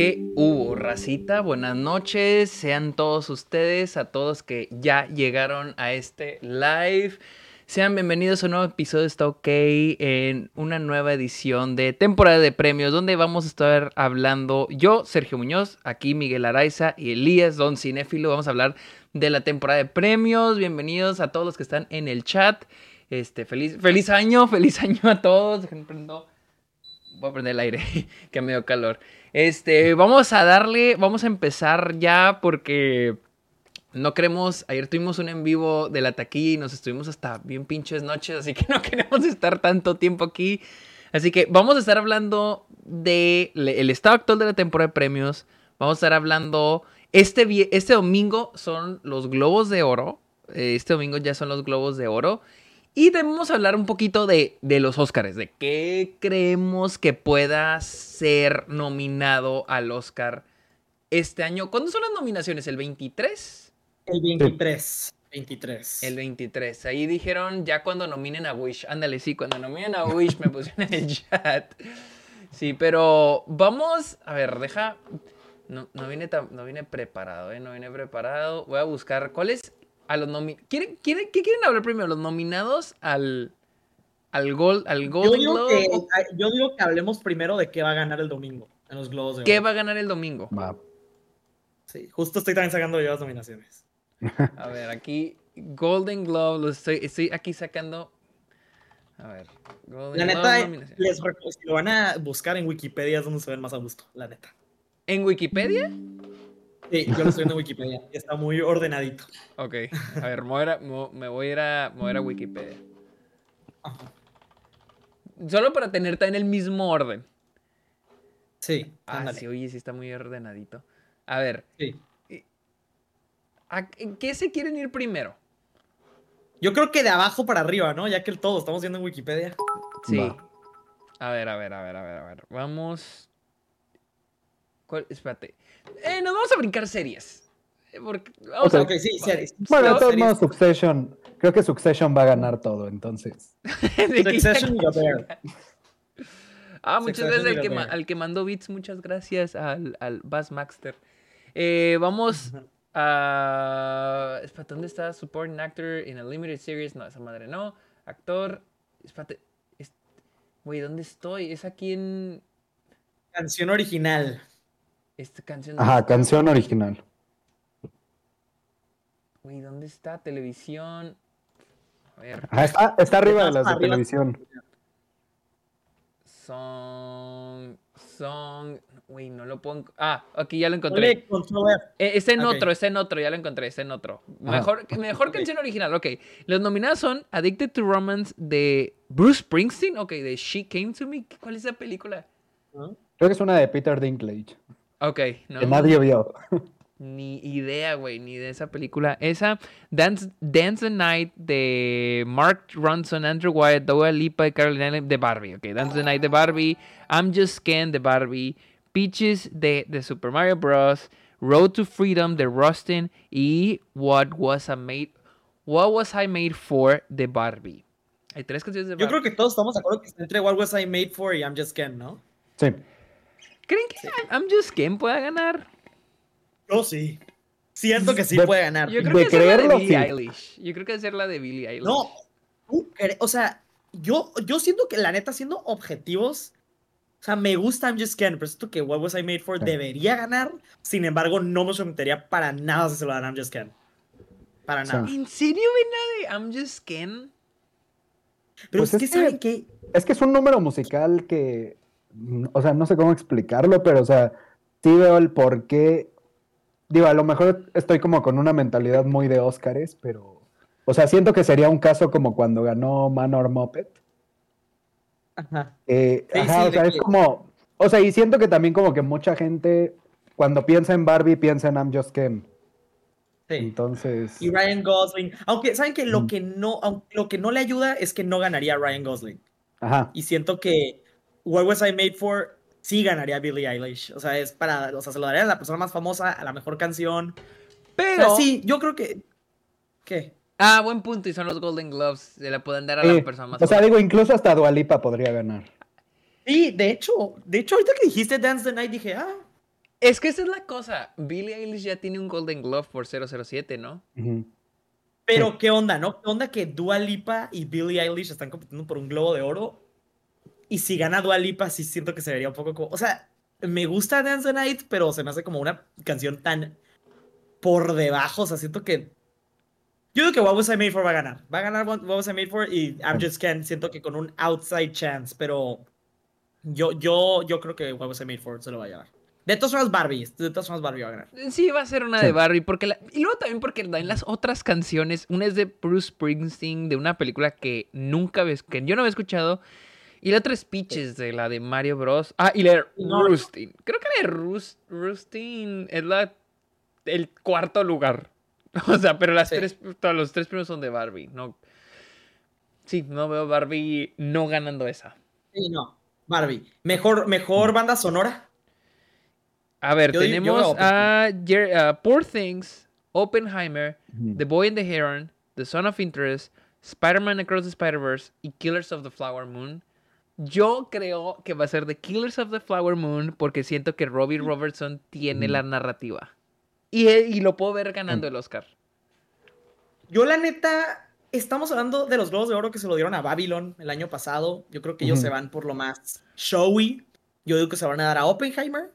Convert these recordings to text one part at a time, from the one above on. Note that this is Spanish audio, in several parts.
¿Qué hubo, racita? Buenas noches, sean todos ustedes, a todos que ya llegaron a este live. Sean bienvenidos a un nuevo episodio de Está OK en una nueva edición de temporada de premios donde vamos a estar hablando yo, Sergio Muñoz, aquí Miguel Araiza y Elías Don Cinéfilo. Vamos a hablar de la temporada de premios. Bienvenidos a todos los que están en el chat. Este, feliz, feliz año, feliz año a todos. Voy a prender el aire, que me dio calor. Este, vamos a darle, vamos a empezar ya porque no queremos, ayer tuvimos un en vivo de la taquilla y nos estuvimos hasta bien pinches noches, así que no queremos estar tanto tiempo aquí. Así que vamos a estar hablando de el estado actual de la temporada de premios. Vamos a estar hablando, este, este domingo son los Globos de Oro. Este domingo ya son los Globos de Oro. Y debemos hablar un poquito de, de, los Oscars, de qué creemos que pueda ser nominado al Oscar este año. ¿Cuándo son las nominaciones? ¿El 23? El 23. 23. El 23. Ahí dijeron ya cuando nominen a Wish. Ándale, sí, cuando nominen a Wish me pusieron en el chat. Sí, pero vamos. A ver, deja. No, no, vine, no vine preparado, ¿eh? No vine preparado. Voy a buscar. ¿Cuál es a los ¿Quieren, quieren, ¿Qué quieren hablar primero? ¿Los nominados al, al, Gold, al Golden yo Globe? yo digo que hablemos primero de qué va a ganar el domingo en los Globos de ¿Qué va a ganar el domingo? Va. Sí, justo estoy también sacando yo las nominaciones. A ver, aquí Golden Globe, lo estoy, estoy aquí sacando. A ver, Golden La neta, les, si lo van a buscar en Wikipedia es donde se ven más a gusto, la neta. ¿En Wikipedia? Sí, yo lo estoy viendo en Wikipedia. Está muy ordenadito. Ok. A ver, me voy a ir a, mover a Wikipedia. Solo para tener en el mismo orden. Sí. Ah, sí, oye, sí está muy ordenadito. A ver. Sí. ¿A qué se quieren ir primero? Yo creo que de abajo para arriba, ¿no? Ya que el todo estamos viendo en Wikipedia. Sí. A ver, a ver, a ver, a ver, a ver. Vamos. ¿Cuál? Espérate. Eh, nos vamos a brincar series. Eh, porque, vamos a... sí, series. Bueno, de todos modos, Succession. Creo que Succession va a ganar todo, entonces. Succession y Ah, muchas gracias al que, al que, mandó bits. Muchas gracias al, al Bass Maxter. Eh, vamos a. Espérate, ¿dónde está? Supporting Actor in a Limited Series. No, esa madre no. Actor. Espérate. Güey, ¿dónde estoy? Es aquí en. Canción original. Esta canción. Ajá, canción original. Uy, ¿dónde está? Televisión. A ver. está, está arriba de las de televisión. Song. Song. Uy, no lo pongo. Ah, aquí ya lo encontré. Eh, está en otro, está en otro, ya lo encontré, está en otro. Mejor, mejor canción original, ok. Los nominados son Addicted to Romance de Bruce Springsteen, ok, de She Came to Me. ¿Cuál es esa película? Creo que es una de Peter Dinklage. Ok, no. Que nadie vio. Ni idea, güey, ni de esa película. Esa, Dance, Dance the Night de Mark Ronson, Andrew Wyatt, Dua Lipa y Carolina de Barbie. Ok, Dance the Night de Barbie, I'm Just Ken de Barbie, Peaches de, de Super Mario Bros., Road to Freedom de Rustin y What Was I Made, What Was I Made For de Barbie. Hay tres canciones de Barbie. Yo creo que todos estamos de acuerdo que entre What Was I Made For y I'm Just Ken, ¿no? Sí. ¿Creen que I'm Just Ken pueda ganar? Yo sí. Siento que sí puede ganar. Yo creo que es la de Billie Eilish. Yo creo que es la de Billie Eilish. No, o sea, yo, yo siento que la neta, siendo objetivos, o sea, me gusta I'm Just Ken, pero siento que What Was I Made For debería ganar. Sin embargo, no me sorprendería para nada si se lo dan I'm Just Ken. Para nada. ¿En serio ven de I'm Just Ken? Pero pues es, que, ¿saben qué? Es que es un número musical que o sea, no sé cómo explicarlo, pero, o sea, sí veo el por qué. Digo, a lo mejor estoy como con una mentalidad muy de Óscares, pero, o sea, siento que sería un caso como cuando ganó Manor Muppet. Ajá. Eh, ajá, o sea, es como, o sea, y siento que también como que mucha gente, cuando piensa en Barbie, piensa en I'm Just Ken. Sí. Entonces. Y Ryan Gosling. Aunque, ¿saben que lo que no, lo que no le ayuda es que no ganaría Ryan Gosling? Ajá. Y siento que What Was I Made For sí ganaría Billie Eilish. O sea, es para, o sea, se lo daría a la persona más famosa, a la mejor canción. Pero... sí, yo creo que... ¿Qué? Ah, buen punto, y son los Golden Gloves, se la pueden dar a la persona más O sea, digo, incluso hasta Dualipa podría ganar. Sí, de hecho, de hecho, ahorita que dijiste Dance the Night, dije, ah, Es que esa es la cosa. Billie Eilish ya tiene un Golden Glove por 007, ¿no? Pero, ¿qué onda, no? ¿Qué onda que Dua Lipa y Billie Eilish están compitiendo por un Globo de Oro? Y si gana Dua Lipa, sí siento que se vería un poco como. O sea, me gusta Dance the Night, pero se me hace como una canción tan por debajo. O sea, siento que. Yo digo que What Was I Made For va a ganar. Va a ganar What Was I Made For y I'm Just Ken. Siento que con un outside chance, pero. Yo, yo, yo creo que What Was I Made For se lo va a llevar. De todas formas, Barbie. De todas formas, Barbie va a ganar. Sí, va a ser una de Barbie. Porque Y luego también porque en las otras canciones, una es de Bruce Springsteen, de una película que nunca ves, que yo no había escuchado. Y la otra es Peaches, de la de Mario Bros. Ah, y la de Rustin. Creo que la de Rust, Rustin es la, el cuarto lugar. O sea, pero las tres, todos los tres primeros son de Barbie. No, sí, no veo Barbie no ganando esa. Sí, no. Barbie. Mejor, mejor banda sonora. A ver, tenemos a, Poor Things, Oppenheimer, The Boy and the Heron, The Son of Interest, Spider-Man Across the Spider-Verse y Killers of the Flower Moon. Yo creo que va a ser The Killers of the Flower Moon porque siento que Robbie Robertson tiene la narrativa. Y, y, lo puedo ver ganando el Oscar. Yo la neta, estamos hablando de los Globos de Oro que se lo dieron a Babylon el año pasado. Yo creo que ellos se van por lo más showy. Yo digo que se van a dar a Oppenheimer.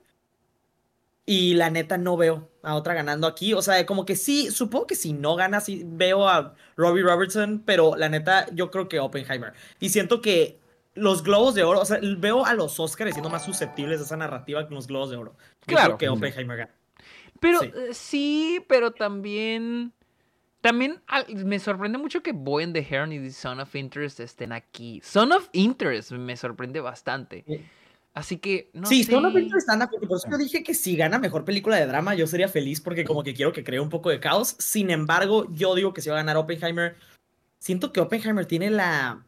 Y la neta no veo a otra ganando aquí. O sea, como que sí, supongo que si no gana, sí veo a Robbie Robertson, pero la neta yo creo que Oppenheimer. Y siento que los Globos de Oro, o sea, veo a los Oscars siendo más susceptibles de esa narrativa que los Globos de Oro. claro. que Oppenheimer gana. Pero sí. Eh, sí, pero también... También me sorprende mucho que Boy and the Heron y Son of Interest estén aquí. Son of Interest me sorprende bastante. Así que, no Sí, Son of Interest anda, porque por eso yo dije que si gana mejor película de drama, yo sería feliz porque como que quiero que cree un poco de caos. Sin embargo, yo digo que si va a ganar Oppenheimer, siento que Oppenheimer tiene la...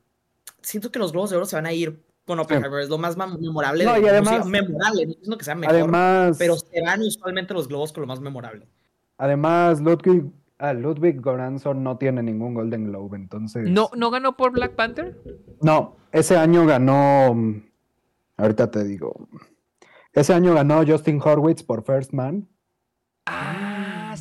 Siento que los Globos de Oro se van a ir con Oppenheimer, es lo más memorable. No, y además... memorable, no es que sea mejor, además, pero se van usualmente los Globos con lo más memorable. Además, Ludwig Ah, Ludwig Goranson no tiene ningún Golden Globe, entonces. ¿No, ¿No ganó por Black Panther? No, ese año ganó. Ahorita te digo. Ese año ganó Justin Horwitz por First Man. Ah,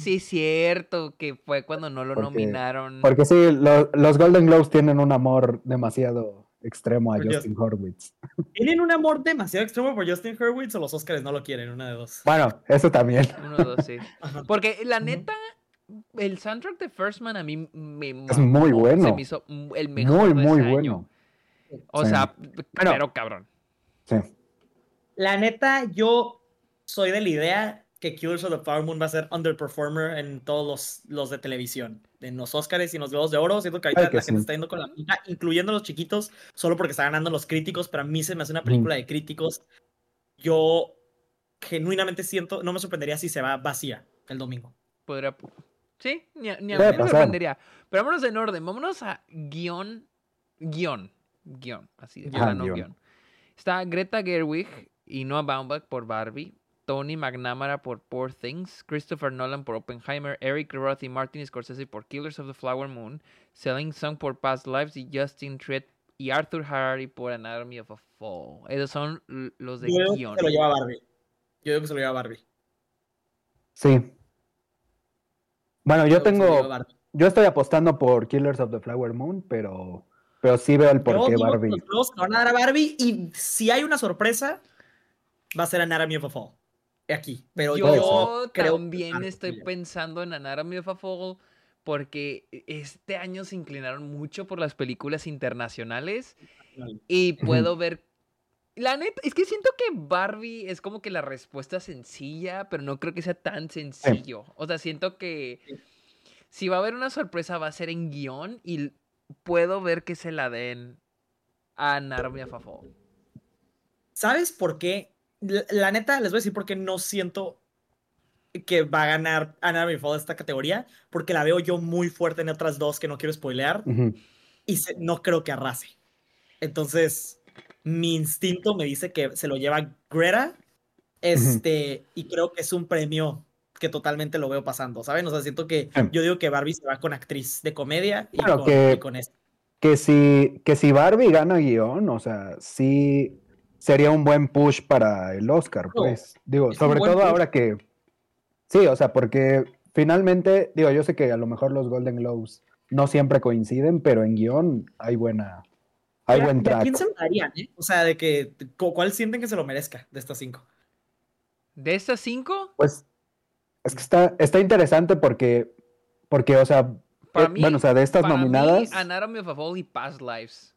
sí, es cierto, que fue cuando no lo nominaron. Porque sí, los Golden Globes tienen un amor demasiado extremo a Justin Horwitz. ¿Tienen un amor demasiado extremo por Justin Horwitz o los Oscars no lo quieren? Una de dos. Bueno, eso también. Uno de dos, sí. Porque la neta, el soundtrack de First Man a mí me es muy bueno. Se me hizo el mejor. Muy, muy bueno. O sea, pero cabrón. Sí. La neta, yo soy de la idea que Killers of the Flower Moon va a ser underperformer en todos los, los de televisión. En los Oscars y en los Globos de Oro. Siento que ahorita la gente está yendo con la pinta, incluyendo los chiquitos, solo porque está ganando los críticos. Pero a mí se me hace una película de críticos. Yo genuinamente siento, no me sorprendería si se va vacía el domingo. Podría, Sí, ni a, ni a mí me sorprendería. Pero vámonos en orden. Vámonos a guion. Guión. Guión. Así de ah, guion. Está Greta Gerwig y Noah Baumbach por Barbie. Tony McNamara por Poor Things, Christopher Nolan por Oppenheimer, Eric Roth y Martin Scorsese por Killers of the Flower Moon, Selling Song por Past Lives y Justin Triet y Arthur Hardy por Anatomy of a Fall. Esos son los de Yo guion. Se lo lleva Barbie. Yo digo que se lo lleva Barbie. Sí, bueno, yo tengo. Yo estoy apostando por Killers of the Flower Moon, pero, pero sí veo el porqué Barbie. Los van a dar a Barbie y si hay una sorpresa, va a ser Anatomy of a Fall. Aquí. Pero yo, yo también estoy pensando en Anatomy of a Fall porque este año se inclinaron mucho por las películas internacionales y puedo ver la neta, es que siento que Barbie es como que la respuesta sencilla, pero no creo que sea tan sencillo. O sea, siento que si va a haber una sorpresa va a ser en guion y puedo ver que se la den a Narmia Fafo. ¿Sabes por qué? La, neta, les voy a decir por qué no siento que va a ganar a Narmia Fafo esta categoría, porque la veo yo muy fuerte en otras dos que no quiero spoilear y no creo que arrase. Entonces, mi instinto me dice que se lo lleva Greta, este, y creo que es un premio que totalmente lo veo pasando, ¿saben? O sea, siento que yo digo que Barbie se va con actriz de comedia y, con, que, con esto. Que si, que si Barbie gana guion, o sea, sí, sería un buen push para el Oscar, pues. digo, sobre todo ahora que. Sí, o sea, porque finalmente, digo, yo sé que a lo mejor los Golden Globes no siempre coinciden, pero en guion hay buena. Hay buen track. quién se lo darían, eh? O sea, de que. ¿Cuál sienten que se lo merezca de estas cinco? ¿De estas cinco? Pues. Es que está, está interesante porque. Porque, o sea. Eh, bueno, o sea, de estas nominadas. Mí, Anatomy of a Fall y Past Lives.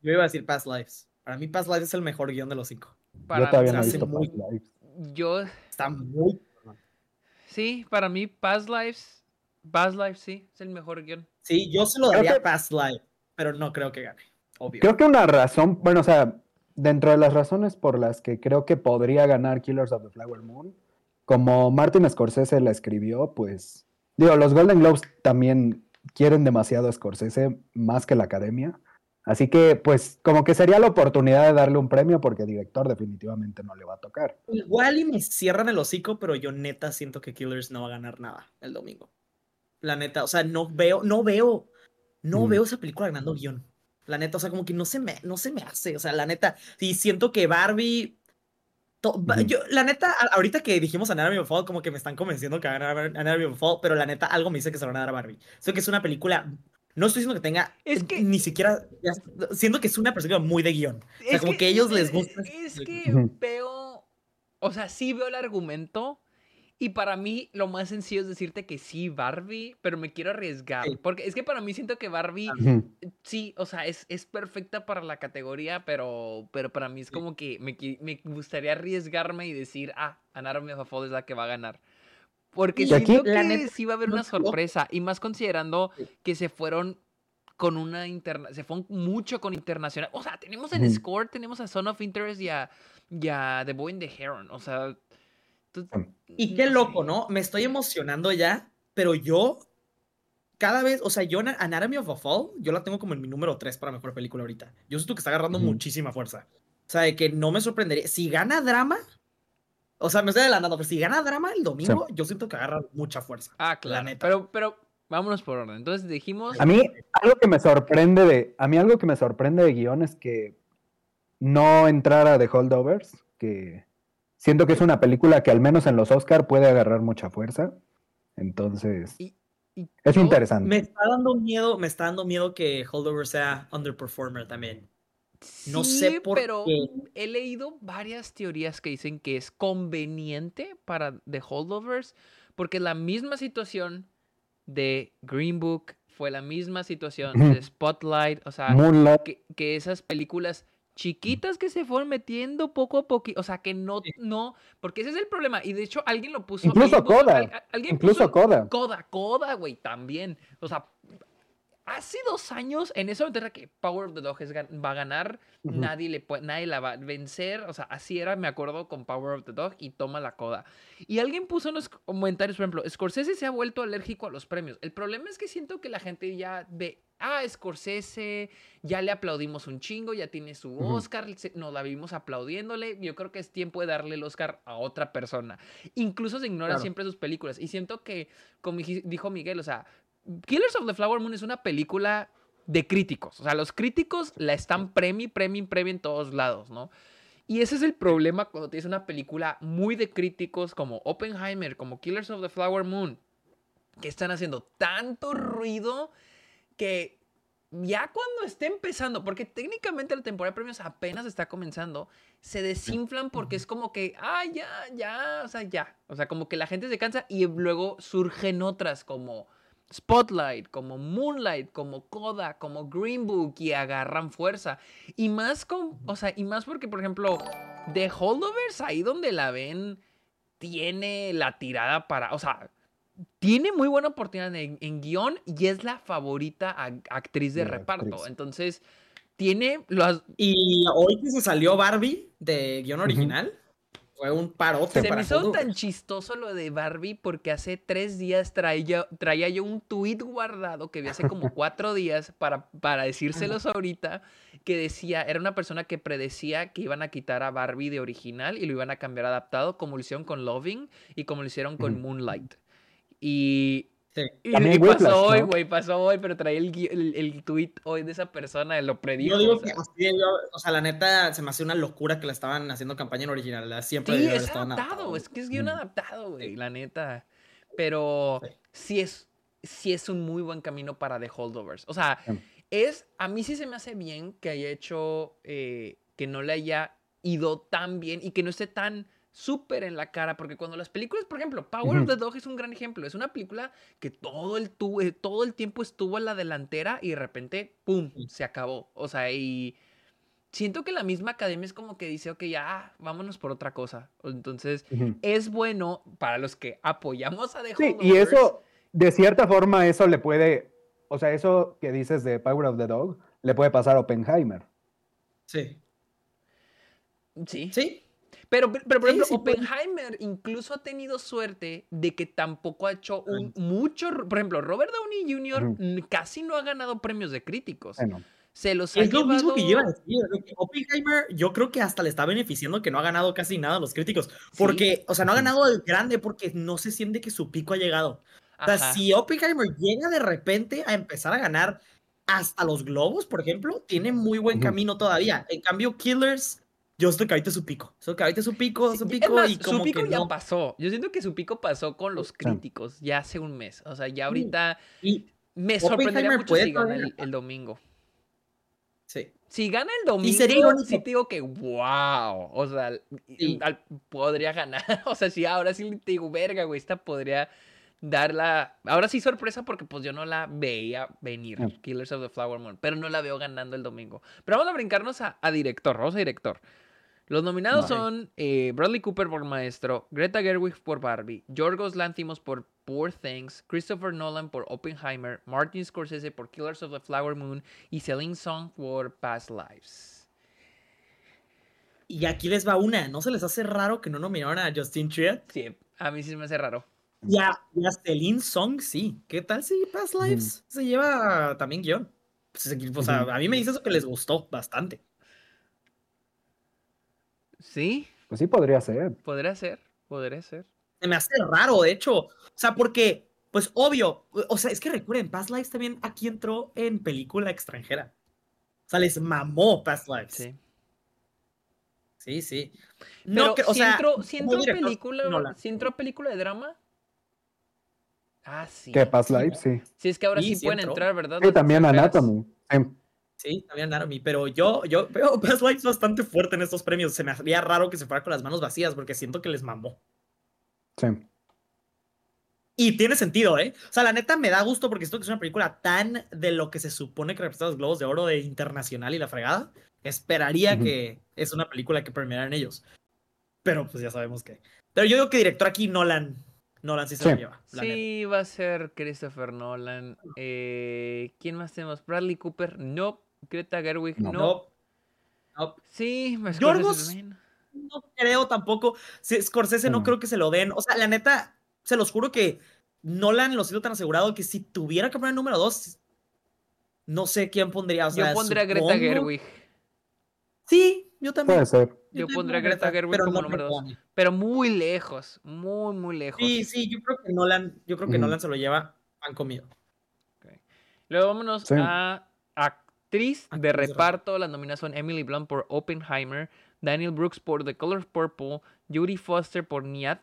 Yo iba a decir Past Lives. Para mí, Past Lives es el mejor guion de los cinco. yo todavía no he visto Past Lives. Yo. Está muy. Sí, para mí, Past Lives. Past Lives, sí, es el mejor guion. Sí, yo se lo daría a Past Lives, pero no creo que gane. Obvio. Creo que una razón, bueno, o sea, dentro de las razones por las que creo que podría ganar Killers of the Flower Moon, como Martin Scorsese la escribió, pues. Digo, los Golden Globes también quieren demasiado a Scorsese más que la academia. Así que, pues, como que sería la oportunidad de darle un premio porque director definitivamente no le va a tocar. Igual y me cierran el hocico, pero yo neta siento que Killers no va a ganar nada el domingo. La neta, o sea, no veo, no veo, no mm. veo esa película ganando guion. La neta, o sea, como que no se me, no se me hace. O sea, la neta, sí siento que Barbie. Yo, la neta, ahorita que dijimos Anatomy of Fall, como que me están convenciendo que va a ganar Anatomy of Fall, pero la neta, algo me dice que se van a dar a Barbie. Sé que es una película no estoy diciendo que tenga. Es que. Ni siquiera. siento que es una persona muy de guion. O sea, como que, a ellos les gusta. Es que veo. O sea, sí veo el argumento. Y para mí, lo más sencillo es decirte que sí, Barbie, pero me quiero arriesgar. Porque es que para mí siento que Barbie. Sí, o sea, es, es perfecta para la categoría, pero, pero para mí es como que me, me gustaría arriesgarme y decir, ah, Anatomy of a Fall es la que va a ganar. Porque siento que sí va a haber una sorpresa. Y más considerando que se fueron con una interna se fueron mucho con internacional. O sea, tenemos en Score, tenemos a Son of Interest y a, The Boy in the Heron. O sea. y qué loco, ¿no? Me estoy emocionando ya, pero yo. Cada vez, o sea, yo Anatomy of a Fall, yo la tengo como en mi número 3 para mejor película ahorita. Yo siento que está agarrando muchísima fuerza. O sea, de que no me sorprendería. Si gana drama, o sea, me estoy adelantando, pero si gana drama el domingo, yo siento que agarra mucha fuerza. Ah, claro. Pero, pero vámonos por orden. Entonces dijimos. A mí, algo que me sorprende de. A mí algo que me sorprende de guion es que no entrara de Holdovers, que siento que es una película que al menos en los Oscar puede agarrar mucha fuerza. Entonces. es interesante. Me está dando miedo, me está dando miedo que Holdovers sea underperformer también. No sé por pero he leído varias teorías que dicen que es conveniente para The Holdovers porque la misma situación de Green Book fue la misma situación de Spotlight, o sea, que, esas películas chiquitas que se fueron metiendo poco a poco, o sea, que no, no, porque ese es el problema, y de hecho alguien lo puso. Incluso Coda. Incluso Coda. Coda, Coda, güey, también. O sea, hace dos años, en eso era que Power of the Dog va a ganar, nadie, le nadie la va a vencer. O sea, así era, me acuerdo, con Power of the Dog y toma la coda. Y alguien puso en los comentarios, por ejemplo, Scorsese se ha vuelto alérgico a los premios. El problema es que siento que la gente ya ve, ah, Scorsese, ya le aplaudimos un chingo, ya tiene su Oscar, nos la vimos aplaudiéndole. Yo creo que es tiempo de darle el Oscar a otra persona. Incluso se ignora siempre sus películas. Y siento que, como dijo Miguel, o sea, Killers of the Flower Moon es una película de críticos. O sea, los críticos la están premi, premi, premi en todos lados, ¿no? Y ese es el problema cuando tienes una película muy de críticos como Oppenheimer, como Killers of the Flower Moon, que están haciendo tanto ruido que ya cuando esté empezando, porque técnicamente la temporada de premios apenas está comenzando, se desinflan porque es como que, ah, ya, ya, o sea, ya. O sea, como que la gente se cansa y luego surgen otras como Spotlight, como Moonlight, como Coda, como Green Book y agarran fuerza. Y más con, o sea, y más porque, por ejemplo, The Holdovers, ahí donde la ven, tiene la tirada para, o sea, tiene muy buena oportunidad en, guion y es la favorita actriz de reparto. Entonces, tiene los... Y hoy que se salió Barbie de guion original fue un parote. Se me hizo tan chistoso lo de Barbie porque hace tres días traía, traía yo un tweet guardado que vi hace como cuatro días para, para decírselos ahorita, que decía, era una persona que predecía que iban a quitar a Barbie de original y lo iban a cambiar adaptado como lo hicieron con Loving y como lo hicieron con Moonlight. Y Y, pasó hoy, güey, pasó hoy, pero traía el, el, tweet hoy de esa persona, lo predijo. Yo digo que o sea, la neta, se me hace una locura que la estaban haciendo campaña en original. Siempre sí, es adaptado, es que es guion adaptado, güey, la neta. Pero sí. es, sí es un muy buen camino para The Holdovers. O sea, es, a mí sí se me hace bien que haya hecho, eh, que no le haya ido tan bien y que no esté tan súper en la cara, porque cuando las películas, por ejemplo, Power of the Dog es un gran ejemplo, es una película que todo el, eh, todo el tiempo estuvo en la delantera y de repente, ¡pum!, se acabó. O sea, y siento que la misma academia es como que dice, ok, ya, vámonos por otra cosa. Entonces, es bueno para los que apoyamos a The Sí, y eso, de cierta forma, eso le puede, o sea, eso que dices de Power of the Dog, le puede pasar a Oppenheimer. Sí. Sí. Sí, pero, pero por ejemplo, Oppenheimer incluso ha tenido suerte de que tampoco ha hecho un mucho. Por ejemplo, Robert Downey Jr. casi no ha ganado premios de críticos. Se los es lo mismo que lleva a decir. Oppenheimer, yo creo que hasta le está beneficiando que no ha ganado casi nada a los críticos. Porque, o sea, no ha ganado el grande porque no se siente que su pico ha llegado. O sea, si Oppenheimer llega de repente a empezar a ganar hasta los globos, por ejemplo, tiene muy buen camino todavía. En cambio, Killers yo estoy que ahorita su pico. Estoy que ahorita su pico, su pico y como Su pico que ya pasó. Yo siento que su pico pasó con los críticos ya hace un mes. O sea, ya ahorita y me sorprendería mucho si gana el, domingo. Sí. Si gana el domingo, sería sí te digo que wow. O sea, podría ganar. O sea, si ahora sí te digo, verga, güey, esta podría dar la... Ahora sí sorpresa porque pues yo no la veía venir, Killers of the Flower Moon, pero no la veo ganando el domingo. Pero vamos a brincarnos a, a director, vamos a director. Los nominados son eh, Bradley Cooper por Maestro, Greta Gerwig por Barbie, Yorgos Lanthimos por Poor Things, Christopher Nolan por Oppenheimer, Martin Scorsese por Killers of the Flower Moon y Celine Song por Past Lives. Y aquí les va una, ¿no se les hace raro que no nominaron a Justin Triet? Sí, a mí sí me hace raro. Ya, a, Celine Song sí. ¿Qué tal si Past Lives se lleva también guion? Pues, o sea, a mí me dice eso que les gustó bastante. Sí. Pues sí, podría ser. Podría ser, podría ser. Se me hace raro, de hecho. O sea, porque, pues obvio, o sea, es que recuerden, Past Lives también aquí entró en película extranjera. O sea, les mamó Past Lives. Sí. Sí, sí. No, que, o si sea, entró, si entró película, si entró película de drama. Ah, sí. ¿Qué Past Lives? Sí. Sí, es que ahora sí, pueden entrar, ¿verdad? Sí, también Anatomy. Sí, también Naomi, pero yo, yo veo Past Lives bastante fuerte en estos premios. Se me haría raro que se fuera con las manos vacías porque siento que les mamó. Sí. Y tiene sentido, ¿eh? O sea, la neta me da gusto porque siento que es una película tan de lo que se supone que representa los globos de oro de internacional y la fregada. Esperaría que es una película que premiaran ellos. Pero pues ya sabemos que. Pero yo digo que director aquí Nolan. Nolan sí se lo lleva. Sí, va a ser Christopher Nolan. Eh, ¿Quién más tenemos? Bradley Cooper. No. Greta Gerwig, no. no. Sí, me Yorgos, no creo tampoco. Scorsese no creo que se lo den. O sea, la neta, se los juro que Nolan lo siento tan asegurado que si tuviera que poner número dos, no sé quién pondría. yo pondría a Greta Gerwig. Sí, yo también. Puede ser. Yo, pondría a Greta Gerwig como número dos. Pero muy lejos, muy, muy lejos. Sí, sí, yo creo que Nolan, yo creo que Nolan se lo lleva pan comido. Luego vámonos a, a actriz de reparto. Las nominadas son Emily Blunt por Oppenheimer, Daniel Brooks por The Color Purple, Judy Foster por Niat,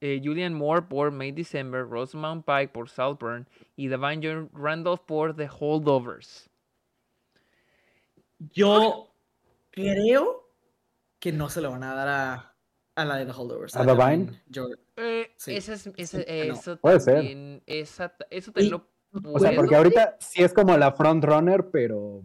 eh, Julian Moore por May December, Rosamund Pike por Saltburn y Divine Randolph por The Holdovers. Yo creo que no se lo van a dar a, a la de The Holdovers. ¿A, Divine? Eh, esa es, esa, eso Puede ser. Esa, eso te lo o sea, porque ahorita sí es como la front runner, pero.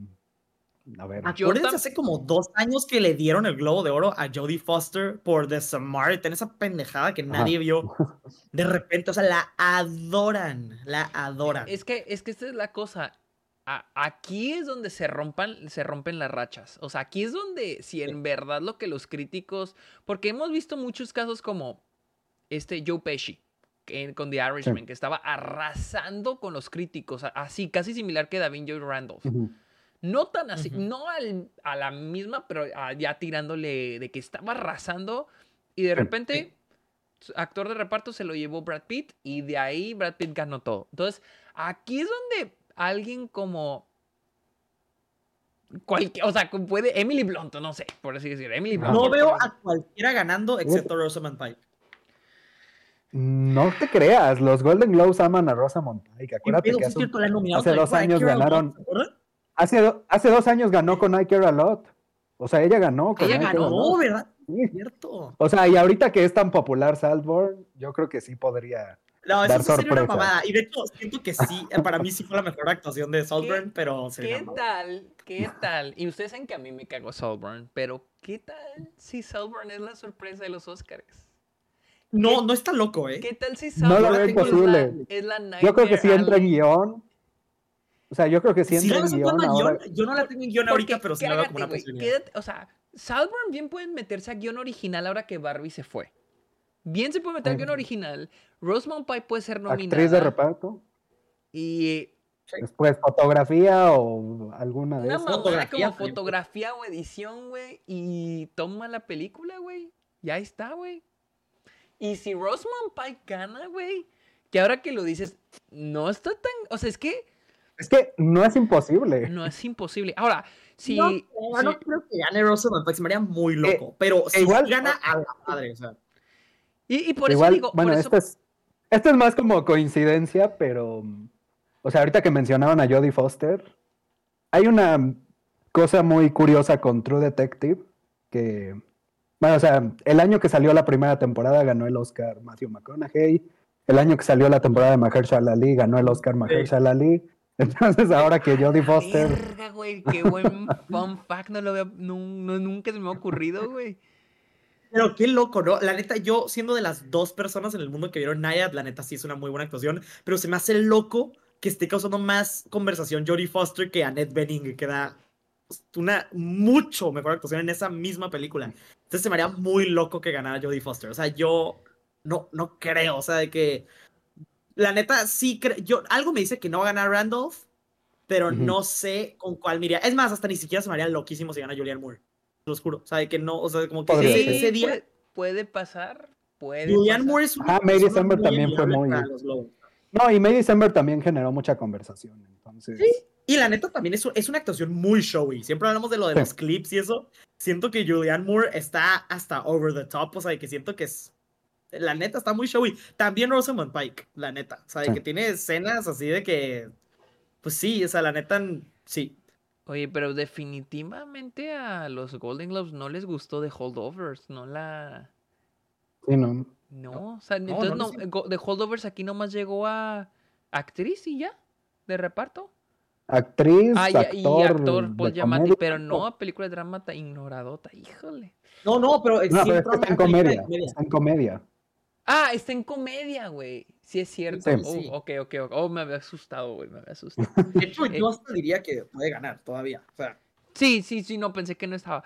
A ver. Acuérdense hace como dos años que le dieron el Globo de Oro a Jodie Foster por The Samaritan, esa pendejada que nadie vio. De repente, o sea, la adoran, la adoran. Es que, es que esta es la cosa. aquí es donde se rompan, se rompen las rachas. O sea, aquí es donde, si en verdad lo que los críticos. Porque hemos visto muchos casos como este Joe Pesci con The Irishman, que estaba arrasando con los críticos, así, casi similar que David Joy Randolph. No tan así, no a la misma, pero ya tirándole de que estaba arrasando y de repente actor de reparto se lo llevó Brad Pitt y de ahí Brad Pitt ganó todo. Entonces, aquí es donde alguien como cualquier, o sea, puede Emily Blunt, no sé, por así decir, Emily Blunt. No veo a cualquiera ganando excepto Rosamund Pike. No te creas, los Golden Globes aman a Rosamund Pike. Acuérdate que hace, hace dos años ganaron. Hace, hace dos años ganó con I Care a Lot. O sea, ella ganó. Con ella ganó, ¿verdad? Sí. Cierto. O sea, y ahorita que es tan popular Saltborn, yo creo que sí podría. No, eso sería una mamada. Y de hecho, siento que sí, para mí sí fue la mejor actuación de Saltburn, pero ¿Qué tal? ¿Qué tal? Y ustedes saben que a mí me cago Saltburn, pero ¿qué tal si Saltburn es la sorpresa de los Oscars? No, no está loco, ¿eh? ¿Qué tal si Saltburn no lo veo imposible. Es la, Yo creo que sí entra en guion. O sea, yo creo que sí entra en guion, ahora. Yo no la tengo en guion ahorita, pero sí la veo como una posibilidad. o sea, Saltburn bien pueden meterse a guion original ahora que Barbie se fue. Bien se puede meter a guion original. Rosemont Pike puede ser nominada. Actriz de reparto. Y. Después fotografía o alguna de esas. Una fotografía, como fotografía o edición, güey. Y toma la película, güey. Ya está, güey. Y si Rosemont Pike gana, güey. Que ahora que lo dices, no está tan. O sea, es que. Es que no es imposible. No es imposible. Ahora, si. No, no creo que gane Rosemont Pike. Se me haría muy loco. Eh, pero si igual, gana a la madre, o sea. Y, por eso digo. Bueno, esto, es, esto es más como coincidencia, pero. O sea, ahorita que mencionaban a Jodie Foster, hay una cosa muy curiosa con True Detective que. Bueno, o sea, el año que salió la primera temporada ganó el Oscar Matthew McConaughey. El año que salió la temporada de Mahershala Ali ganó el Oscar Mahershala Ali. Entonces, ahora que Jodie Foster. Verga, güey, qué buen fun fact, no lo veo, nunca se me ha ocurrido, güey. Pero qué loco, ¿no? La neta, yo siendo de las dos personas en el mundo que vieron Nayad, la neta sí es una muy buena actuación, pero se me hace loco que esté causando más conversación Jodie Foster que Annette Bening, que da una mucho mejor actuación en esa misma película. Entonces se me haría muy loco que ganara Jodie Foster. O sea, yo no, no creo, o sea, de que la neta sí creo, yo algo me dice que no va a ganar Randolph, pero no sé con cuál miría. Es más, hasta ni siquiera se me haría loquísimo si gana Julianne Moore lo juro. O sea, que no, o sea, como que ese, día. Puede, pasar, puede. Julian Moore es Ah, May December también fue muy. No, y May December también generó mucha conversación. Entonces. Sí, y la neta también es, es una actuación muy showy. Siempre hablamos de lo de los clips y eso. Siento que Julian Moore está hasta over the top. O sea, que siento que es. La neta está muy showy. También Rosamund Pike, la neta. O sea, de que tiene escenas así de que. Pues sí, o sea, la neta, sí. Oye, pero definitivamente a los Golden Globes no les gustó The Holdovers, no la... Sí, no. No, o sea, entonces no, The Holdovers aquí nomás llegó a actriz y ya, de reparto. Actriz, ah, actor, y actor Paul Giamatti, pero no a película de drama ignoradota, híjole. No, no, pero, no, pero está en comedia, está en comedia. Ah, está en comedia, güey. Sí, es cierto. Sí, oh, ok, ok, ok. Oh, me había asustado, güey. Me había asustado. De hecho, yo hasta diría que puede ganar todavía. O sea. Sí, sí, sí, no, pensé que no estaba.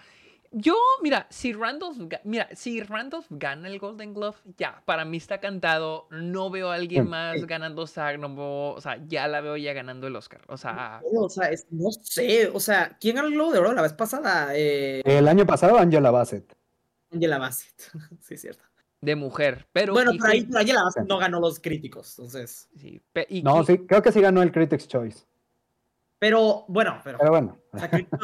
Yo, mira, si Randolph, mira, si Randolph gana el Golden Glove, ya, para mí está cantado. No veo a alguien más ganando SAG, no o sea, ya la veo ya ganando el Oscar. O sea, no, o sea, no sé, o sea, ¿quién ganó el Globo de Oro la vez pasada? Eh... El año pasado, Angela Bassett. Angela Bassett, sí, es cierto de mujer. Pero bueno, pero ahí, no ganó los críticos, entonces. Sí, no, sí, creo que sí ganó el Critics Choice. Pero bueno, pero. Pero bueno.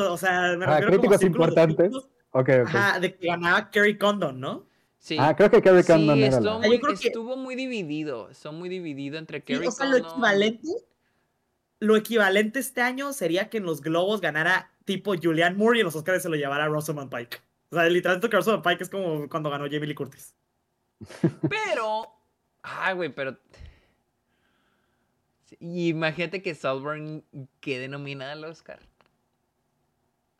O sea, me ah, críticos importantes. Ok, ok. Ajá, de que ganaba Kerry Condon, ¿no? Sí. Ah, creo que Kerry Condon era la... muy, estuvo muy dividido. Estuvo muy dividido entre Kerry sí, o sea, Lo equivalente, lo equivalente este año sería que en los Globos ganara tipo Julianne Moore y en los Oscars se lo llevara Rosamund Pike. O sea, literalmente que Rosamund Pike es como cuando ganó Jamie Lee Curtis. Pero. Ay, güey, pero. Imagínate que Salburn quede nominada al Oscar.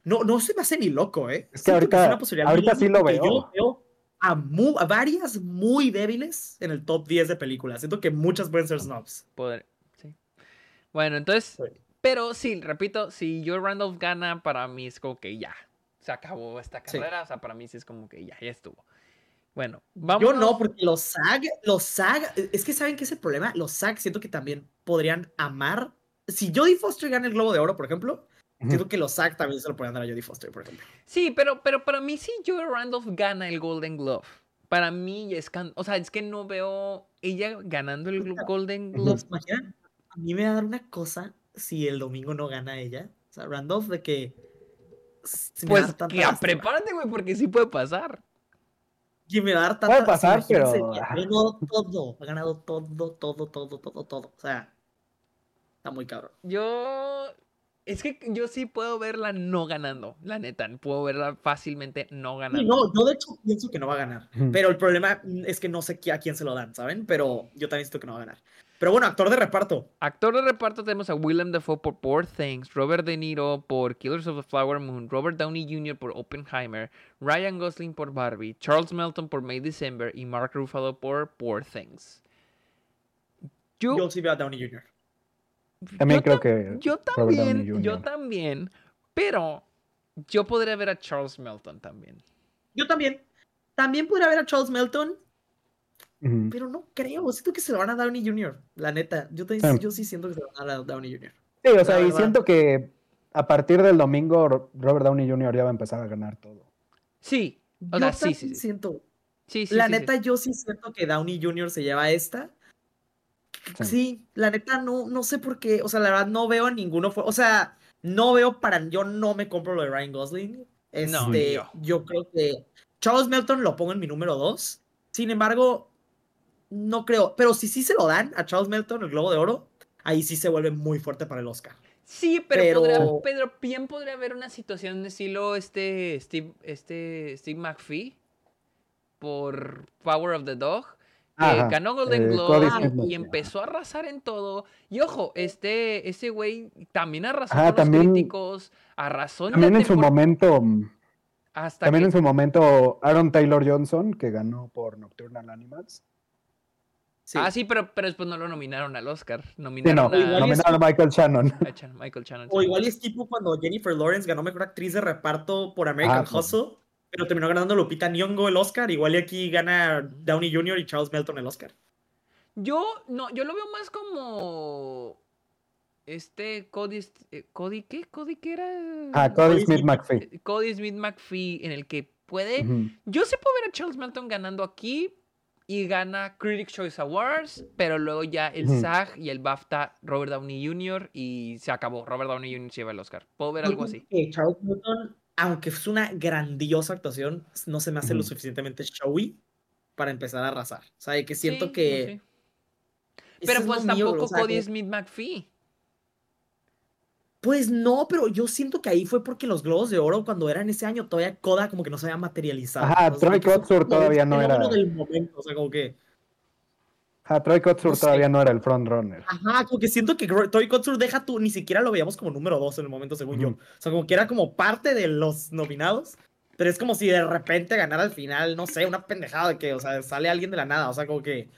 No, no se me hace ni loco, ¿eh? Es que ahorita, ahorita sí lo veo. Yo veo a, varias muy débiles en el top 10 de películas. Siento que muchas pueden ser snobs. Poder, sí. Bueno, entonces. Pero sí, repito, si yo Randolph gana, para mí es como que ya. Se acabó esta carrera. O sea, para mí sí es como que ya, ya estuvo. Bueno, vamos. Yo no, porque los SAG, los SAG, es que saben que es el problema. Los SAG siento que también podrían amar. Si Jodie Foster gana el Globo de Oro, por ejemplo, siento que los SAG también se lo podrían dar a Jodie Foster, por ejemplo. Sí, pero, pero para mí, si Joe Randolph gana el Golden Glove, Para mí es... O sea, es que no veo ella ganando el Golden Globe. A mí me va a dar una cosa si el domingo no gana ella. O sea, Randolph de que... pues que prepárate, güey, porque sí puede pasar. Y me va a dar tanta... Puede pasar, pero... Ha ganado todo, ha ganado todo, todo, todo, todo, todo. O sea, está muy cabrón. Yo es que yo sí puedo verla no ganando, la neta. Puedo verla fácilmente no ganando. no, yo de hecho pienso que no va a ganar. Pero el problema es que no sé a quién se lo dan, ¿saben? Pero yo también siento que no va a ganar. Pero bueno, actor de reparto. Actor de reparto tenemos a Willem Dafoe por Poor Things, Robert De Niro por Killers of the Flower Moon, Robert Downey Jr. por Oppenheimer, Ryan Gosling por Barbie, Charles Melton por May December y Mark Ruffalo por Poor Things. Yo, yo sí veo a Downey Jr. También creo que. Yo también, yo también. Pero yo podría ver a Charles Melton también. Yo también. También podría ver a Charles Melton. Pero no creo. Siento que se lo van a Downey Jr. La neta. Yo, yo sí siento que se lo van a Downey Jr. Sí, o sea, y siento que a partir del domingo Robert Downey Jr. ya va a empezar a ganar todo. Sí. O sea, sí, sí, siento. Sí, sí, la neta, yo sí siento que Downey Jr. se lleva esta. Sí. la neta no, no sé por qué, o sea, la verdad no veo a ninguno, o sea, no veo para, yo no me compro lo de Ryan Gosling. Este, yo. creo que Charles Melton lo pongo en mi número dos. Sin embargo, no creo, pero si sí se lo dan a Charles Melton el Globo de Oro, ahí sí se vuelve muy fuerte para el Oscar. Sí, pero, pero... Pedro, bien podría haber una situación de estilo este Steve, este Steve McPhee por Power of the Dog ganó Golden eh, Globe y empezó a arrasar en todo. Y ojo, este, ese güey también arrasó con los críticos, arrasó en También en su momento. también en su momento Aaron Taylor Johnson, que ganó por Nocturnal Animals. Ah, sí, pero, pero después no lo nominaron al Oscar. Nominaron, a... Michael Shannon. O igual es tipo cuando Jennifer Lawrence ganó Mejor Actriz de Reparto por American ah, Hustle pero terminó ganando Lupita Nyong'o el Oscar. Igual y aquí gana Downey Jr. y Charles Melton el Oscar. Yo, no, yo lo veo más como... Este Cody, eh, Cody ¿qué? Cody qué era? Ah, Cody, Smith McPhee. Cody Smith McPhee en el que puede... Yo sé puedo ver a Charles Melton ganando aquí y gana Critics' Choice Awards, pero luego ya el SAG y el BAFTA Robert Downey Jr. y se acabó. Robert Downey Jr. se lleva el Oscar. Puedo ver algo así. Charles Melton aunque es una grandiosa actuación, no se me hace lo suficientemente showy para empezar a arrasar. O sea, que siento que... Pero pues tampoco Cody Smith McPhee. Pues no, pero yo siento que ahí fue porque los Globos de Oro, cuando eran ese año, todavía Coda como que no se había materializado. Ajá, Troy Kotsur todavía no era. del momento, o sea, como que. Ah, Troy Kotsur todavía no era el frontrunner. Ajá, como que siento que Troy Kotsur deja tú, ni siquiera lo veíamos como número dos en el momento, según yo. O sea, como que era como parte de los nominados. Pero es como si de repente ganara al final, no sé, una pendejada de que, o sea, sale alguien de la nada. O sea, como que,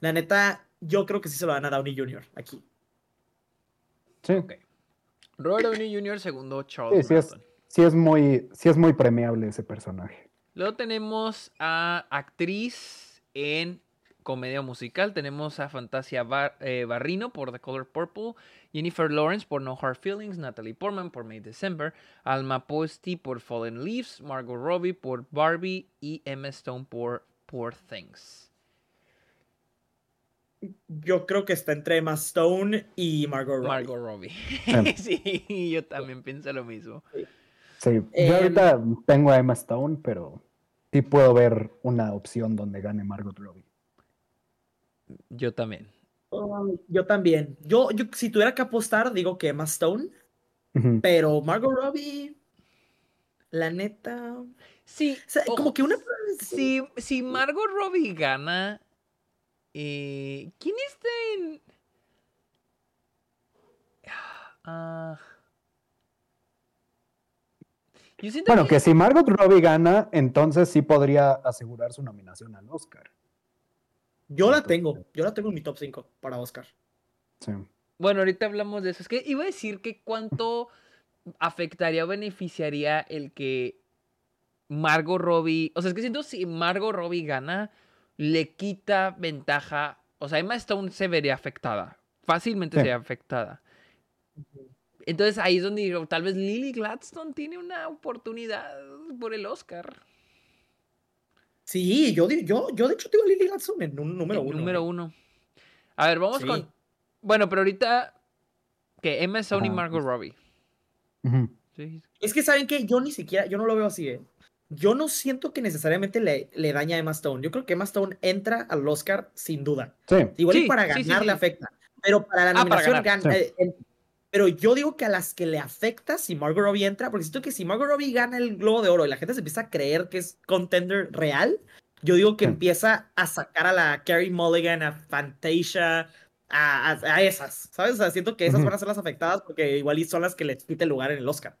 la neta, yo creo que sí se lo van a Downey Jr. aquí. Sí. Ok. Robert Downey Jr., segundo Charles sí, sí es, sí es, muy, sí es muy premiable ese personaje. Luego tenemos a actriz en comedia musical tenemos a Fantasia eh, Barrino por The Color Purple, Jennifer Lawrence por No Hard Feelings, Natalie Portman por May December, Alma Posti por Fallen Leaves, Margot Robbie por Barbie y Emma Stone por Poor Things. Yo creo que está entre Emma Stone y Margot Robbie. Margot Robbie. sí, yo también pienso lo mismo. Sí, yo em, ahorita tengo a Emma Stone, pero sí puedo ver una opción donde gane Margot Robbie. Yo también. yo también. Yo, yo, si tuviera que apostar, digo que Emma Stone. Pero Margot Robbie, la neta. Sí. como que una. Si, si Margot Robbie gana. Eh, ¿Quién está en.? Ah. bueno, que... si Margot Robbie gana, entonces sí podría asegurar su nominación al Oscar. Yo la tengo, yo la tengo en mi top 5 para Oscar. Sí. Bueno, ahorita hablamos de eso. Es que iba a decir que cuánto afectaría o beneficiaría el que Margot Robbie. O sea, es que siento si Margot Robbie gana, le quita ventaja. O sea, Emma Stone se vería afectada. Fácilmente se sería afectada. Entonces ahí es donde digo, tal vez Lily Gladstone tiene una oportunidad por el Oscar. Sí, yo, yo, yo de hecho tengo a Lily Gladstone en un número uno. Número ¿eh? uno. A ver, vamos con. Bueno, pero ahorita. Que Emma Stone y Margot Robbie. Es que saben que yo ni siquiera, yo no lo veo así, ¿eh? Yo no siento que necesariamente le, le daña a Emma Stone. Yo creo que Emma Stone entra al Oscar sin duda. Igual y para ganar le afecta. Pero para la ah, nominación gana. Eh, pero yo digo que a las que le afecta si Margot Robbie entra, porque siento que si Margot Robbie gana el Globo de Oro y la gente se empieza a creer que es contender real, yo digo que empieza a sacar a la Carrie Mulligan, a Fantasia, a, esas, ¿sabes? O sea, siento que esas van a ser las afectadas porque igual son las que les quite el lugar en el Oscar.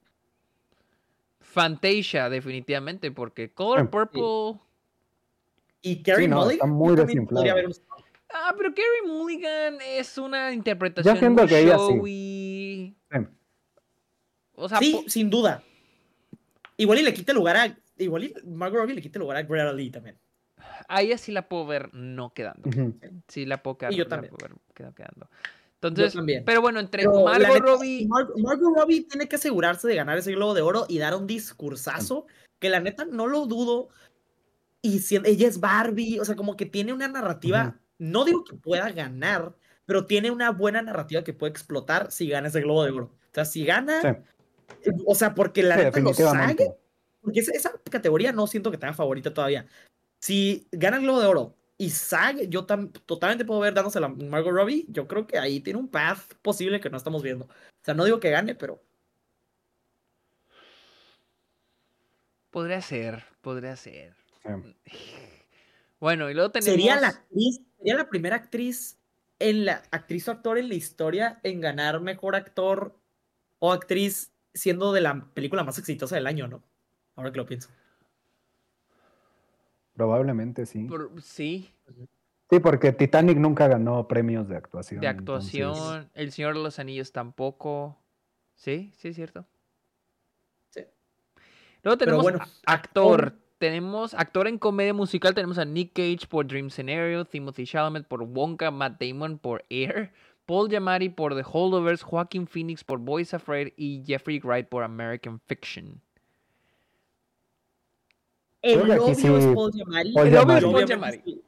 Fantasia, definitivamente, porque Color Purple. Y Carrie Mulligan. Está muy desinflado. Ah, pero Carrie Mulligan es una interpretación que showy. Sí. O sea, sí, sin duda. Igual y le quita lugar a. Igual y Margot Robbie le quita lugar a Greta Lee también. A ella sí la puedo ver no quedando. Sí la puedo quedar. Y yo también. quedando. Entonces, también. pero bueno, entre Margot Robbie. Margot Robbie tiene que asegurarse de ganar ese globo de oro y dar un discursazo que la neta no lo dudo. Y si ella es Barbie, o sea, como que tiene una narrativa no digo que pueda ganar, pero tiene una buena narrativa que puede explotar si gana ese Globo de Oro. O sea, si gana, o sea, porque la neta lo sabe, porque esa, categoría no siento que tenga favorita todavía. Si gana el Globo de Oro y SAG, yo totalmente puedo ver dándose a Margot Robbie, yo creo que ahí tiene un path posible que no estamos viendo. O sea, no digo que gane, pero... Podría ser, podría ser. Bueno, y luego tenemos... Sería la actriz sería la primera actriz en la actriz o actor en la historia en ganar mejor actor o actriz siendo de la película más exitosa del año, ¿no? Ahora que lo pienso. Probablemente sí. sí. Sí, porque Titanic nunca ganó premios de actuación. De actuación, El Señor de los Anillos tampoco. Sí, sí, es cierto. Sí. Luego tenemos actor tenemos actor en comedia musical, tenemos a Nick Cage por Dream Scenario, Timothy Chalamet por Wonka, Matt Damon por Air, Paul Giamatti por The Holdovers, Joaquin Phoenix por Boys Afraid y Jeffrey Wright por American Fiction. El obvio es Paul Giamatti. el obvio es Paul Giamatti.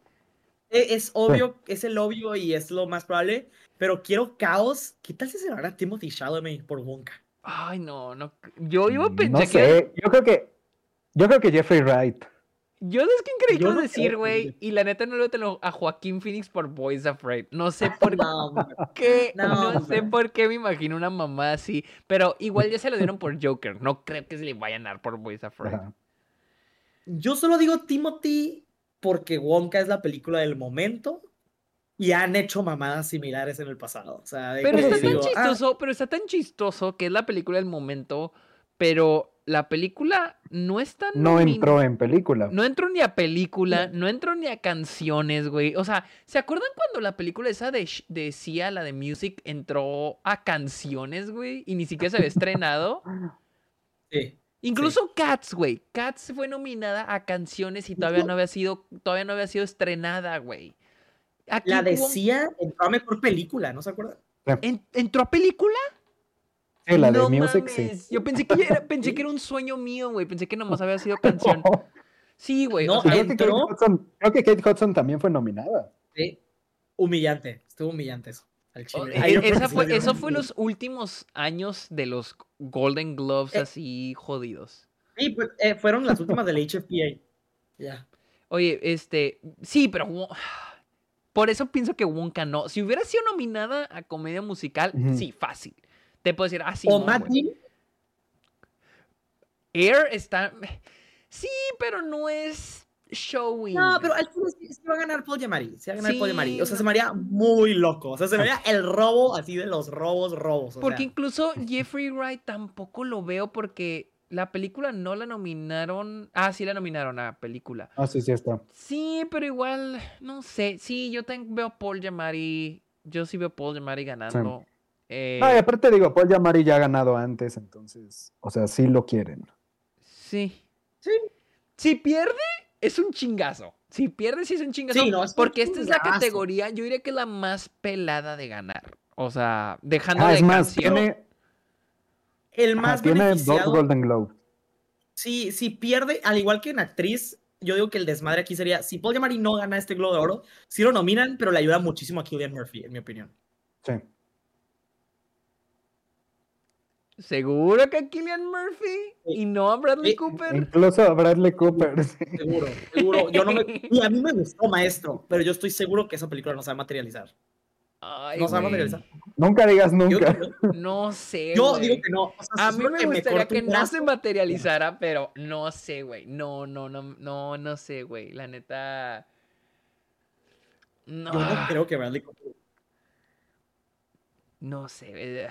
Es obvio, es el obvio y es lo más probable, pero quiero caos. ¿Qué tal si se lo Timothy Chalamet por Wonka? Ay, no, no. Yo iba a pensar no sé. Yo creo que yo creo que Jeffrey Wright. Yo es que creí que decir, güey, y la neta no lo tengo a Joaquín Phoenix por Boys Afraid. No sé por qué, no, sé por qué me imagino una mamá así, pero igual ya se lo dieron por Joker. No creo que se le vayan a dar por Boys Afraid. Yo solo digo Timothy porque Wonka es la película del momento y han hecho mamadas similares en el pasado. pero está tan ah". chistoso, pero está tan chistoso que es la película del momento, pero la película no está... No entró en película. No entró ni a película, no entró ni a canciones, güey. O sea, ¿se acuerdan cuando la película esa de, de Sia, la de Music, entró a canciones, güey? Y ni siquiera se había estrenado. Sí. Incluso Cats, güey. Cats fue nominada a canciones y todavía no había sido, todavía no había sido estrenada, güey. la de Sia entró a mejor película, ¿no se acuerdan? ¿Entró a película? La de Music, sí. Yo pensé que era, pensé que era un sueño mío, güey. Pensé que nomás había sido canción. Sí, güey. No, creo, que Kate Hudson, creo que Kate Hudson también fue nominada. Sí. Humillante. Estuvo humillante eso. Oh, e, esa fue, eso fue los últimos años de los Golden Gloves eh. así jodidos. Sí, pues, eh, fueron las últimas del HFPA. Ya. Oye, este, sí, pero por eso pienso que Wonka no. Si hubiera sido nominada a comedia musical, sí, fácil. Te puedo decir, ah, sí. O Matt Air está. Sí, pero no es showing. No, pero al sí, va a ganar Paul Giamatti. Se va a ganar Paul Giamatti. O sea, se me haría muy loco. O sea, se me haría el robo así de los robos, robos. porque incluso Jeffrey Wright tampoco lo veo porque la película no la nominaron. Ah, sí la nominaron a película. Ah, sí, sí está. Sí, pero igual, no sé. Sí, yo también veo a Paul Giamatti. Yo sí veo a Paul Giamatti ganando. Eh, no, y aparte digo, Paul Yamari ya ha ganado antes, entonces, o sea, sí lo quieren. Sí. Sí. Si pierde, es un chingazo. Si pierde, sí es un chingazo. Sí, no, porque esta es la categoría, yo diría que la más pelada de ganar. O sea, dejando ah, de es más, tiene, el más tiene dos Golden Globe. Sí, si pierde, al igual que en actriz, yo digo que el desmadre aquí sería, si Paul Giamatti no gana este Globo de Oro, sí lo nominan, pero le ayuda muchísimo a Killian Murphy, en mi opinión. Sí. ¿Seguro que a Killian Murphy? ¿Y no a Bradley Cooper? Incluso a Bradley Cooper. Seguro, seguro. Yo no me... Y a mí me gustó, maestro, pero yo estoy seguro que esa película no se va a materializar. no se va a materializar. Nunca digas nunca. no sé. Yo digo que no. a mí me gustaría que no se materializara, pero no sé, güey. No, no, no, no, no sé, güey. La neta. No. Yo no creo que Bradley Cooper. No sé. Eh,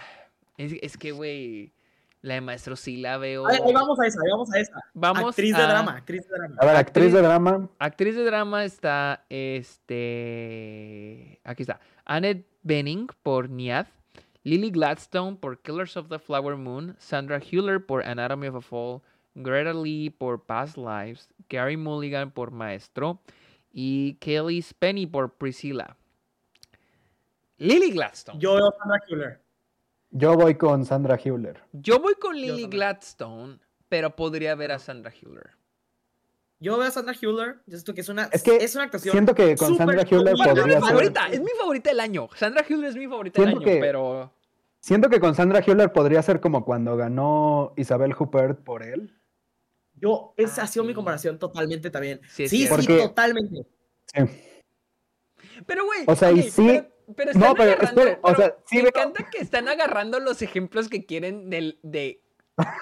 es, que, güey, la de Maestro sí la veo. Ahí, vamos a esa, vamos a esa. Vamos actriz de drama, actriz de drama. A ver, actriz, de drama. Actriz de drama está, este, aquí está, Annette Benning por Niad, Lily Gladstone por Killers of the Flower Moon, Sandra Hüller por Anatomy of a Fall, Greta Lee por Past Lives, Gary Mulligan por Maestro y Kelly Spenny por Priscilla. Lily Gladstone. Yo veo Sandra Hüller. Yo voy con Sandra Hewler. Yo voy con Lily Gladstone, pero podría ver a Sandra Hewler. Yo veo a Sandra Hewler, yo siento que es una, es que es una actuación. Siento que con Sandra Hewler podría es mi favorita, es mi favorita del año. Sandra Hewler es mi favorita del año, pero. Siento que con Sandra Hewler podría ser como cuando ganó Isabel Huppert por él. Yo, esa ah, ha sido mi comparación totalmente también. Sí, sí, totalmente. Sí. Pero, güey. O sea, y sí. Pero no, pero espere, o sea, sí me encanta que están agarrando los ejemplos que quieren del de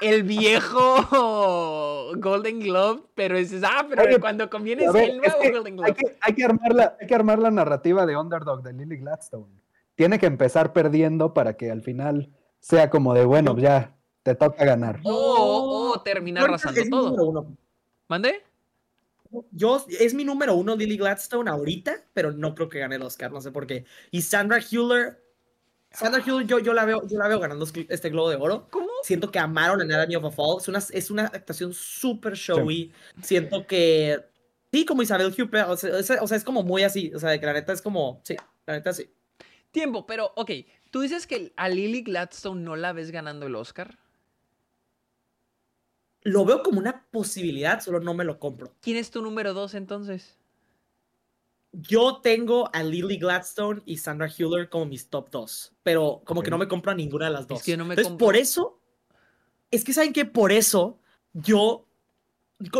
el viejo Golden Globe, pero dices, ah, pero cuando conviene es el nuevo Golden Globe. Hay que, hay, que armar la, hay que armar la narrativa de Underdog de Lily Gladstone. Tiene que empezar perdiendo para que al final sea como de, bueno, ya, te toca ganar. O, o terminar arrasando todo. ¿Mande? Yo, es mi número uno Lily Gladstone ahorita, pero no creo que gane el Oscar, no sé por qué. Y Sandra Hüller, Sandra Hüller yo, yo, la veo, yo la veo ganando este Globo de Oro. ¿Cómo? Siento que amaron Anatomy of a Fall. Es una, es una actuación súper showy. Siento que, sí, como Isabel Huppert, o sea, o sea, es como muy así, o sea, que la neta es como, sí, la neta sí. Tiempo, pero, ok, tú dices que a Lily Gladstone no la ves ganando el Oscar lo veo como una posibilidad, solo no me lo compro. ¿Quién es tu número dos entonces? Yo tengo a Lily Gladstone y Sandra Hüller como mis top dos, pero como que no me compro a ninguna de las dos. Es que no me Entonces, por eso, es que saben que por eso yo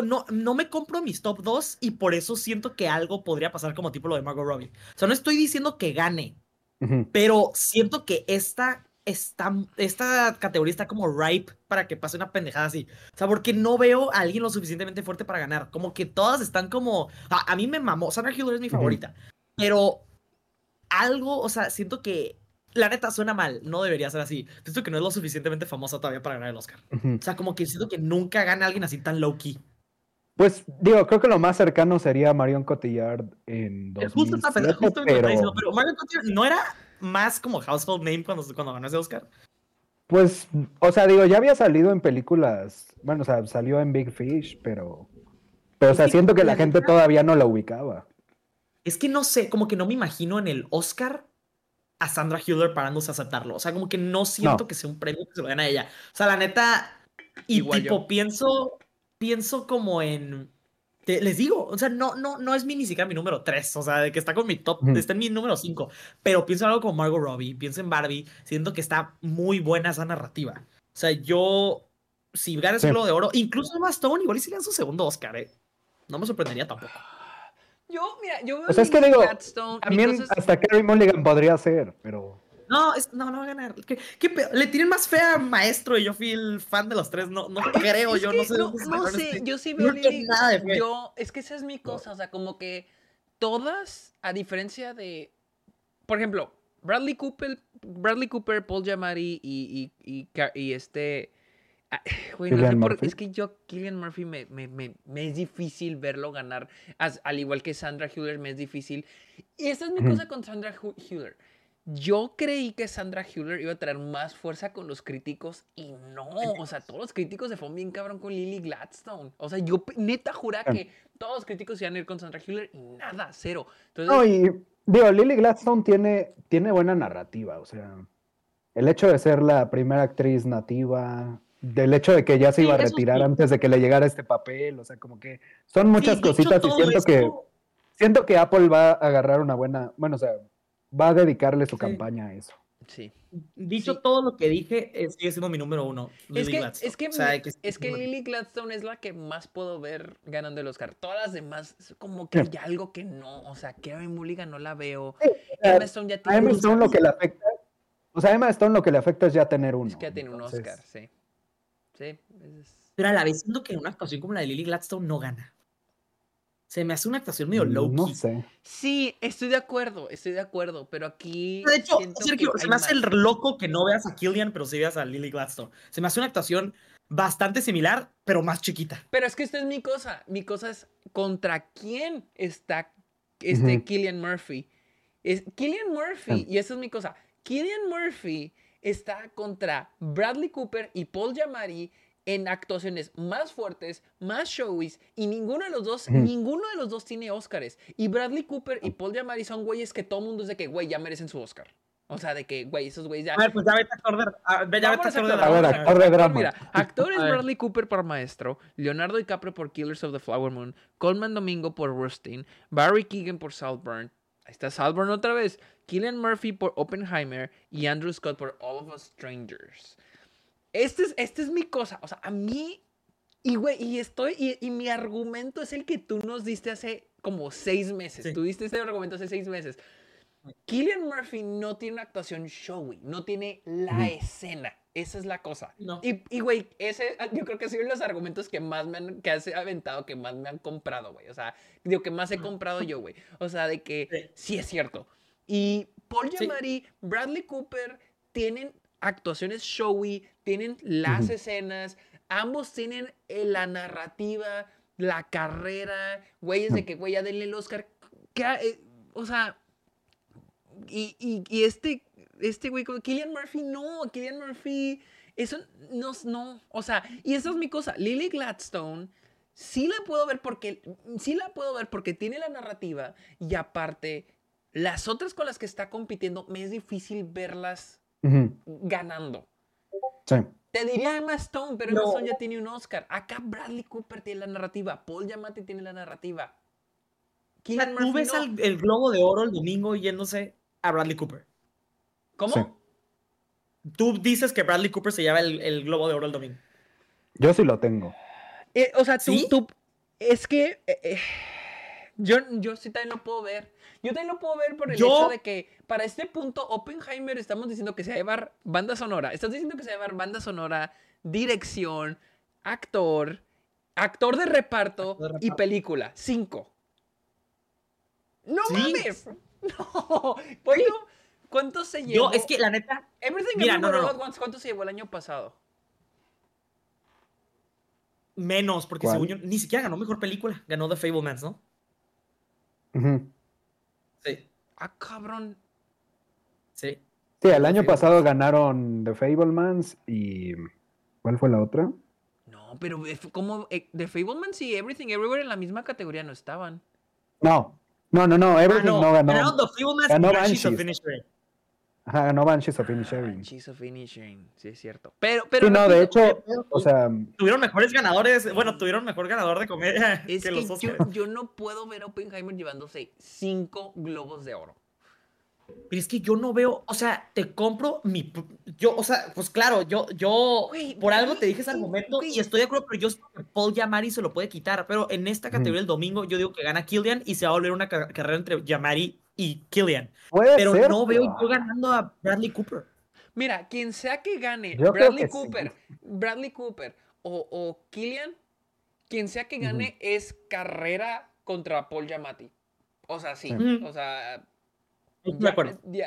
no, no me compro mis top dos y por eso siento que algo podría pasar como tipo lo de Margot Robbie. O sea, no estoy diciendo que gane, pero siento que esta esta, esta categoría está como ripe para que pase una pendejada así. O sea, porque no veo a alguien lo suficientemente fuerte para ganar. Como que todas están como. A, mí me mamó. Sandra Hüller es mi favorita. Pero algo, o sea, siento que. La neta suena mal, no debería ser así. Siento que no es lo suficientemente famosa todavía para ganar el Oscar. O sea, como que siento que nunca gana alguien así tan low key. Pues digo, creo que lo más cercano sería Marion Cotillard en 2007, Justo está justo pero... pero Marion Cotillard no era más como household name cuando, cuando ganó ese Oscar? Pues, o sea, digo, ya había salido en películas, bueno, o sea, salió en Big Fish, pero, pero, o sea, siento que la gente todavía no la ubicaba. Es que no sé, como que no me imagino en el Oscar a Sandra Hüller parándose a aceptarlo. O sea, como que no siento que sea un premio que se lo den a ella. O sea, la neta, y tipo, pienso, pienso como en les digo, o sea, no, no, no es mi, ni siquiera mi número 3, o sea, de que está con mi top, está en mi número 5, pero pienso en algo como Margot Robbie, pienso en Barbie, siento que está muy buena esa narrativa. O sea, yo, si gana el de oro, incluso Emma Stone, igual y si le dan su segundo Oscar, ¿eh? No me sorprendería tampoco. Yo, mira, yo veo o sea, es que digo, también hasta Kerry Mulligan podría ser, pero... No, no, no va a ganar. ¿Qué, Le tienen más fea a Maestro y yo fui el fan de los tres. No, no creo, yo no sé. No, no sé, yo sí veo nada de Yo, es que esa es mi cosa, o sea, como que todas, a diferencia de. Por ejemplo, Bradley Cooper, Bradley Cooper, Paul Giamatti y, y, y, este. Ah, güey, no sé por, es que yo, Killian Murphy, me, me, me, me es difícil verlo ganar, al igual que Sandra Hüller, me es difícil. Y esa es mi cosa con Sandra Hüller yo creí que Sandra Hüller iba a traer más fuerza con los críticos y no. O sea, todos los críticos se fueron bien cabrón con Lily Gladstone. O sea, yo neta jura que todos los críticos iban a ir con Sandra Hüller y nada, cero. No, y digo, Lily Gladstone tiene, tiene buena narrativa. O sea, el hecho de ser la primera actriz nativa, del hecho de que ya se iba a retirar antes de que le llegara este papel, o sea, como que son muchas cositas y siento que siento que Apple va a agarrar una buena, bueno, o sea, va a dedicarle su campaña a eso. Sí. Dicho todo lo que dije, sigue siendo mi número uno. es que, es que, es que Lily Gladstone es la que más puedo ver ganando el Oscar. Todas las demás, como que hay algo que no. O sea, Kevin Mulligan no la veo. Emma Stone ya tiene. A Emma Stone lo que le afecta. O sea, a Emma Stone lo que le afecta es ya tener uno. Es que ya tiene un Oscar, sí. Sí. Pero a la vez siento que una actuación como la de Lily Gladstone no gana. Se me hace una actuación medio low No sé. Sí, estoy de acuerdo, estoy de acuerdo, pero aquí. De hecho, Sergio, se me hace el loco que no veas a Killian, pero sí veas a Lily Gladstone. Se me hace una actuación bastante similar, pero más chiquita. Pero es que esta es mi cosa. Mi cosa es contra quién está este Killian Murphy. Es Killian Murphy, y esa es mi cosa. Killian Murphy está contra Bradley Cooper y Paul Giamatti en actuaciones más fuertes, más showies, y ninguno de los dos, ninguno de los dos tiene Oscars. Y Bradley Cooper y Paul Giamatti son güeyes que todo el mundo es de que, güey, ya merecen su Oscar. O sea, de que, güey, esos güeyes ya. A ver, pues ya vete a actor de, ya vete a drama. actor de drama. Mira, actores Bradley Cooper por Maestro, Leonardo DiCaprio por Killers of the Flower Moon, Coleman Domingo por Rustin, Barry Keegan por Saltburn, ahí está Saltburn otra vez, Killian Murphy por Oppenheimer y Andrew Scott por All of Us Strangers. Esta es, este es mi cosa. O sea, a mí. Y, güey, y estoy. Y, mi argumento es el que tú nos diste hace como seis meses. Tú diste ese argumento hace seis meses. Killian Murphy no tiene una actuación showy, no tiene la escena. Esa es la cosa. Y, güey, ese yo creo que ha sido los argumentos que más me han, que has aventado, que más me han comprado, güey. O sea, digo, que más he comprado yo, güey. O sea, de que sí, es cierto. Y Paul Giamatti, Bradley Cooper tienen actuaciones showy, tienen las escenas, ambos tienen eh, la narrativa, la carrera, güeyes de que, güey, ya denle el Oscar. Eh, o sea, y, y, este, este güey, Killian Murphy, no, Killian Murphy, eso no, no, o sea, y esa es mi cosa, Lily Gladstone, sí la puedo ver porque, sí la puedo ver porque tiene la narrativa y aparte, las otras con las que está compitiendo, me es difícil verlas ganando. Sí. Te diría Emma Stone, pero Emma Stone ya tiene un Oscar. Acá Bradley Cooper tiene la narrativa. Paul Giamatti tiene la narrativa. ¿Tú ves el Globo de Oro el domingo yéndose a Bradley Cooper? ¿Cómo? Tú dices que Bradley Cooper se lleva el, Globo de Oro el domingo. Yo sí lo tengo. Eh, o sea, tú, es que eh, eh, yo, yo sí también lo puedo ver. Yo también lo puedo ver por el hecho de que para este punto Oppenheimer estamos diciendo que se va a llevar banda sonora. Estás diciendo que se va a llevar banda sonora, dirección, actor, actor de reparto, y película. Cinco. ¡No mames! No. ¿Cuánto se llevó? Yo, es que la neta. Everything Mira, no, no, ¿Cuánto se llevó el año pasado? Menos, porque según yo, ni siquiera ganó mejor película. Ganó The Fablemans, ¿no? Sí. Ah, cabrón. Sí. Sí, el año pasado ganaron The Fablemans y. ¿Cuál fue la otra? No, pero como eh, The Fablemans y Everything Everywhere en la misma categoría no estaban. No, no, no, no, Everything ah, no. ganó. Ganaron The Fablemans ganó Banshees. Ajá, ganó Banshees of Inisherin. Banshees of Inisherin, sí es cierto. Pero, pero. Sí, no, de hecho, o sea. Tuvieron mejores ganadores, bueno, tuvieron mejor ganador de comedia es que, los Yo, yo, no puedo ver a Oppenheimer llevándose cinco globos de oro. Pero es que yo no veo, o sea, te compro mi. Yo, o sea, pues claro, yo, yo por algo te dije ese argumento y estoy de acuerdo, pero yo que Paul Yamari se lo puede quitar. Pero en esta categoría el domingo yo digo que gana Killian y se va a volver una carrera entre Yamari y Killian. pero no veo yo ganando a Bradley Cooper. Mira, quien sea que gane, Bradley Cooper, Bradley Cooper o, o, Killian, quien sea que gane es carrera contra Paul Yamati. O sea, sí. O sea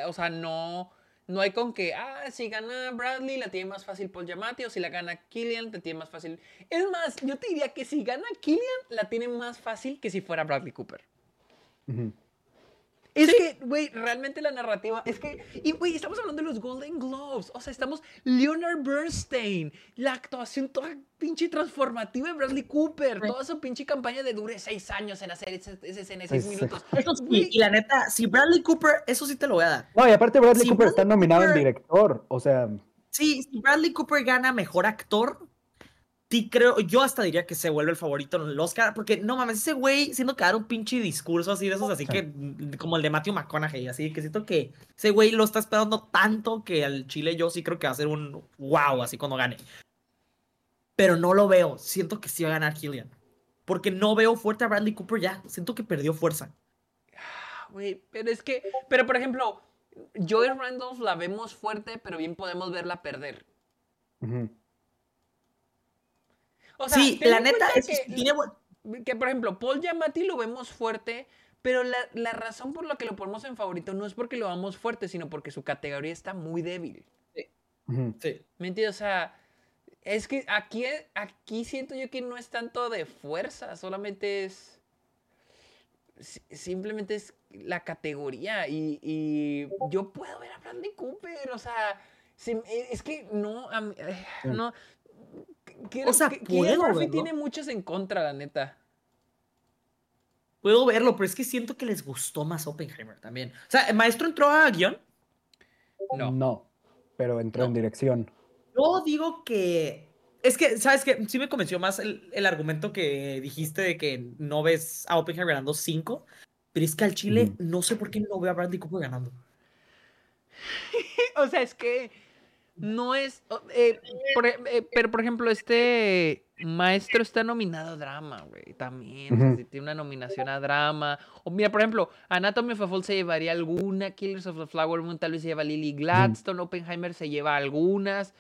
o sea, no, no hay con que, ah, si gana Bradley la tiene más fácil Paul Giamatti o si la gana Killian la tiene más fácil. Es más, yo te diría que si gana Killian la tiene más fácil que si fuera Bradley Cooper. Es que, güey, realmente la narrativa es que, y güey, estamos hablando de los Golden Globes, o sea, estamos Leonard Bernstein, la actuación toda pinche transformativa de Bradley Cooper, toda su pinche campaña de dure seis años en hacer esa escena de seis minutos. Eso sí, y la neta, si Bradley Cooper, eso sí te lo voy a dar. No, y aparte Bradley Cooper está nominado en director, o sea. Sí, si Bradley Cooper gana mejor actor, sí creo, yo hasta diría que se vuelve el favorito en el Oscar, porque no mames, ese güey siendo que dar un pinche discurso así de esos, así que mm, como el de Matthew McConaughey, así que siento que ese güey lo está esperando tanto que al Chile yo sí creo que va a ser un wow, así cuando gane. Pero no lo veo, siento que sí va a ganar Killian. Porque no veo fuerte a Bradley Cooper ya, siento que perdió fuerza. Ah, güey, pero es que, pero por ejemplo, Joey Randolph la vemos fuerte, pero bien podemos verla perder. O sea, sí, la neta es que, que, por ejemplo, Paul Giamatti lo vemos fuerte, pero la, razón por la que lo ponemos en favorito no es porque lo vamos fuerte, sino porque su categoría está muy débil. Sí. sí. ¿Me entiendes? O sea, es que aquí, aquí siento yo que no es tanto de fuerza, solamente es. Simplemente es la categoría. Y, y yo puedo ver a Bradley Cooper, o sea. es que no, no, o sea, puedo tiene muchos en contra, la neta. Puedo verlo, pero es que siento que les gustó más Oppenheimer también. O sea, ¿el maestro entró a guion? No. No, pero entró en dirección. Yo digo que. Es que, ¿sabes qué? Sí me convenció más el, argumento que dijiste de que no ves a Oppenheimer ganando 5. Pero es que al Chile no sé por qué no veo a Bradley Cooper ganando. o sea, es que no es. Eh, eh, pero, por ejemplo, este maestro está nominado a drama, güey. También. tiene una nominación a drama. O mira, por ejemplo, Anatomy of a Fall se llevaría alguna. Killers of the Flower Moon tal vez se lleva Lily Gladstone. Oppenheimer se lleva algunas.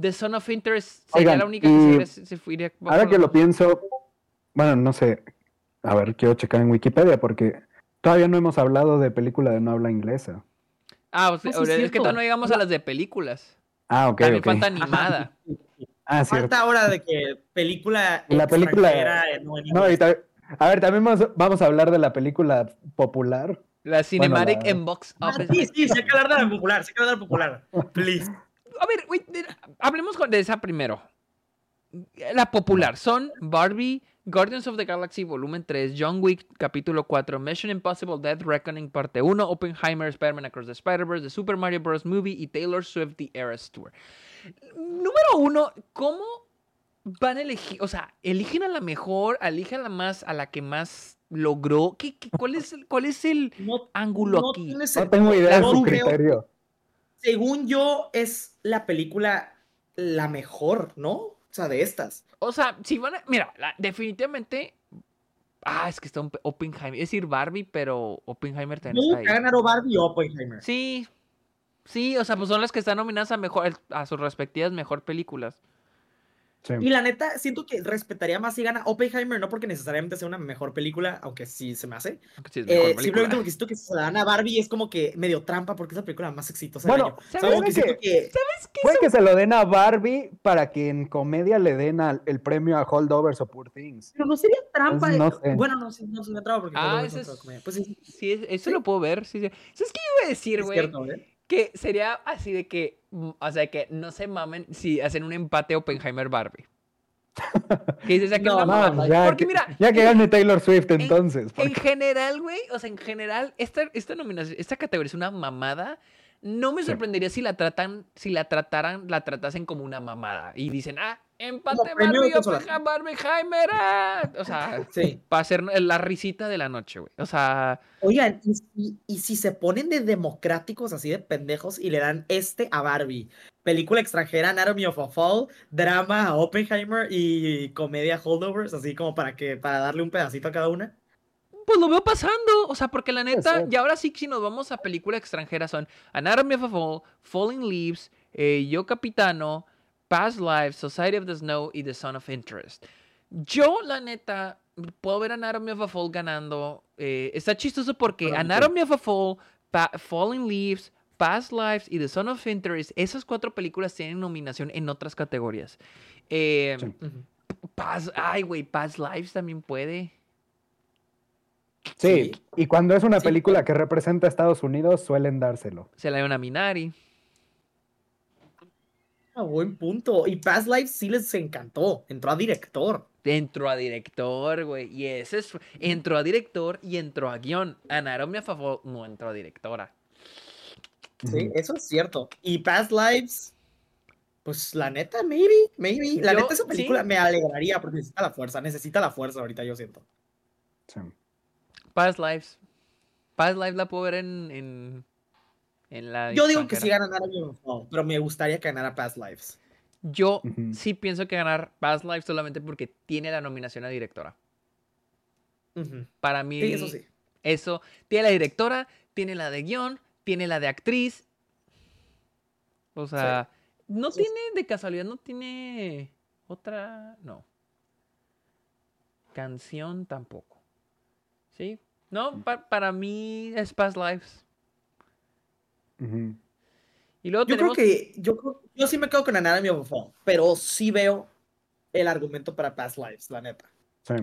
The Son of Interest sería la única que se, se fuera. Ahora que lo pienso. Bueno, no sé. A ver, quiero checar en Wikipedia porque todavía no hemos hablado de película de no habla inglesa. Ah, o sea, es, es, que todavía no llegamos a las de películas. Ah, ok. También falta animada. ah, falta ahora de que película. La película. No, a ver, también vamos, a hablar de la película popular. La Cinematic en Box ah, sí, sí, se hay que hablar de la popular, se hay que hablar de la popular. Please. A ver, hablemos de esa primero. La popular son Barbie, Guardians of the Galaxy Volumen 3, John Wick Capítulo 4, Mission Impossible Death Reckoning Parte 1, Oppenheimer, Spider-Man Across the Spider-Verse, The Super Mario Bros. Movie y Taylor Swift The Eras Tour. Número uno, ¿cómo van a elegir? O sea, eligen a la mejor, eligen a la más, a la que más logró. ¿Qué, cuál, es el, ¿Cuál es el ángulo aquí? No tengo idea de su criterio. Según yo, es la película la mejor, ¿no? Sea, de estas. O sea, si van a. Mira, definitivamente. Ah, es que está un Oppenheimer. Es decir, Barbie, pero Oppenheimer también está ahí. Barbie o Oppenheimer. Sí. Sí, o sea, pues son las que están nominadas a mejor, a sus respectivas mejor películas. Y la neta, siento que respetaría más si gana Oppenheimer, no porque necesariamente sea una mejor película, aunque sí se me hace. Eh, simplemente porque siento que si se la dan a Barbie es como que medio trampa porque es la película más exitosa bueno, del año. ¿sabes, que, Puede que se lo den a Barbie para que en comedia le den el premio a Holdovers o Poor Things. Pero no sería trampa. Bueno, no, no sería trampa porque ah, eso es, pues, sí, eso lo puedo ver. Sí, sí. ¿Sabes qué iba a decir, güey? ¿eh? Que sería así de que, o sea, que no se mamen si hacen un empate Oppenheimer-Barbie. que dices, no, no, ya, Porque, que, mira, ya que gane Taylor Swift entonces. En, general, güey, o sea, en general, esta, esta nominación, esta categoría es una mamada. No me sorprendería si la tratan, si la trataran, la tratasen como una mamada. Y dicen, ah, Empate Barbie, Barbenheimer. O sea, sí. para hacer la risita de la noche, güey. O sea. Oigan, ¿y, si se ponen de democráticos así de pendejos y le dan este a Barbie. Película extranjera, Anatomy of a Fall, drama a Oppenheimer y comedia holdovers, así como para que, para darle un pedacito a cada una. Pues lo veo pasando, o sea, porque la neta, y ahora sí, si nos vamos a película extranjera, son Anatomy of a Fall, Falling Leaves, eh, Yo Capitano, Past Lives, Society of the Snow y The Son of Interest. Yo, la neta, puedo ver Anatomy of a Fall ganando. Eh, está chistoso porque Anatomy of a Fall, Falling Leaves, Past Lives y The Son of Interest, esas cuatro películas tienen nominación en otras categorías. Eh, ay, güey, Past Lives también puede. Sí, y cuando es una película que representa a Estados Unidos, suelen dárselo. Se la dio a Minari buen punto. Y Past Life sí les encantó. Entró a director. Entró a director, güey. Y ese es. Entró a director y entró a guion. Anatomía a favor no entró a directora. Sí, eso es cierto. Y Past Lives. Pues la neta, maybe, maybe. La neta, esa película me alegraría porque necesita la fuerza, necesita la fuerza ahorita, yo siento. Sí. Past Lives. Past Lives la puedo ver en, en, la. Yo digo que sí gana pero me gustaría que ganara Past Lives. Yo sí pienso que ganar Past Lives solamente porque tiene la nominación a directora. Para mí. eso sí. Eso. Tiene la directora, tiene la de guion, tiene la de actriz. O sea, no tiene, de casualidad, no tiene otra. No. Canción tampoco. ¿Sí? No, para mí es Past Lives. Y luego yo creo que yo, yo sí me quedo con Anatomy of a Fall, pero sí veo el argumento para Past Lives, la neta. Sí.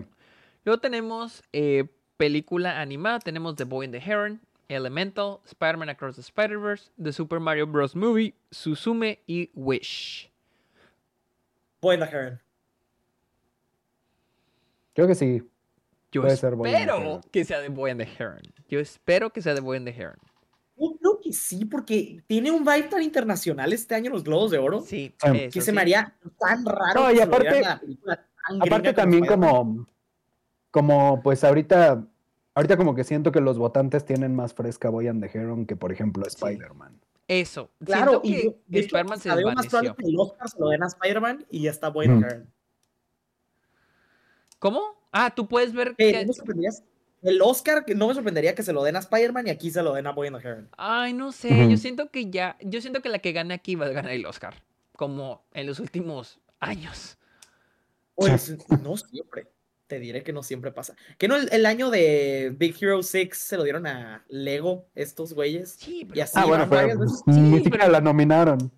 Luego tenemos eh, película animada, tenemos The Boy and the Heron, Elemental, Spider-Man Across the Spider-Verse, The Super Mario Bros. Movie, Suzume y Wish. Boy and the Heron. Creo que sí. Yo espero que sea de Boy and the Heron. Yo espero que sea de Boy and the Heron. Sí, porque tiene un vibe tan internacional este año los Globos de Oro. Sí, que se me haría tan raro. y aparte, aparte también como, como pues ahorita, ahorita como que siento que los votantes tienen más fresca Boy and the Heron que por ejemplo Spider-Man. Eso. Claro, y Spider-Man se más probable que el Oscar se lo den a Spider-Man y ya está Boy and the Heron. ¿Cómo? Ah, tú puedes ver que... El Oscar, no me sorprendería que se lo den a Spider-Man y aquí se lo den a Boy and the Heron. Ay, no sé, yo siento que ya, yo siento que la que gane aquí va a ganar el Oscar, como en los últimos años. Pues no siempre, te diré que no siempre pasa. ¿Que no el, año de Big Hero 6 se lo dieron a Lego estos güeyes? Sí, pero... ah, bueno, sí, pero... la nominaron.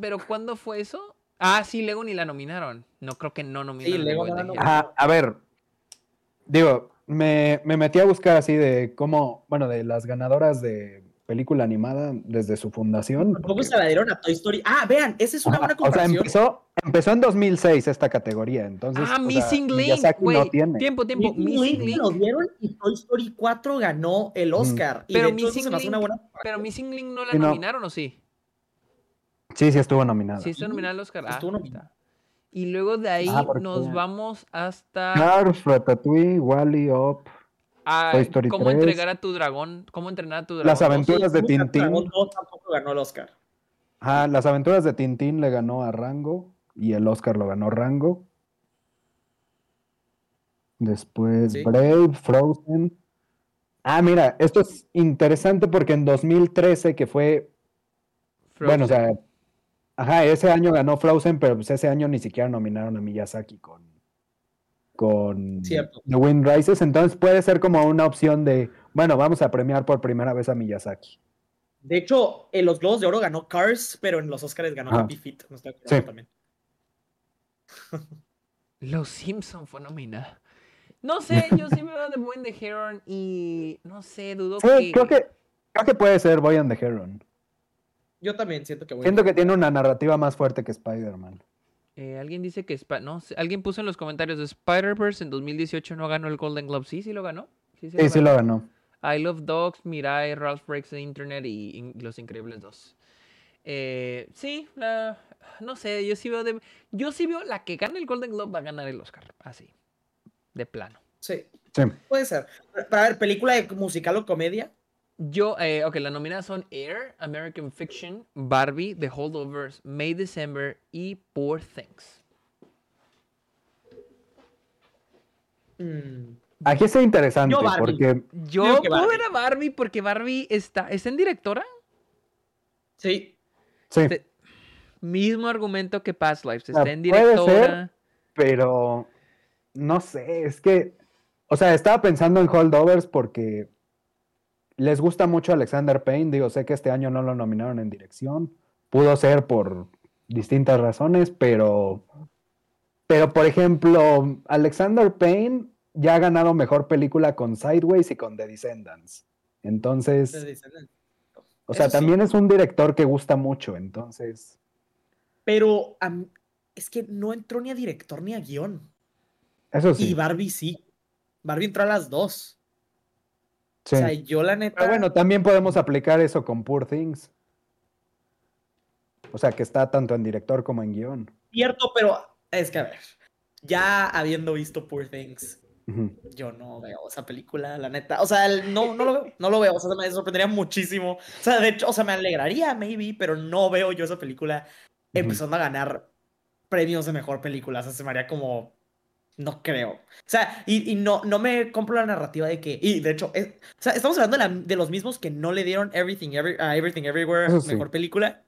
¿Pero cuándo fue eso? Ah, sí, Lego ni la nominaron. No creo que no nominaron. Sí, Lego no a ver, digo, me, me, metí a buscar así de cómo, bueno, de las ganadoras de película animada desde su fundación. Tampoco se la dieron a Toy Story. Ah, vean, esa es una buena comparación. O sea, empezó, empezó en 2006 esta categoría, entonces... Ah, Missing Link, güey. tiempo, tiempo. Missing, Link, lo dieron y Toy Story 4 ganó el Oscar. pero, Missing Link, una buena pero Missing Link no la nominaron, ¿o sí? Sí, sí estuvo nominada. Sí, estuvo nominada al Oscar. Estuvo ah, nominada. Y luego de ahí ah, nos vamos hasta. Cars, Ratatouille, Wally, Up. Ah, ¿Cómo entregar a tu dragón? ¿Cómo entrenar a tu dragón? Las aventuras de Tintín. Dragón tampoco ganó el Oscar. Ah, las aventuras de Tintín le ganó a Rango y el Oscar lo ganó Rango. Después Brave, Frozen. Ah, mira, esto es interesante porque en 2013, que fue. Bueno, o sea, Ajá, ese año ganó Frozen, pero pues ese año ni siquiera nominaron a Miyazaki con, con The Wind Rises, entonces puede ser como una opción de, bueno, vamos a premiar por primera vez a Miyazaki. De hecho, en los Globos de Oro ganó Cars, pero en los Oscars ganó Happy Feet. No estoy sí. también. Los Simpson fue nominada. No sé, yo sí me veo de Boy and the Heron y no sé, dudo sí, Creo que, creo que puede ser Boy and the Heron. Yo también siento que voy Siento que tiene una narrativa más fuerte que Spider-Man. Eh, alguien dice que no, alguien puso en los comentarios de Spider-Verse en 2018 no ganó el Golden Globe. Sí, sí lo ganó. Sí, sí, lo, ganó. I Love Dogs, Mirai, Ralph Breaks the Internet y, Los Increíbles 2. Eh, sí, no sé, yo sí veo de, yo sí veo la que gane el Golden Globe va a ganar el Oscar, así, de plano. Sí, sí. puede ser. Para ver, película de musical o comedia, yo, eh, ok, las nominadas son Air, American Fiction, Barbie, The Holdovers, May December y Poor Things. Mm. Aquí está interesante porque. Yo puedo ver a Barbie porque Barbie está. ¿Está en directora? Sí. Sí. Este, mismo argumento que Past Lives. Está en directora. Puede ser, pero. No sé, es que. O sea, estaba pensando en Holdovers porque les gusta mucho Alexander Payne, digo, sé que este año no lo nominaron en dirección, pudo ser por distintas razones, pero, pero por ejemplo, Alexander Payne ya ha ganado mejor película con Sideways y con The Descendants. Entonces, o sea, también es un director que gusta mucho, entonces. Pero es que no entró ni a director ni a guion. Eso sí. Y Barbie sí. Barbie entró a las dos. O sea, yo la neta. Pero bueno, también podemos aplicar eso con Poor Things. O sea, que está tanto en director como en guion. Cierto, pero es que a ver, ya habiendo visto Poor Things, yo no veo esa película, la neta. O sea, no, no lo veo, no lo veo. O sea, me sorprendería muchísimo. O sea, de hecho, o sea, me alegraría, maybe, pero no veo yo esa película empezando a ganar premios de mejor película. O sea, se me haría como. No creo. O sea, y, no, no me compro la narrativa de que. Y de hecho, o sea, estamos hablando de, los mismos que no le dieron Everything, Everything Everywhere mejor película.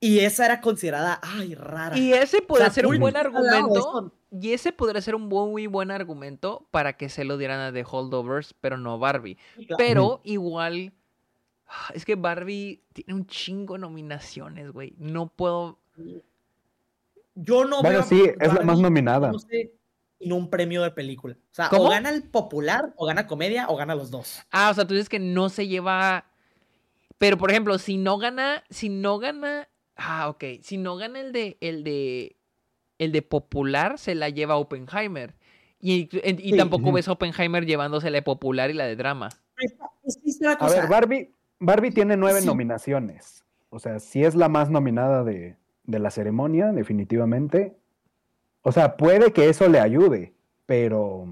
Y esa era considerada, ay, rara. Y ese puede ser un buen argumento. Y ese podría ser un muy buen argumento para que se lo dieran a The Holdovers, pero no Barbie. Pero igual. Es que Barbie tiene un chingo de nominaciones, güey. No puedo. Yo no bueno, sí, es la más nominada. No en un premio de película. O sea, o gana el popular, o gana comedia, o gana los dos. Ah, o sea, tú dices que no se lleva. Pero, por ejemplo, si no gana. Si no gana. Ah, ok. Si no gana el de. El de el de popular se la lleva Oppenheimer. Y, y tampoco ves Oppenheimer llevándose la de popular y la de drama. A ver, Barbie, Barbie tiene nueve nominaciones. O sea, si es la más nominada de, de la ceremonia, definitivamente. O sea, puede que eso le ayude, pero.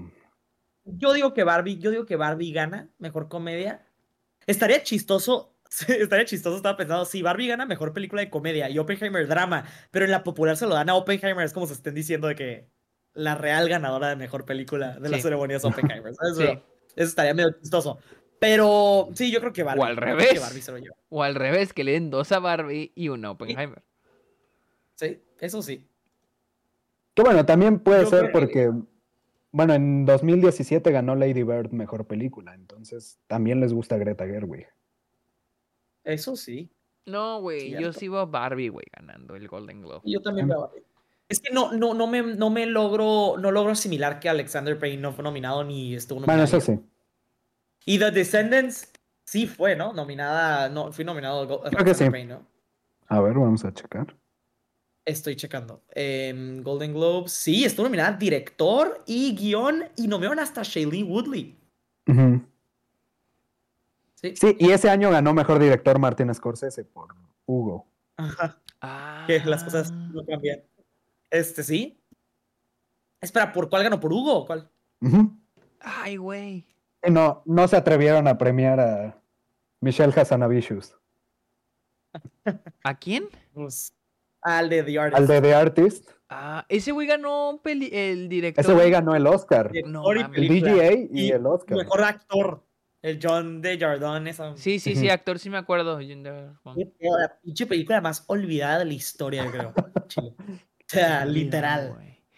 Yo digo que Barbie, yo digo que Barbie gana mejor comedia. Estaría chistoso estaría chistoso, estaba pensando, si Barbie gana mejor película de comedia y Oppenheimer drama, pero en la popular se lo dan a Oppenheimer, es como se estén diciendo de que la real ganadora de mejor película de la ceremonia es Oppenheimer. Eso, estaría medio chistoso. Pero sí, yo creo que Barbie. O al revés. O al revés, que le den dos a Barbie y uno a Oppenheimer. Sí, eso sí. Que bueno, también puede ser porque, bueno, en 2017 ganó Lady Bird mejor película, entonces también les gusta Greta Gerwig. Eso sí. No, güey, yo sí veo a Barbie, güey, ganando el Golden Globe. Yo también veo a Barbie. Es que no, no, no, me, no me logro, no logro asimilar que Alexander Payne no fue nominado ni estuvo nominado. Bueno, eso sí. Y The Descendants sí fue, ¿no? Nominada, no, fui nominado a Creo que sí. ¿no? A ver, vamos a checar. Estoy checando. Golden Globe, sí, estuvo nominada director y guion y nominaron hasta Shailene Woodley. Sí. y ese año ganó mejor director Martin Scorsese por Hugo. Ajá. Que las cosas no cambian. Este, sí. Espera, ¿por cuál ganó? ¿Por Hugo o cuál? Ay, güey. No, no se atrevieron a premiar a Michelle Hassanavicius. ¿A quién? Pues, al de The Artist. Al de The Artist. Ah, ese güey ganó el director. Ese güey ganó el Oscar. el DGA y, el Oscar. Mejor actor. El John de Jardón, esa. Sí, sí, sí, actor, sí me acuerdo. La pinche película más olvidada de la historia, creo. o sea, literal.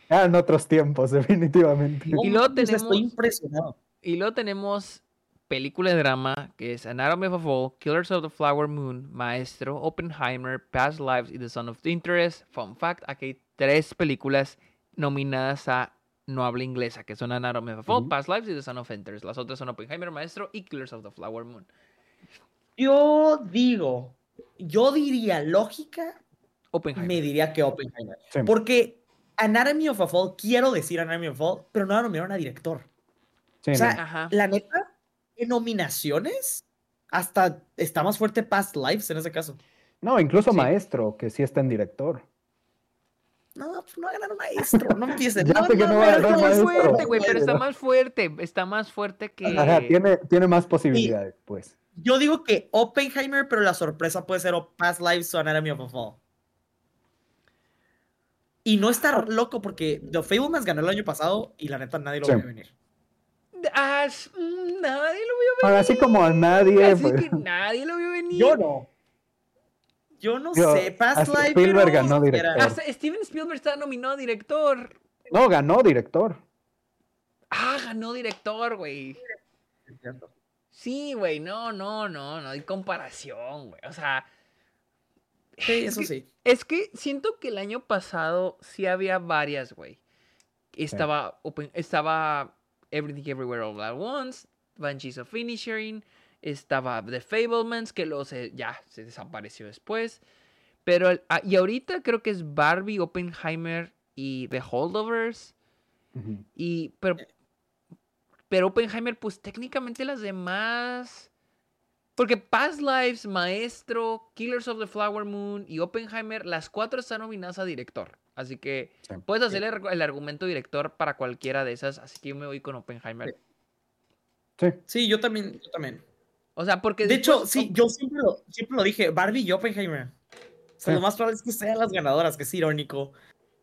Ah, en otros tiempos, definitivamente. y luego tenemos. Estoy impresionado. Y luego tenemos película de drama que es Anatomy of a Fall, Killers of the Flower Moon, Maestro, Oppenheimer, Past Lives y The Son of Interest. Fun fact: aquí hay tres películas nominadas a no habla inglesa, que son Anatomy of a Fall, Past Lives y The Son of Enters. Las otras son Oppenheimer, Maestro y Killers of the Flower Moon. Yo digo, yo diría lógica, Oppenheimer. me diría que Oppenheimer. Porque Anatomy of a Fall, quiero decir Anatomy of a Fall, pero no la nominaron a director. o sea, la neta, en nominaciones, hasta está más fuerte Past Lives en ese caso. No, incluso Maestro, que sí está en director. No, pues no va a ganar un maestro, no empieces. ya sé que no, va a ganar más fuerte, güey, pero está más fuerte, está más fuerte que... Ajá, tiene, tiene más posibilidades, pues. Yo digo que Oppenheimer, pero la sorpresa puede ser Past Lives o Anatomy of a Fall. Y no estar loco porque The Fablemans ganó el año pasado y la neta nadie lo vio venir. Ah, nadie lo vio venir. Así como a nadie. Así pues. que nadie lo vio venir. Yo no. Yo no sé, Past Life. Spielberg ganó director. Hasta Steven Spielberg está nominado a director. No, ganó director. Ah, ganó director, güey. Sí, güey, no, no, no, no hay comparación, güey. O sea. Sí, eso sí. Es que siento que el año pasado sí había varias, güey. Estaba, estaba Everything Everywhere All At Once, Banshees of Finishing, estaba The Fablemans, que luego se, ya se desapareció después. Pero, ah, y ahorita creo que es Barbie, Oppenheimer y The Holdovers. Y, pero, pero Oppenheimer, pues técnicamente las demás Porque Past Lives, Maestro, Killers of the Flower Moon y Oppenheimer, las cuatro están nominadas a director. Así que puedes hacer el, argumento director para cualquiera de esas. Así que yo me voy con Oppenheimer. Sí, sí yo también, yo también. O sea, porque. De hecho, sí, yo siempre lo, siempre lo dije, Barbie y Oppenheimer. O sea, lo más probable es que sean las ganadoras, que es irónico.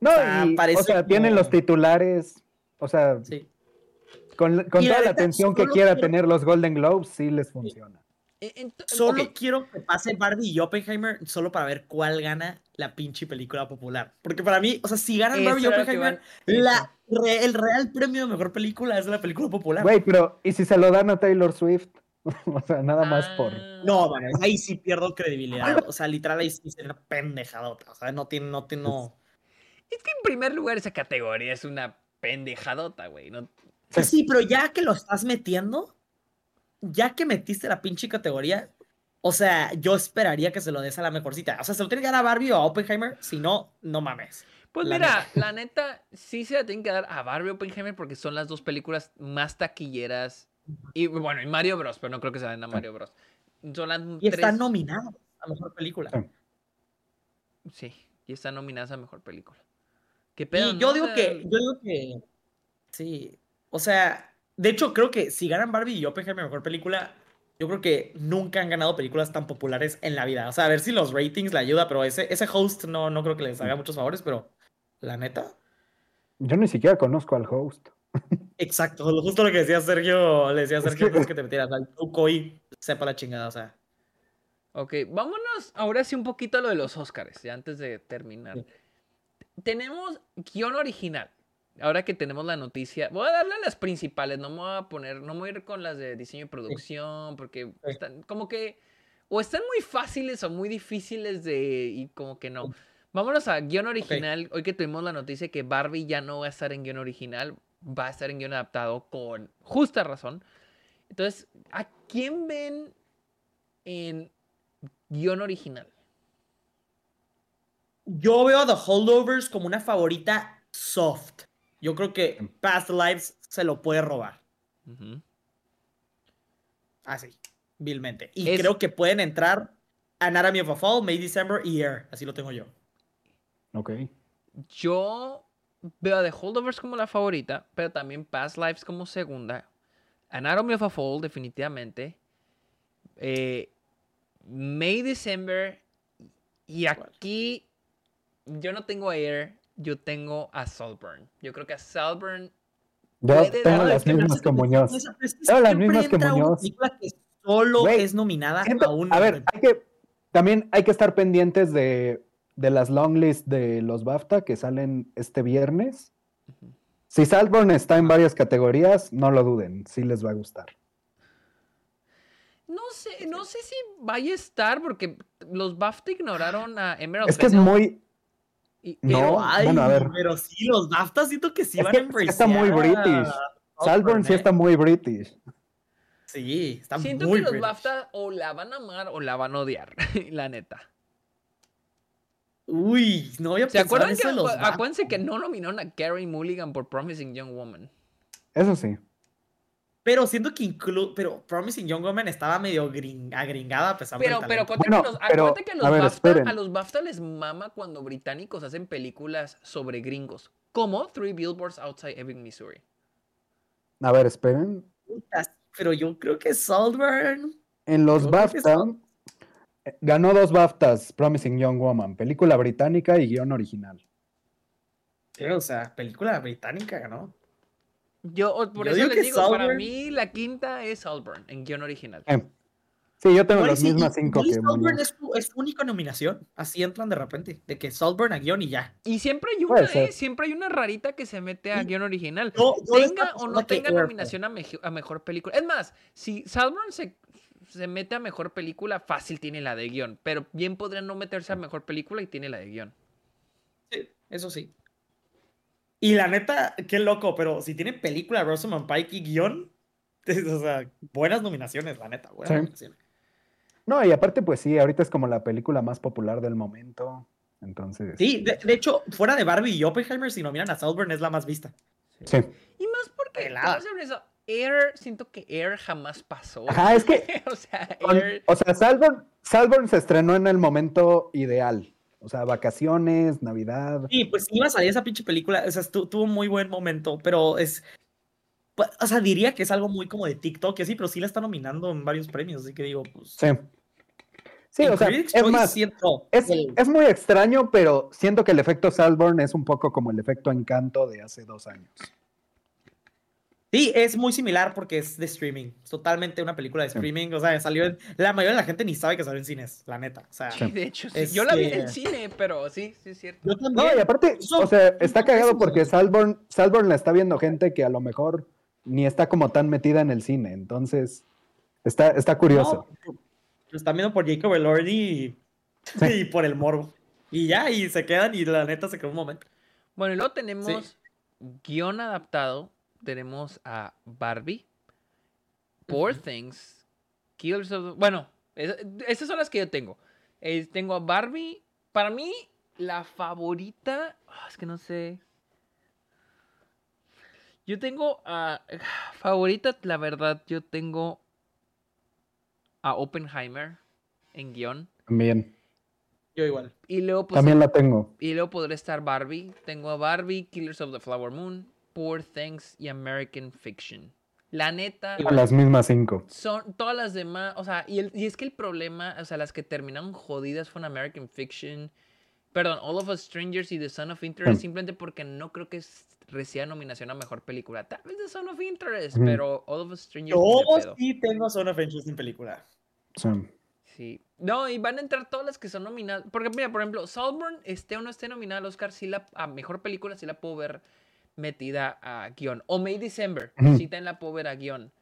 No, o sea, tienen los titulares, o sea, sí. con, toda la atención que quiera tener los Golden Globes, sí les funciona. E, solo quiero que pase Barbie y Oppenheimer solo para ver cuál gana la pinche película popular. Porque para mí, o sea, si ganan Barbie y Oppenheimer, la, el real premio de mejor película es la película popular. Güey, pero ¿y si se lo dan a Taylor Swift? o sea, nada más por. Ah. No, bueno, ahí sí pierdo credibilidad. O sea, literal, ahí sí sería una pendejadota. O sea, no tiene, no tiene, no. Es que en primer lugar esa categoría es una pendejadota, güey. ¿no? Sí, pero ya que lo estás metiendo, ya que metiste la pinche categoría, o sea, yo esperaría que se lo des a la mejorcita. O sea, se lo tiene que dar a Barbie o a Oppenheimer, si no, no mames. Pues mira, la neta, sí se la tienen que dar a Barbie o Oppenheimer porque son las dos películas más taquilleras. Y bueno, y Mario Bros, pero no creo que se den a Mario Bros. Son las y están nominadas a mejor película. Sí, y están nominadas a mejor película. ¿Qué pedo? Y yo digo que, yo digo que, sí, o sea, de hecho, creo que si ganan Barbie y Oppenheimer mejor película, yo creo que nunca han ganado películas tan populares en la vida. O sea, a ver si los ratings le ayuda, pero ese, ese host no, no creo que les haga muchos favores, pero la neta. Yo ni siquiera conozco al host. Exacto, justo lo que decía Sergio, le decía a Sergio es que, te metieras al truco y sepa la chingada, o sea. Ok, vámonos ahora sí un poquito a lo de los Oscars, ya antes de terminar. Tenemos guion original ahora que tenemos la noticia, voy a darle las principales, no me voy a poner, no me voy a ir con las de diseño y producción, porque están como que, o están muy fáciles o muy difíciles de, y como que no. Vámonos a guion original. Hoy que tuvimos la noticia que Barbie ya no va a estar en guion original, va a estar en guion adaptado con justa razón. Entonces, ¿a quién ven en guion original? Yo veo a The Holdovers como una favorita soft. Yo creo que em. Past Lives se lo puede robar. Así, vilmente. Y creo que pueden entrar Anatomy of a Fall, May December y Air. Así lo tengo yo. Ok. Yo veo a The Holdovers como la favorita, pero también Past Lives como segunda. Anatomy of a Fall, definitivamente. Eh, May December. Y aquí yo no tengo Air yo tengo a Salburn. Yo creo que a Salburn. Yo tengo las mismas que Muñoz. Tengo las mismas que Muñoz. que solo es nominada a una. A ver, hay que, también hay que estar pendientes de, de las long lists de los BAFTA que salen este viernes. Si Salburn está en varias categorías, no lo duden, sí les va a gustar. No sé, no sé si vaya a estar porque los BAFTA ignoraron a Emerald. Es que es muy, pero, no, a ver. pero sí, los BAFTA siento que sí van a empreciar. Está muy British. Salburn sí está muy British. Sí, está Siento muy que los BAFTA o la van a amar o la van a odiar, la neta. Uy, no voy a ¿Se acuerdan que, los acuérdense que no nominaron a Carrie Mulligan por Promising Young Woman? Eso sí. Pero siento que incluso, pero Promising Young Woman estaba medio agringada a pesar pero, Pero acuérdate que, los, BAFTA, a los BAFTA les mama cuando británicos hacen películas sobre gringos, como Three Billboards Outside Ebbing, Missouri. A ver, esperen. Pero yo creo que Saltburn. En los BAFTA ganó dos BAFTAs, Promising Young Woman, película británica y guion original. Sí, o sea, película británica ganó. Yo, por eso les digo, para mí la quinta es Salburn en guion original. Eh, sí, yo tengo las mismas cinco que Salburn es, es su única nominación. Así entran de repente, de que Salburn a guion y ya. Y siempre hay una, eh, siempre hay una rarita que se mete a guion original. tenga o no tenga nominación a, a, mejor película. Es más, si Salburn se, se mete a mejor película, fácil tiene la de guion. Pero bien podría no meterse a mejor película y tiene la de guion. Sí, eso sí. Y la neta, qué loco, pero si tiene película Rosamund Pike y guion, o sea, buenas nominaciones, la neta, buenas nominaciones. No, y aparte, pues sí, ahorita es como la película más popular del momento. Entonces. Sí, de, hecho, fuera de Barbie y Oppenheimer, si nominan a Salburn, es la más vista. Sí. Y más porque, Air, siento que Air jamás pasó. Ajá, es que. o sea, Air... O sea, Salborn, se estrenó en el momento ideal. O sea, vacaciones, Navidad. Sí, pues iba a salir esa pinche película. O sea, tuvo muy buen momento, pero es. Pues, o sea, diría que es algo muy como de TikTok y así, pero sí la está nominando en varios premios, así que digo, pues. Sí. Sí, o sea, es más, es, muy extraño, pero siento que el efecto Salborn es un poco como el efecto Encanto de hace dos años. Sí, es muy similar porque es de streaming. Es totalmente una película de streaming. O sea, salió en... La mayoría de la gente ni sabe que salió en cines, la neta. O sea, sí, de hecho, sí. yo la vi en el cine, pero sí, sí es cierto. Yo también. No, y aparte, o sea, está cagado porque Salborn, Salborn la está viendo gente que a lo mejor ni está como tan metida en el cine. Entonces, está, está curioso. lo están viendo por Jacob Elordi y, y por el morbo. Y ya, y se quedan y la neta se queda un momento. Bueno, y luego tenemos guion adaptado tenemos a Barbie, Poor Things, Killers of... Bueno, esas son las que yo tengo. tengo a Barbie. Para mí, la favorita... Ah, es que no sé. Yo tengo a... favorita, la verdad, yo tengo a Oppenheimer en guion. También. Yo igual. Y luego, pues, También la tengo. Y luego podré estar Barbie. Tengo a Barbie, Killers of the Flower Moon, Poor Things y American Fiction. La neta. las mismas cinco. Son todas las demás. O sea, y, es que el problema, o sea, las que terminaron jodidas fueron American Fiction. Perdón, All of Us Strangers y The Son of Interest. Simplemente porque no creo que reciba nominación a mejor película. Tal vez The Son of Interest, pero All of Us Strangers. Yo sí tengo Son of Interest en película. Sí. Sí. No, y van a entrar todas las que son nominadas. Porque, mira, por ejemplo, Saltburn, esté o no esté nominada al Oscar, sí la, a mejor película, sí la puedo ver metida a guion. O May December, está en la pobre a guion.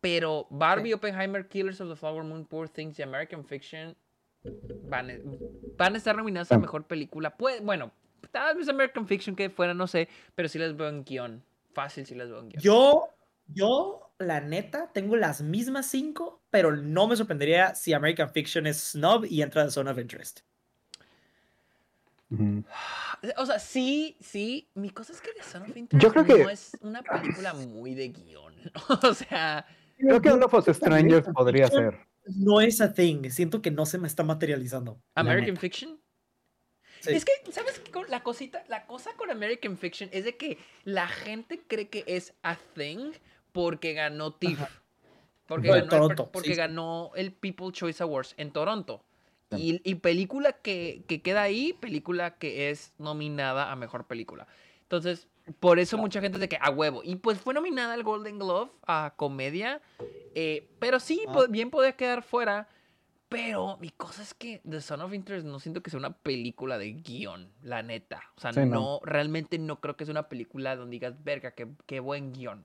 Pero Barbie, Oppenheimer, Killers of the Flower Moon, Poor Things y American Fiction van, van a estar nominadas a mejor película. Pues, bueno, tal vez American Fiction que fuera, no sé, pero sí las veo en guion. Fácil si las veo en guion. Yo, yo, la neta, tengo las mismas cinco, pero no me sorprendería si American Fiction es snob y entra en Zone of Interest. O sea, sí, sí. Mi cosa es que The Son of Interest Yo creo que... no es una película muy de guion. o sea. Creo que All of Strangers podría ser. No es a thing. Siento que no se me está materializando. ¿American Fiction? Es que, ¿sabes? La cosita, la cosa con American Fiction es de que la gente cree que es a thing porque ganó TIFF. Porque, ganó, el, porque ganó el People Choice Awards en Toronto. Y, película que, queda ahí, película que es nominada a mejor película. Entonces, por eso mucha gente dice que a huevo. Y pues fue nominada al Golden Glove a comedia. Eh, pero sí, ah. bien podía quedar fuera. Pero mi cosa es que The Son of Interest no siento que sea una película de guion, la neta. O sea, no, realmente no creo que sea una película donde digas, verga, qué, qué buen guion.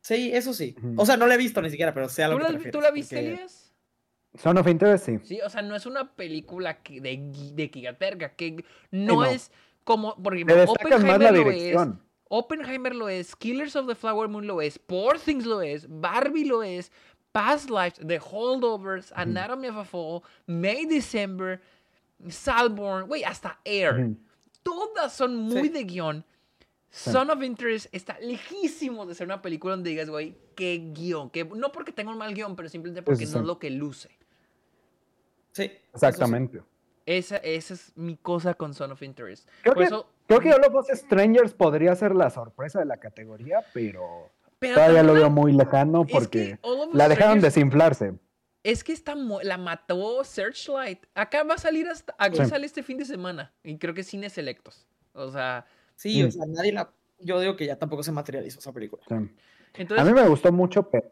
Sí, eso sí. O sea, no la he visto ni siquiera, pero sé a lo ¿Tú que la, ¿Tú la viste, Elías? Son of Interest, sí. Sí, o sea, no es una película de, de que no, es como, por ejemplo, Oppenheimer lo es. Oppenheimer lo es, Killers of the Flower Moon lo es, Poor Things lo es, Barbie lo es, Past Lives, The Holdovers, Anatomy of a Fall, May December, Salborn, güey, hasta Air. Todas son muy de guion. Son of Interest está lejísimo de ser una película donde digas, güey, qué guion. Que, no porque tenga un mal guion, pero simplemente porque no es lo que luce. Sí. Exactamente. Esa, esa, es mi cosa con Son of Interest. Creo que, eso, creo que All of Us Strangers podría ser la sorpresa de la categoría, pero, todavía lo veo muy lejano porque la dejaron desinflarse. Es que está, la mató Searchlight. Acá va a salir hasta. Aquí sale este fin de semana. Y creo que cines selectos. O sea. Sí, o mm. sea, nadie la. Yo digo que ya tampoco se materializó esa película. a mí me gustó mucho, pero.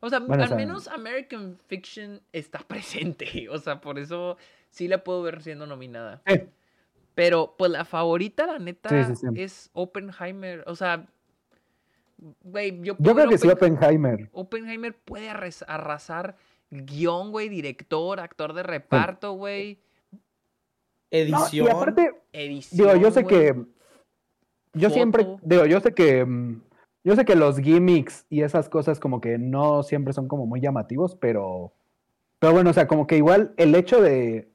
O sea, al menos American Fiction está presente. O sea, por eso sí la puedo ver siendo nominada. Pero, pues la favorita, la neta, es Oppenheimer. O sea, güey, yo, yo creo que sí, Oppenheimer. Oppenheimer puede arrasar guion, güey, director, actor de reparto, güey. Edición. y aparte, digo, yo sé que. Yo siempre. Digo, yo sé que. Yo sé que los gimmicks y esas cosas como que no siempre son como muy llamativos, pero. Pero bueno, o sea, como que igual el hecho de.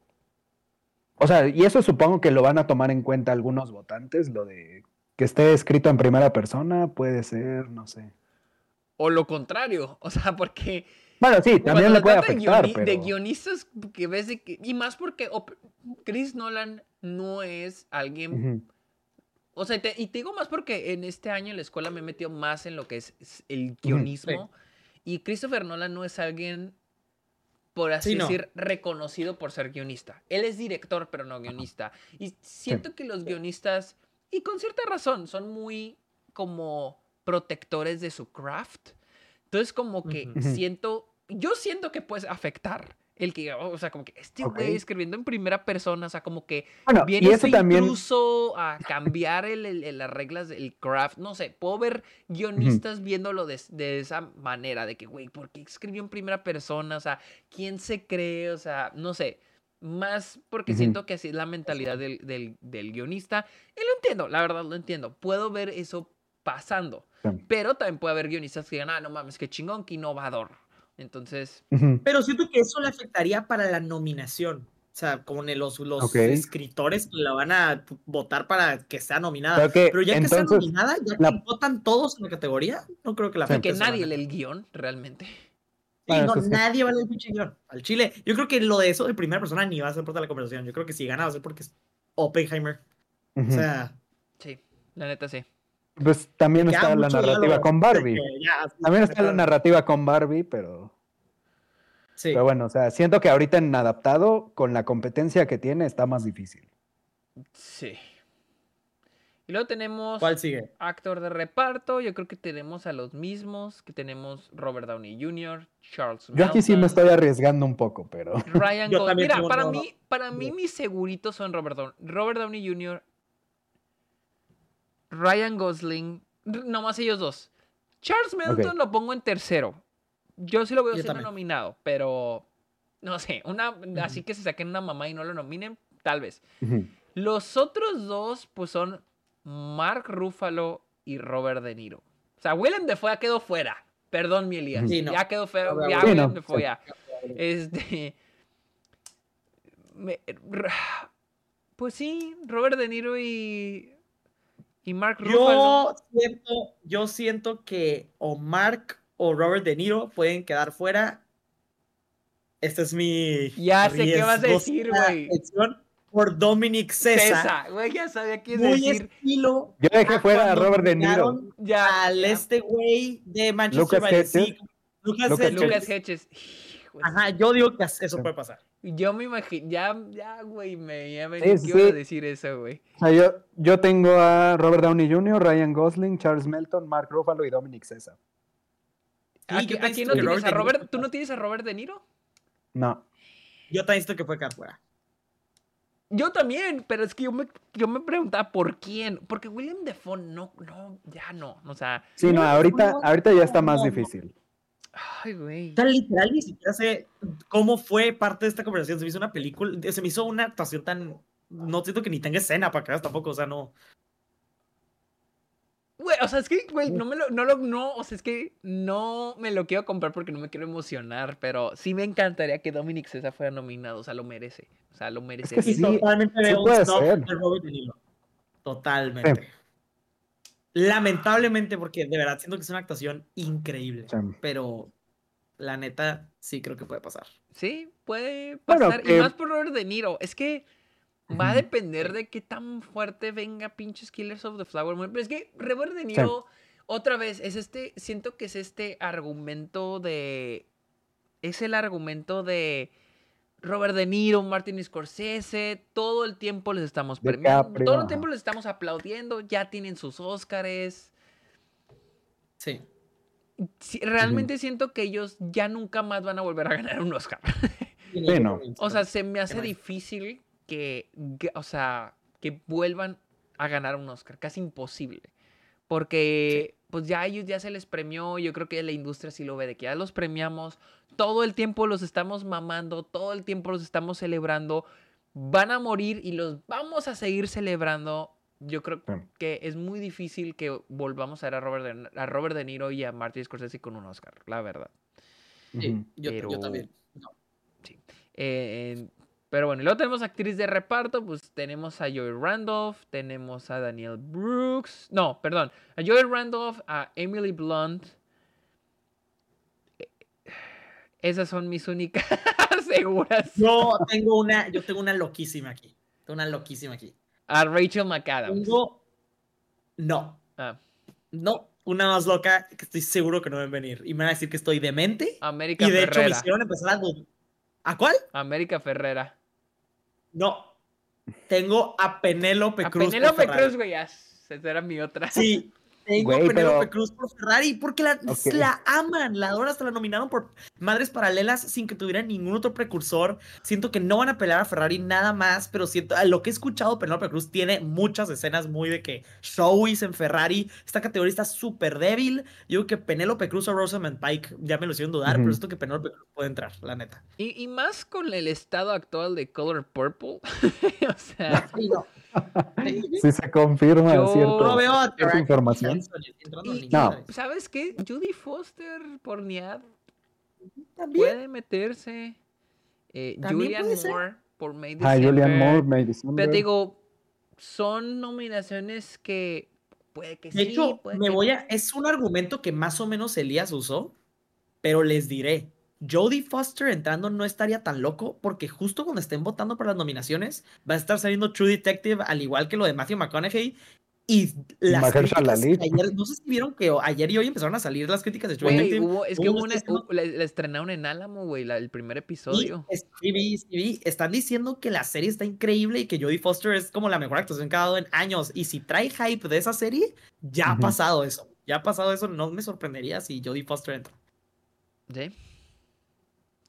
O sea, y eso supongo que lo van a tomar en cuenta algunos votantes, lo de que esté escrito en primera persona, puede ser, no sé. O lo contrario, o sea, porque... Bueno, sí, también le puede afectar, de, de guionistas que ves de que... Y más porque Chris Nolan no es alguien... O sea, y te digo más porque en este año en la escuela me he metido más en lo que es, el guionismo. Y Christopher Nolan no es alguien, por así decir, reconocido por ser guionista. Él es director, pero no guionista. Y siento que los guionistas, y con cierta razón, son muy como protectores de su craft. Entonces, como que siento, yo siento que puede afectar el que, o sea, como que este güey escribiendo en primera persona, o sea, como que viene incluso a cambiar el, las reglas del craft, no sé, puedo ver guionistas viéndolo de, esa manera, de que, güey, ¿por qué escribió en primera persona? O sea, ¿quién se cree? O sea, no sé, más porque siento que así es la mentalidad del, del, guionista, y lo entiendo, la verdad lo entiendo, puedo ver eso pasando, pero también puede haber guionistas que digan, ah, no mames, qué chingón, qué innovador, entonces. Pero siento que eso le afectaría para la nominación. O sea, como los, los escritores la van a votar para que sea nominada. Pero ya que sea nominada, ya que votan todos en la categoría, no creo que la afecte. Que nadie lee el guion, realmente. Sí, no, nadie va a leer el guion. Al Chile. Yo creo que lo de eso de primera persona ni va a ser parte de la conversación. Yo creo que si gana va a ser porque es Oppenheimer. O sea. Sí, la neta sí. Pues también está la narrativa con Barbie. también está la narrativa con Barbie, pero. Sí. Pero bueno, o sea, siento que ahorita en adaptado, con la competencia que tiene, está más difícil. Sí. Y luego tenemos. ¿Cuál sigue? Actor de reparto. Yo creo que tenemos a los mismos. Que tenemos Robert Downey Jr., Charles Yo aquí sí me estoy arriesgando un poco, pero. Ryan Gosling. Mira, para mí, para mí mis seguritos son Robert Downey, Robert Downey Jr., Ryan Gosling, nomás ellos dos. Charles Melton lo pongo en tercero. Yo sí lo veo siendo nominado, pero no sé, una, así que se saquen una mamá y no lo nominen, tal vez. Los otros dos, pues son Mark Ruffalo y Robert De Niro. O sea, Willem Dafoe ya quedó fuera. Perdón, mi Elías. Ya quedó fuera. Ya Willem Dafoe ya. Este. pues sí, Robert De Niro y y Mark Yo siento, yo siento que o Mark o Robert De Niro pueden quedar fuera. Este es mi. Ya sé qué vas a decir, güey. Por Dominic César. César, güey, ya sabía qué Muy decir. estilo. Yo dejé fuera a Robert De Niro. Ya, al este güey de Manchester United. Lucas, Lucas, Lucas Hedges. Ajá, yo digo que eso puede pasar. Yo me imagino, ya, ya, güey, me, ya me quiero decir eso, güey. O sea, yo, yo tengo a Robert Downey Jr., Ryan Gosling, Charles Melton, Mark Ruffalo y Dominic César. ¿Aquí, aquí no tienes a Robert? ¿Tú no tienes a Robert De Niro? No. Yo también visto que fue acá fuera. Yo también, pero es que yo me, yo me preguntaba por quién. Porque William Defoe no, no, ya no. O sea. Sí, no, ahorita, ahorita ya está más difícil. Ay, güey. Tan literal, ni siquiera sé cómo fue parte de esta conversación. Se me hizo una película, se me hizo una actuación tan. No siento que ni tenga escena para acá tampoco, o sea, no. Güey, o sea, es que, güey, no me lo, no lo, no, o sea, es que no me lo quiero comprar porque no me quiero emocionar, pero sí me encantaría que Dominic César fuera nominado, o sea, lo merece, o sea, lo merece. sí, totalmente veo un Totalmente. Lamentablemente, porque de verdad siento que es una actuación increíble. Pero la neta, sí creo que puede pasar. Sí, puede pasar. y más por Robert De Niro. Es que va a depender de qué tan fuerte venga pinches Killers of the Flower Moon. Pero es que Robert De Niro, otra vez, es este. Siento que es este argumento de. Es el argumento de Robert De Niro, Martin Scorsese, todo el tiempo les estamos premiando, todo el tiempo les estamos aplaudiendo, ya tienen sus Óscares. Sí. realmente siento que ellos ya nunca más van a volver a ganar un Oscar. O sea, se me hace difícil que, o sea, que vuelvan a ganar un Oscar, casi imposible. Porque pues ya a ellos ya se les premió, yo creo que la industria sí lo ve, de que ya los premiamos, todo el tiempo los estamos mamando, todo el tiempo los estamos celebrando, van a morir y los vamos a seguir celebrando. Yo creo que es muy difícil que volvamos a ver a Robert, de, a Robert De Niro y a Martin Scorsese con un Oscar, la verdad. Sí, yo, también. Sí. Eh, Pero bueno, y luego tenemos actriz de reparto, pues tenemos a Joy Randolph, tenemos a Daniel Brooks, no, perdón, a Joy Randolph, a Emily Blunt. Esas son mis únicas seguras. Yo tengo una, yo tengo una loquísima aquí. Tengo una loquísima aquí. A Rachel McAdams. No. Ah. No, una más loca que estoy seguro que no a venir. Y me van a decir que estoy demente. América y de hecho me hicieron empezar a ¿A cuál? América Ferrera. No. Tengo a Penélope Cruz. Penélope Cruz, güey. Esa era mi otra. Sí. Tengo a Penélope Cruz por Ferrari porque la, la, aman, la adoran, hasta la nominaron por Madres Paralelas sin que tuviera ningún otro precursor. Siento que no van a pelear a Ferrari nada más, pero siento, a lo que he escuchado, Penélope Cruz tiene muchas escenas muy de que showies en Ferrari. Esta categoría está súper débil. Yo creo que Penélope Cruz o Rosamund Pike ya me lo hicieron dudar, pero siento que Penélope Cruz puede entrar, la neta. Y, y, más con el estado actual de Color Purple. o sea. Si se confirma Yo cierto, no veo a información. no. ¿Sabes qué? Judy Foster por Niad puede meterse. Eh, Julian Moore por May Ah, Julian Moore, May Pero digo, son nominaciones que puede que de Hecho, me voy a. Es un argumento que más o menos Elías usó, pero les diré. Jodie Foster entrando no estaría tan loco porque justo cuando estén votando por las nominaciones va a estar saliendo True Detective al igual que lo de Matthew McConaughey y las críticas ayer, no sé si vieron que ayer y hoy empezaron a salir las críticas de True Detective. es que hubo una, la, estrenaron en Álamo, güey, el primer episodio. Sí, sí, están diciendo que la serie está increíble y que Jodie Foster es como la mejor actuación que ha dado en años. Y si trae hype de esa serie, ya ha pasado eso. Ya ha pasado eso, no me sorprendería si Jodie Foster entra. Sí.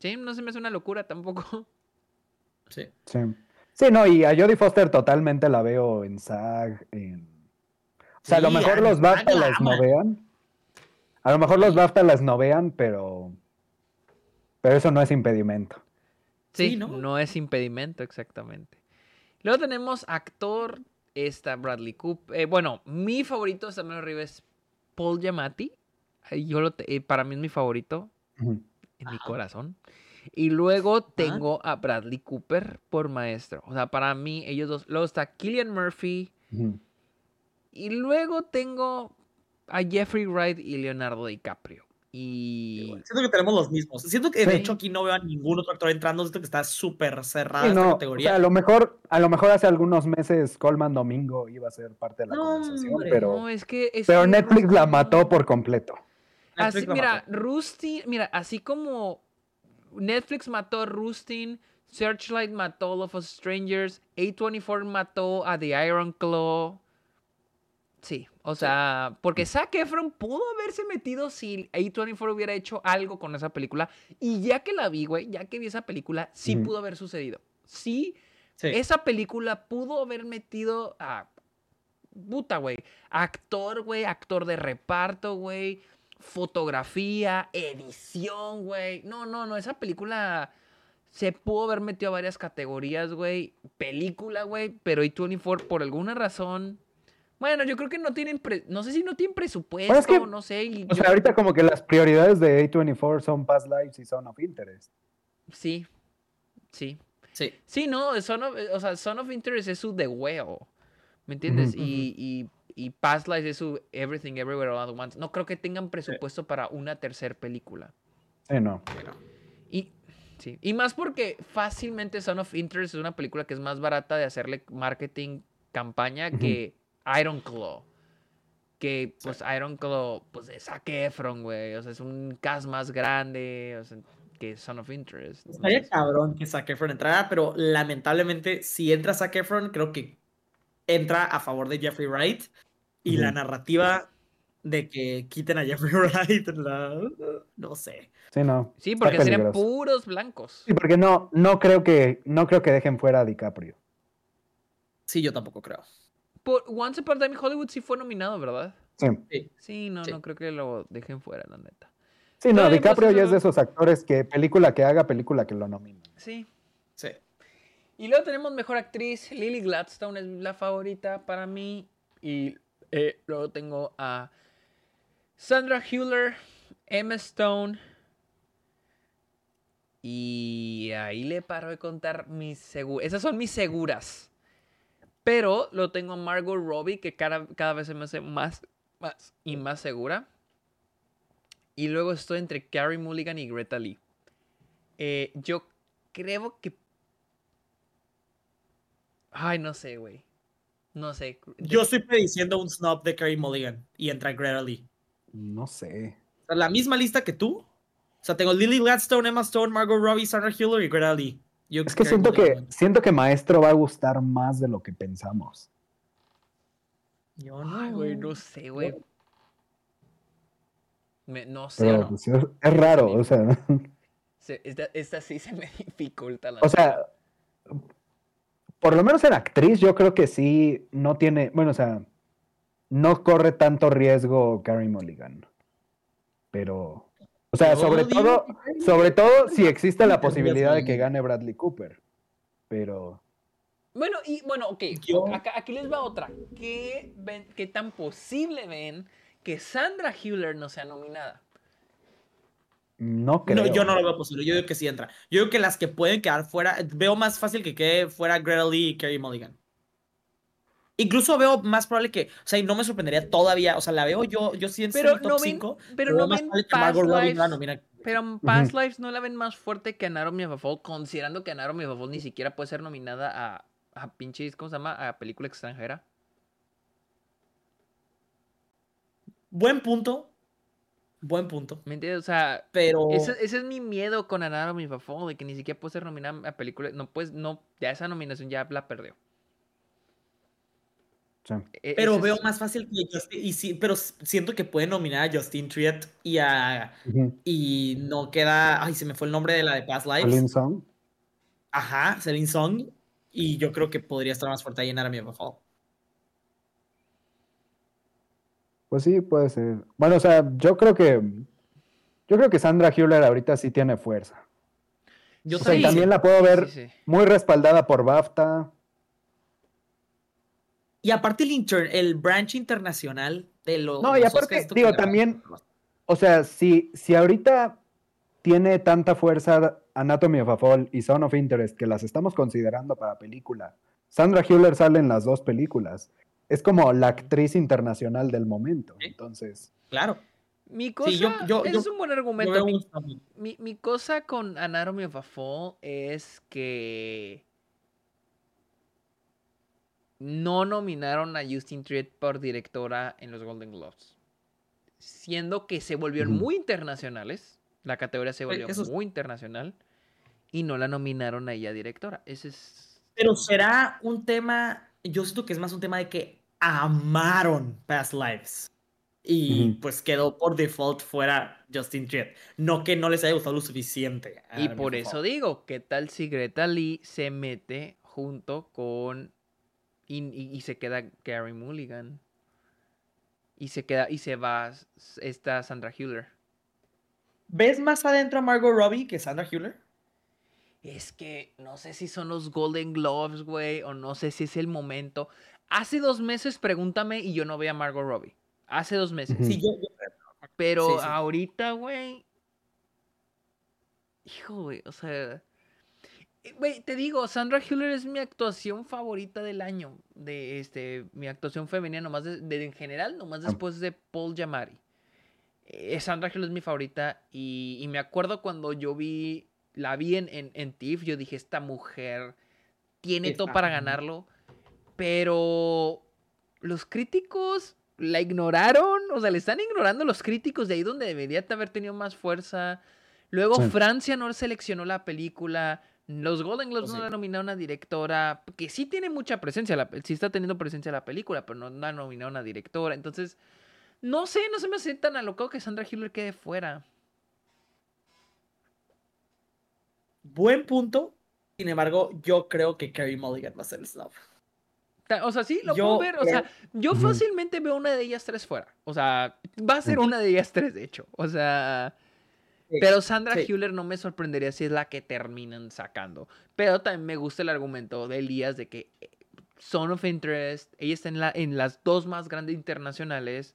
Sí, no se me hace una locura tampoco. Sí. Sí. Sí, no, y a Jodie Foster totalmente la veo en SAG, en... O sea, a lo mejor los BAFTA las no vean. A lo mejor los BAFTA las no vean, pero... Pero eso no es impedimento. Sí, ¿no? no es impedimento, exactamente. Luego tenemos actor, esta Bradley Cooper. Eh, bueno, mi favorito, también arriba, es Paul Giamatti. Yo lo eh, para mí es mi favorito en mi corazón. Y luego tengo a Bradley Cooper por maestro. O sea, para mí, ellos dos. Luego está Killian Murphy. Y luego tengo a Jeffrey Wright y Leonardo DiCaprio. Y. Siento que tenemos los mismos. Siento que de hecho aquí no veo a ningún otro actor entrando. Siento que está súper cerrada esta categoría. a lo mejor, a lo mejor hace algunos meses Colman Domingo iba a ser parte de la conversación, pero. No, es que, pero Netflix la mató por completo. Así, mira, Rustin, mira, así como Netflix mató a Rustin, Searchlight mató a All of Strangers, A24 mató a The Iron Claw. Sí, o sea, porque Zac Efron pudo haberse metido si A24 hubiera hecho algo con esa película. Y ya que la vi, güey, ya que vi esa película, sí pudo haber sucedido. Sí, sí, esa película pudo haber metido a. Puta, güey. Actor, güey, actor de reparto, güey fotografía, edición, güey. No, no, no, esa película se pudo haber metido a varias categorías, güey. Película, güey, pero A24 por alguna razón... Bueno, yo creo que no tienen, no sé si no tienen presupuesto, no sé. o sea, ahorita como que las prioridades de A24 son Past Lives y Son of Interest. Sí, sí. Sí. Sí, no, Son of, o sea, Son of Interest es su The Whale, ¿me entiendes? y y Past Life es su Everything Everywhere All at Once. No creo que tengan presupuesto para una tercera película. Sí, no. Y, sí. y más porque fácilmente Son of Interest es una película que es más barata de hacerle marketing campaña que Iron Claw. Que pues Iron Claw, pues es Zac Efron, güey. O sea, es un cast más grande que Son of Interest. Estaría cabrón que Zac Efron entrara, pero lamentablemente si entra Zac Efron, creo que entra a favor de Jeffrey Wright y la narrativa de que quiten a Jeffrey Wright, no sé. Sí, no. Sí, porque serían puros blancos. Sí, porque no, no creo que, no creo que dejen fuera a DiCaprio. Sí, yo tampoco creo. Por Once Upon a Time Hollywood sí fue nominado, ¿verdad? Sí. Sí, no, no creo que lo dejen fuera, la neta. Sí, no, DiCaprio ya es de esos actores que película que haga, película que lo nomina. Sí. Sí. Y luego tenemos mejor actriz, Lily Gladstone es la favorita para mí. Y eh, luego tengo a Sandra Hüller, Emma Stone. Y ahí le paro de contar mis seguras. Esas son mis seguras. Pero lo tengo Margot Robbie, que cada, cada vez se me hace más, más y más segura. Y luego estoy entre Carrie Mulligan y Greta Lee. Eh, yo creo que. Ay, no sé, güey. No sé. Yo estoy prediciendo un snub de Carrie Mulligan y entra Greta Lee. No sé. La misma lista que tú. O sea, tengo Lily Gladstone, Emma Stone, Margot Robbie, Sandra Hiller y Greta Lee es que siento que, siento que Maestro va a gustar más de lo que pensamos. Yo no, güey, no sé, güey. no sé. Pues, es, raro, o sea. Esta, sí se me dificulta. La o sea, por lo menos en actriz, yo creo que sí no tiene. Bueno, o sea, no corre tanto riesgo Carrie Mulligan. Pero o sea, sobre todo, sobre todo si existe la posibilidad de que gane Bradley Cooper. Pero. Bueno, y bueno, ok. aquí les va otra. ¿Qué, ¿Qué tan posible ven que Sandra Hüller no sea nominada? No creo. yo no lo veo posible. Yo digo que sí entra. Yo digo que las que pueden quedar fuera. Veo más fácil que quede fuera Greta Lee y Kerry Mulligan. Incluso veo más probable que, o sea, y no me sorprendería todavía, o sea, la veo yo, yo sí en pero top 5, pero no ven Past Lives, pero en Past Lives no la ven más fuerte que a Fall, considerando que a Fall ni siquiera puede ser nominada a, a pinches, ¿cómo se llama? A película extranjera. Buen punto, Buen punto. ¿Me entiendes? O sea, pero... Ese, ese, es mi miedo con Anatomy of a Fall, de que ni siquiera puede ser nominada a película. No, pues, no, ya esa nominación ya la perdió. E, pero veo más fácil que Justin, y sí, pero siento que puede nominar a Justin Triet y a y no queda, ay, se me fue el nombre de la de Past Lives. Celine Song. Ajá, Celine Song y yo creo que podría estar más fuerte ahí en Army of Fall. Pues sí, puede ser. Bueno, o sea, yo creo que yo creo que Sandra Hewler ahorita sí tiene fuerza. Yo también la puedo ver muy respaldada por BAFTA. Y aparte el, el branch internacional de los... No, y aparte, digo, también, o sea, si, si ahorita tiene tanta fuerza Anatomy of a Fall y Son of Interest que las estamos considerando para película, Sandra Hüller sale en las dos películas. Es como la actriz internacional del momento, entonces... Claro. Mi cosa es un buen argumento. Mi, mi, cosa con Anatomy of a Fall es que no nominaron a Justin Triet por directora en los Golden Globes. Siendo que se volvieron muy internacionales. La categoría se volvió muy internacional. Y no la nominaron a ella directora. Ese es. Pero será un tema. Yo siento que es más un tema de que amaron Past Lives. Y pues quedó por default fuera Justin Triet. No que no les haya gustado lo suficiente. Y por eso digo, ¿qué tal si Greta Lee se mete junto con y, se queda Gary Mulligan. Y se queda y se va esta Sandra Hüller. ¿Ves más adentro a Margot Robbie que Sandra Hüller? Es que no sé si son los Golden Gloves, güey, o no sé si es el momento. Hace dos meses pregúntame y yo no veo a Margot Robbie. Hace dos meses. Sí, yo, Pero ahorita, güey. Hijo, güey, o sea. Güey, te digo, Sandra Hüller es mi actuación favorita del año. De este, mi actuación femenina, nomás de, en general, nomás después de Paul Giamatti. Eh, Sandra Hüller es mi favorita. Y, me acuerdo cuando yo vi, la vi en, en, TIFF, yo dije, esta mujer tiene todo para ganarlo. Pero los críticos la ignoraron. O sea, le están ignorando los críticos de ahí donde debería haber tenido más fuerza. Luego Francia no seleccionó la película. Los Golden Globes pues no han nominado a una directora que sí tiene mucha presencia, la, sí está teniendo presencia la película, pero no, no han nominado a una directora. Entonces, no sé, no se me hace tan alocado que Sandra Hiller quede fuera. Buen punto. Sin embargo, yo creo que Carrie Mulligan va a ser el snub. O sea, sí, lo puedo ver. O sea, yo fácilmente veo una de ellas tres fuera. O sea, va a ser una de ellas tres, de hecho. O sea, pero Sandra Hüller no me sorprendería si es la que terminan sacando. Pero también me gusta el argumento de Elías de que eh, Son of Interest, ella está en, la, en las dos más grandes internacionales.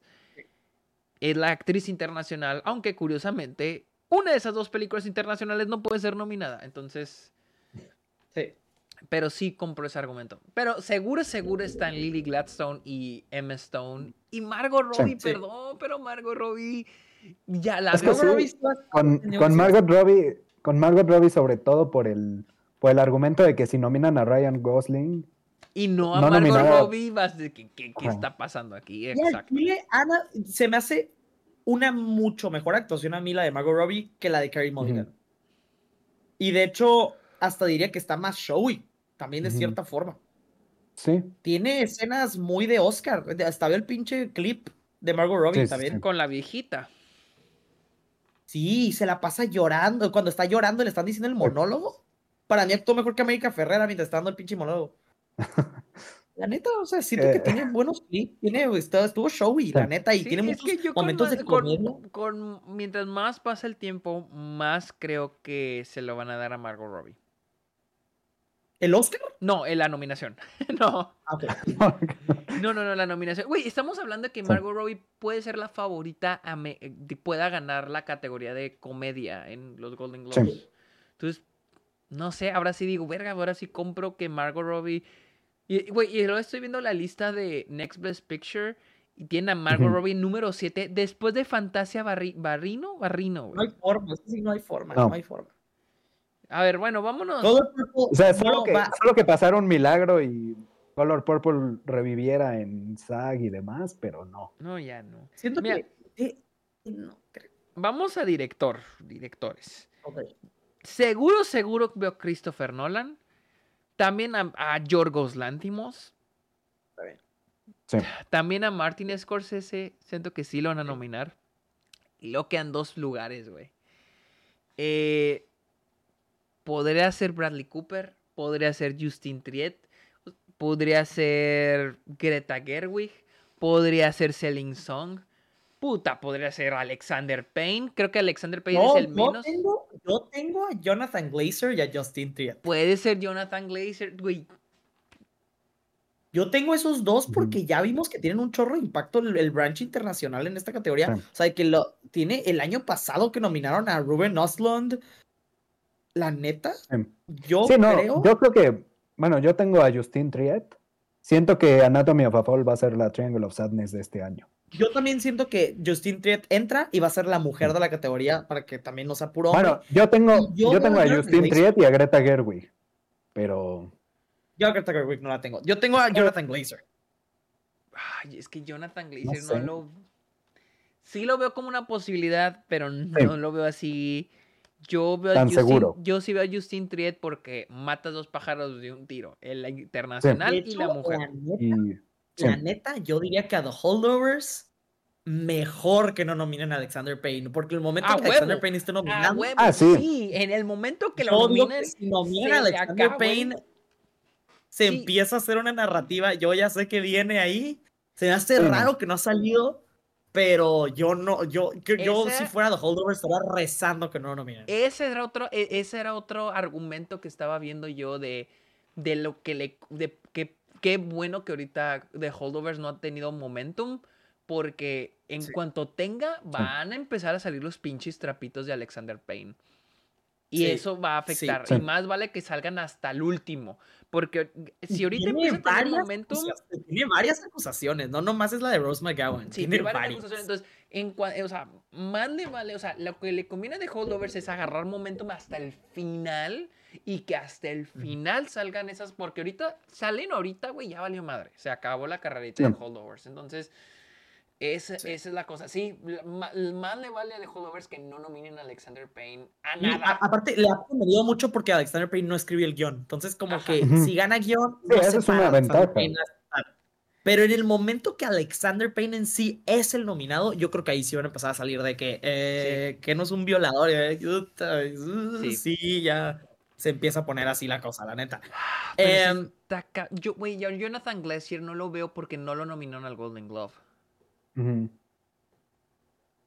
Es la actriz internacional, aunque curiosamente una de esas dos películas internacionales no puede ser nominada. Entonces. Sí. Pero sí compro ese argumento. Pero seguro, seguro están Lily Gladstone y Emma Stone. Y Margot Robbie, perdón, pero Margot Robbie. Ya la con, con Margot Robbie. Con Margot Robbie, sobre todo por el, por el argumento de que si nominan a Ryan Gosling, y no a Margot Robbie, vas de ¿qué, qué, está pasando aquí? Exacto. Ana, se me hace una mucho mejor actuación a mí la de Margot Robbie que la de Carrie Mulligan. Y de hecho, hasta diría que está más showy, también de cierta forma. Sí. Tiene escenas muy de Oscar. Hasta veo el pinche clip de Margot Robbie también. Con la viejita. Sí, se la pasa llorando. Cuando está llorando, le están diciendo el monólogo. Para mí actuó mejor que América Ferrera mientras está dando el pinche monólogo. La neta, o sea, siento que eh, tiene buenos clips, tiene, estuvo showy, la neta, y tiene muchos momentos de con, mientras más pasa el tiempo, más creo que se lo van a dar a Margot Robbie. ¿El Oscar? No, en la nominación. no. Ah, no, no, no, la nominación. Güey, estamos hablando de que Margot Robbie puede ser la favorita, a pueda ganar la categoría de comedia en los Golden Globes. Entonces, no sé, ahora sí digo, verga, ahora sí compro que Margot Robbie y, güey, y luego estoy viendo la lista de Next Best Picture y tiene a Margot Robbie número 7 después de Fantasia Barrino. Barrino, No hay forma, sí, no hay forma, no. hay forma. A ver, bueno, vámonos. o sea, solo, que, solo que pasara un milagro y Color Purple reviviera en SAG y demás, pero no. No, ya no. Siento que... Eh, vamos a director, directores. Seguro, seguro veo Christopher Nolan. También a, a Yorgos Lántimos. También a Martin Scorsese. Siento que sí lo van a nominar. Y lo quedan dos lugares, güey. Eh, podría ser Bradley Cooper. Podría ser Justin Triet. Podría ser Greta Gerwig. Podría ser Selling Song. Puta, podría ser Alexander Payne. Creo que Alexander Payne es el menos. Yo tengo a Jonathan Glazer y a Justin Triet. Puede ser Jonathan Glazer, güey. Yo tengo esos dos porque ya vimos que tienen un chorro de impacto el, branch internacional en esta categoría. O sea, que lo tiene el año pasado que nominaron a Ruben Oslund. La neta, yo creo. Yo creo que, bueno, yo tengo a Justin Triet. Siento que Anatomy of a Fall va a ser la Triangle of Sadness de este año. Yo también siento que Justin Triet entra y va a ser la mujer de la categoría para que también no sea puro Bueno, yo tengo, yo, tengo a Justin Triet y a Greta Gerwig, pero... Yo a Greta Gerwig no la tengo. Yo tengo a Jonathan Glazer. Ay, es que Jonathan Glazer no, lo... Sí lo veo como una posibilidad, pero no lo veo así... Yo veo a Justin, yo sí veo a Justin Triet porque mata dos pájaros de un tiro, el internacional y la mujer. La neta, yo diría que a The Holdovers mejor que no nominen a Alexander Payne, porque el momento que Alexander Payne esté nominado, ah, sí. en el momento que lo nominen, si nominan a Alexander Payne, se empieza a hacer una narrativa, yo ya sé que viene ahí, se me hace raro que no ha salido, pero yo no, yo, yo si fuera The Holdovers estaría rezando que no lo nominen. Ese era otro, e, ese era otro argumento que estaba viendo yo de, de lo que le, de qué bueno que ahorita The Holdovers no ha tenido momentum, porque en cuanto tenga, van a empezar a salir los pinches trapitos de Alexander Payne. Y eso va a afectar. Y más vale que salgan hasta el último. Porque si ahorita empieza a tener momentum. Tiene varias acusaciones, no nomás es la de Rose McGowan. Sí, tiene, varias, acusaciones. Entonces, en o sea, más le vale. O sea, lo que le conviene de Holdovers es agarrar momentum hasta el final y que hasta el final salgan esas, porque ahorita salen ahorita, güey, ya valió madre. Se acabó la carrerita de holdovers. Entonces, esa, es la cosa. Sí, más, le vale a The Holdovers que no nominen a Alexander Payne a nada. aparte, le ha convenido mucho porque Alexander Payne no escribió el guion. Entonces, como que si gana guion, no es una ventaja. Pero en el momento que Alexander Payne en sí es el nominado, yo creo que ahí sí van a empezar a salir de que, eh, que no es un violador. Eh, sí, ya se empieza a poner así la cosa, la neta. Ah, em, yo, Jonathan Glacier no lo veo porque no lo nominaron al Golden Glove.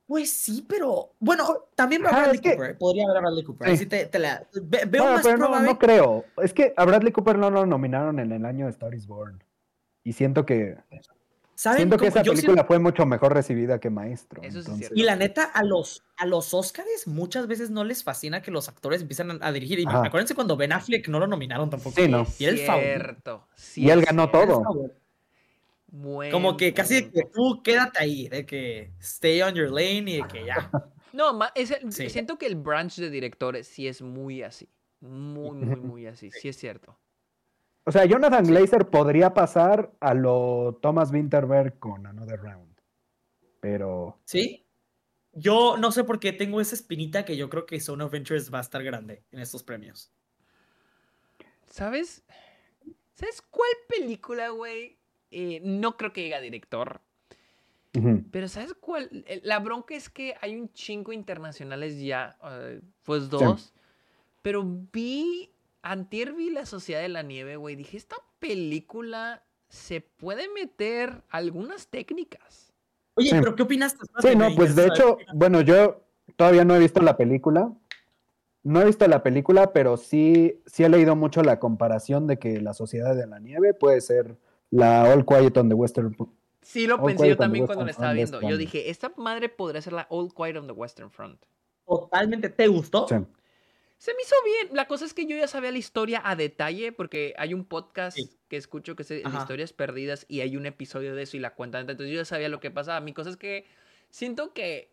Pues sí, pero bueno, también va a Bradley Cooper. Podría haber a Bradley Cooper. veo más probable... no, creo. Es que a Bradley Cooper no lo nominaron en el año de Star is Born. Y siento que. Siento que esa película fue mucho mejor recibida que Maestro. Eso Y la neta, a los, a los Oscars muchas veces no les fascina que los actores empiezan a, dirigir. Y acuérdense cuando Ben Affleck no lo nominaron tampoco. Sí, no. Y él cierto, y él ganó todo. Como que casi de que tú quédate ahí, de que stay on your lane y de que ya. No, siento que el branch de directores sí es muy así. Muy, muy, muy así. Sí es cierto. O sea, Jonathan Glazer podría pasar a lo Thomas Winterberg con Another Round. Pero. Sí. Yo no sé por qué tengo esa espinita que yo creo que Zone of Ventures va a estar grande en estos premios. ¿Sabes? ¿Sabes cuál película, güey? Eh, no creo que llegue a director. Pero ¿sabes cuál? La bronca es que hay un chingo internacionales ya, eh, pues dos. Pero vi Antier vi La Sociedad de la Nieve, güey. Dije, esta película se puede meter algunas técnicas. Oye, pero ¿qué opinas? Sí, no, pues de hecho, bueno, yo todavía no he visto la película. No he visto la película, pero sí, sí he leído mucho la comparación de que La Sociedad de la Nieve puede ser la All Quiet on the Western Sí, lo pensé yo también cuando la estaba viendo. Yo dije, esta madre podría ser la All Quiet on the Western Front. Totalmente. ¿Te gustó? Sí. Se me hizo bien. La cosa es que yo ya sabía la historia a detalle porque hay un podcast que escucho que es Historias Perdidas y hay un episodio de eso y la cuentan. Entonces yo ya sabía lo que pasaba. Mi cosa es que siento que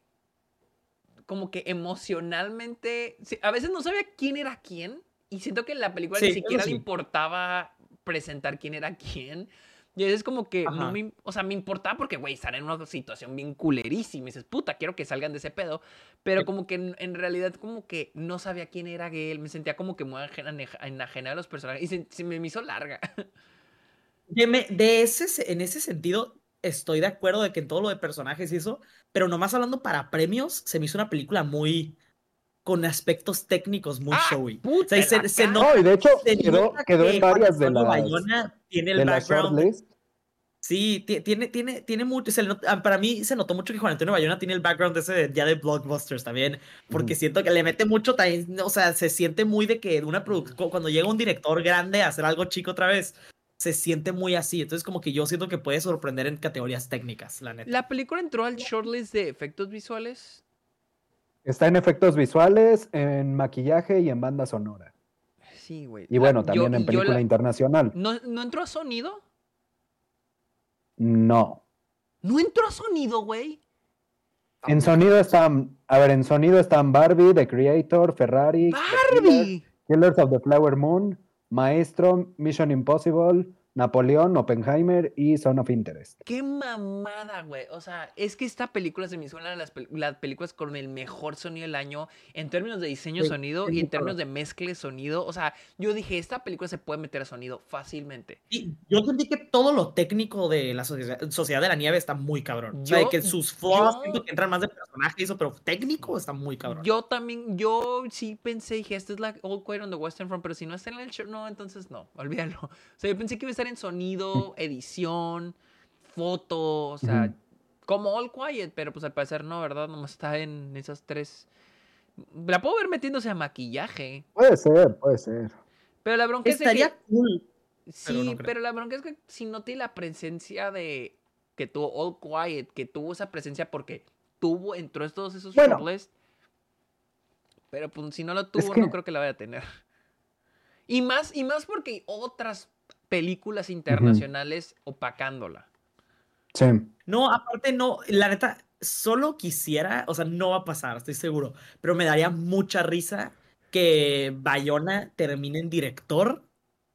como que emocionalmente, a veces no sabía quién era quién y siento que en la película ni siquiera le importaba presentar quién era quién. Y es como que no me, o sea, me importaba porque, güey, estar en una situación bien culerísima. Y dices, puta, quiero que salgan de ese pedo. Pero como que en, realidad, como que no sabía quién era él. Me sentía como que muy enajenada a los personajes. Y se, me hizo larga. De, de ese, en ese sentido, estoy de acuerdo de que en todo lo de personajes y eso. Pero nomás hablando para premios, se me hizo una película muy con aspectos técnicos muy ah, showy. o sea, se, se no, y de hecho quedó, quedó en varias de las, Bayona tiene el background. Sí, tiene, tiene, tiene mucho. Ah, para mí se notó mucho que Juan Antonio Bayona tiene el background ese ya de blockbusters también. Porque siento que le mete mucho también. O sea, se siente muy de que una cuando llega un director grande a hacer algo chico otra vez, se siente muy así. Entonces, como que yo siento que puede sorprender en categorías técnicas, la neta. ¿La película entró al shortlist de efectos visuales? Está en efectos visuales, en maquillaje y en banda sonora. Sí, güey. Y bueno, también en película internacional. ¿No, ¿No entró a sonido? No. ¿No entró a sonido, güey? En sonido están, a ver, en sonido están Barbie, The Creator, Ferrari, Barbie, Killers of the Flower Moon, Maestro, Mission Impossible, Napoleón, Oppenheimer y Son of Interest. Qué mamada, güey. O sea, es que esta película se me hizo una de las, películas con el mejor sonido del año en términos de diseño sonido y en términos de mezcle sonido. O sea, yo dije, esta película se puede meter a sonido fácilmente. Y yo sentí que todo lo técnico de la Sociedad, de la Nieve está muy cabrón. o sea, que sus flaws que entran más de personaje y eso, pero técnico está muy cabrón. Yo también, yo sí pensé, dije, esta es la All Quiet on the Western Front, pero si no está en el show, no, entonces no, olvídalo. O sea, yo pensé que iba a estar en sonido, edición, foto, o sea, como All Quiet, pero pues al parecer no, ¿verdad? Nomás está en esas tres. La puedo ver metiéndose a maquillaje. Puede ser, puede ser. Pero la bronca Estaría es que, cool. Sí, pero, la bronca es que si no tiene la presencia de que tuvo All Quiet, que tuvo esa presencia porque tuvo, entró en todos esos bueno, Pero pues si no lo tuvo, no creo que la vaya a tener. Y más, y más porque otras películas internacionales opacándola. Sí. No, aparte no, la neta, solo quisiera, o sea, no va a pasar, estoy seguro, pero me daría mucha risa que Bayona termine en director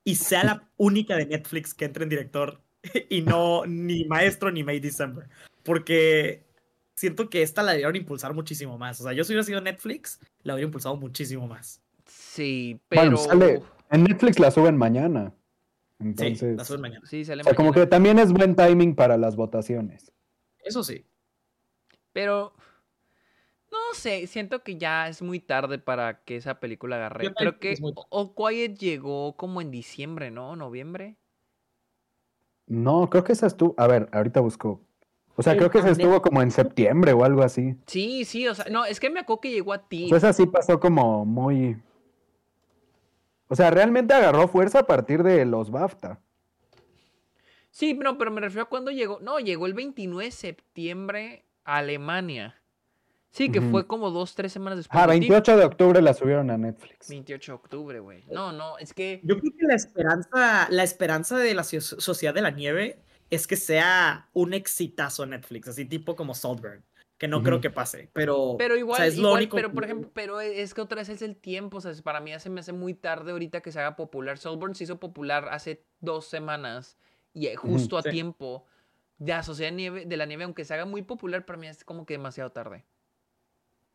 y sea la única de Netflix que entre en director y no ni Maestro ni May December. Porque siento que esta la deberían impulsar muchísimo más. O sea, yo si hubiera sido Netflix, la habría impulsado muchísimo más. Sí, pero... En Netflix la suben mañana. Entonces, sí, mañana. Sí, sale o sea, como que también es buen timing para las votaciones. Eso sí. Pero no sé, siento que ya es muy tarde para que esa película agarre. Creo que O Quiet llegó como en diciembre, ¿no? ¿Noviembre? No, creo que esa estuvo. A ver, ahorita busco. O sea, creo que esa estuvo como en septiembre o algo así. Sí, sí, o sea, no, es que me acuerdo que llegó a ti. Pues esa sí pasó como muy. O sea, realmente agarró fuerza a partir de los BAFTA. Sí, no, pero me refiero a cuando llegó. No, llegó el 29 de septiembre a Alemania. Sí, que fue como dos, tres semanas después. Ah, 28 de octubre la subieron a Netflix. 28 de octubre, güey. No, no, es que. Yo creo que la esperanza, la esperanza de la Sociedad de la Nieve es que sea un exitazo Netflix, así tipo como Saltburn. Que no creo que pase, pero. Pero igual, es lo único pero por ejemplo, pero es que otra vez es el tiempo, o sea, para mí se me hace muy tarde ahorita que se haga popular. Saltburn se hizo popular hace dos semanas y justo a tiempo. Ya, Sociedad de, Nieve, de la Nieve, aunque se haga muy popular, para mí es como que demasiado tarde.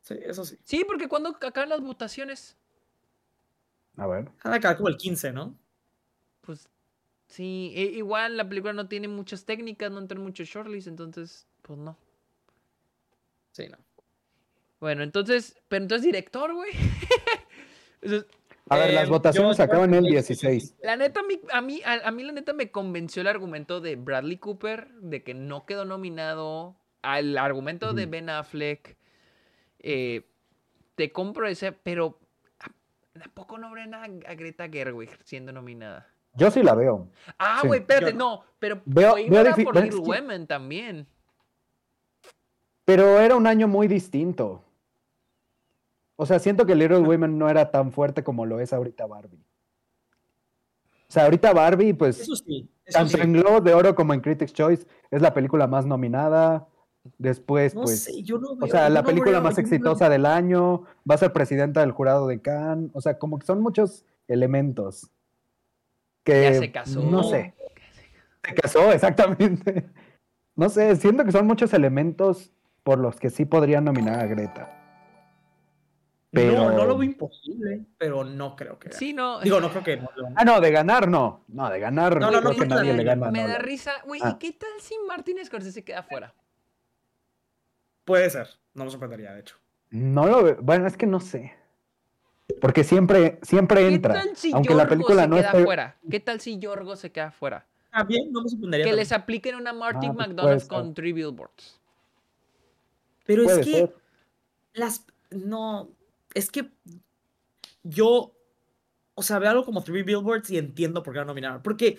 Sí, eso sí. Sí, porque cuando acaban las votaciones. A ver. Acá como el 15, ¿no? Pues sí, e, igual la película no tiene muchas técnicas, no entran muchos shortlists, entonces, pues no. Sí, no. Bueno, entonces, pero entonces director, güey. a ver, las eh, votaciones acaban el 16. La neta, a mí, a, mí la neta me convenció el argumento de Bradley Cooper de que no quedó nominado. Al argumento de Ben Affleck eh, te compro ese, pero tampoco no habrá nada a Greta Gerwig siendo nominada. Yo sí la veo. Ah, güey, espérate, no, pero veo, veo por Little Women también. Pero era un año muy distinto. O sea, siento que Little Women no era tan fuerte como lo es ahorita Barbie. O sea, ahorita Barbie, pues, tanto en Globo de Oro como en Critics' Choice, es la película más nominada. Después, pues, o sea, la película más exitosa del año, va a ser presidenta del jurado de Cannes, o sea, como que son muchos elementos. Que, ya se casó. No sé. Se casó, exactamente. No sé, siento que son muchos elementos por los que sí podrían nominar a Greta. Pero... No, no lo veo imposible, pero no creo que. Sí, no. Digo, no creo que. Ah, no, de ganar no. No, de ganar no, no, creo que nadie le gana. Me da risa. Güey, ¿y ah. qué tal si Martin Scorsese queda fuera? Puede ser, no me sorprendería, de hecho. No lo veo, bueno, es que no sé. Porque siempre, siempre entra. aunque la película no esté fuera? ¿Qué tal si Yorgo se queda fuera? Ah, no me sorprendería. Que les apliquen una Martin ah, pues McDonald's con three billboards. Pero es que las no es que yo o sea, veo algo como Three Billboards y entiendo por qué la nominaron. Porque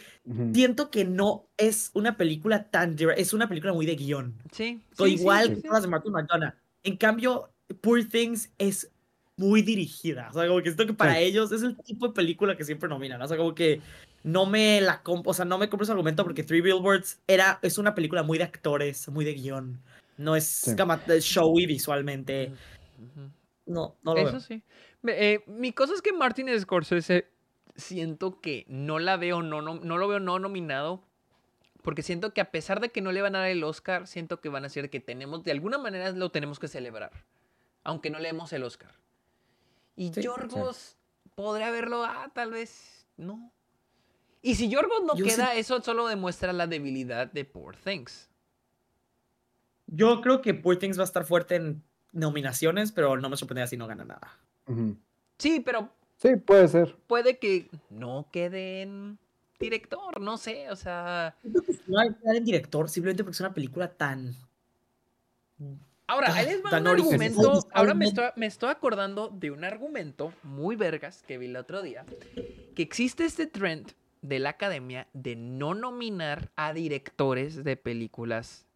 siento que no es una película tan es una película muy de guion. Sí. igual que las de Martin McDonough. En cambio, Poor Things es muy dirigida. O sea, como que siento que para ellos es el tipo de película que siempre nominan. O sea, como que no me la o sea, no me compro ese argumento porque Three Billboards era, es una película muy de actores, muy de guion. No es showy visualmente. No, no lo Eso sí. Eh, mi cosa es que Martin Scorsese siento que no la veo, no, no, no lo veo no nominado. Porque siento que a pesar de que no le van a dar el Oscar, siento que van a ser que tenemos, de alguna manera lo tenemos que celebrar. Aunque no leemos el Oscar. Y Yorgos podría haberlo, ah, tal vez no. Y si Yorgos no queda, eso solo demuestra la debilidad de Poor Things. Yo creo que Poor Things va a estar fuerte en nominaciones, pero no me sorprendería si no gana nada. Sí, pero. Sí, puede ser. Puede que no quede en director, no sé, o sea. No va a quedar en director simplemente porque es una película tan. Ahora, ahí les va un argumento. Ahora me estoy, me estoy acordando de un argumento muy vergas que vi el otro día. Que existe este trend de la academia de no nominar a directores de películas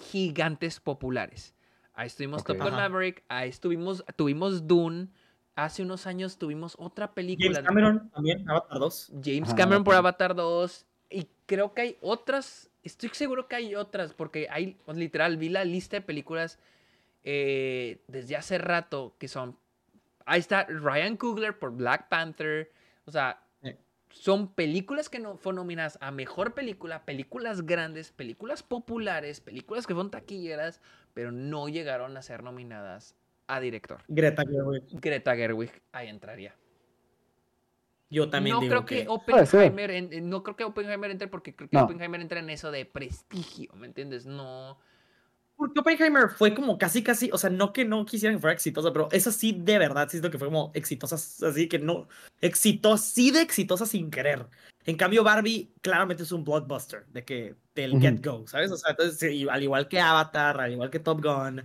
gigantes populares. Ahí estuvimos Top Gun Maverick, ahí estuvimos, tuvimos Dune, hace unos años tuvimos otra película. James Cameron también, Avatar 2. James Cameron por Avatar 2. Y creo que hay otras, estoy seguro que hay otras, porque hay, pues, literal, vi la lista de películas eh, desde hace rato que son... Ahí está Ryan Coogler por Black Panther. O sea, son películas que no fueron nominadas a mejor película, películas grandes, películas populares, películas que fueron taquilleras, pero no llegaron a ser nominadas a director. Greta Gerwig. Greta Gerwig, ahí entraría. Yo también no digo creo que, Oppenheimer, no creo que Oppenheimer entre porque creo que Oppenheimer entra en eso de prestigio, ¿me entiendes? No. Porque Oppenheimer fue como casi, casi, o sea, no que no quisieran que fuera exitosa, pero esa sí de verdad siento que fue como exitosa, así que no, exitosa, sí de exitosa sin querer. En cambio, Barbie claramente es un blockbuster de que del get go, ¿sabes? O sea, entonces, al igual que Avatar, al igual que Top Gun,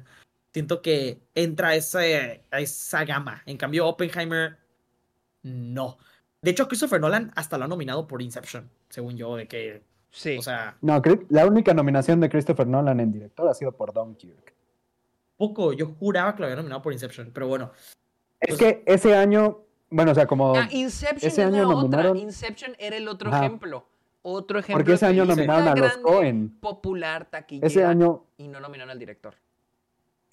siento que entra a esa, a esa gama. En cambio, Oppenheimer, no. De hecho, Christopher Nolan hasta lo ha nominado por Inception, según yo, de que Sí. O sea. No, la única nominación de Christopher Nolan en director ha sido por Dunkirk. Poco, yo juraba que lo había nominado por Inception, pero bueno. Es que ese año, bueno, o sea, como. Ah, Inception ese año nominaron... Inception era el otro ejemplo. Otro ejemplo. Porque ese año nominaron a los Cohen. Popular, taquillera. Ese año. Y no nominaron al director.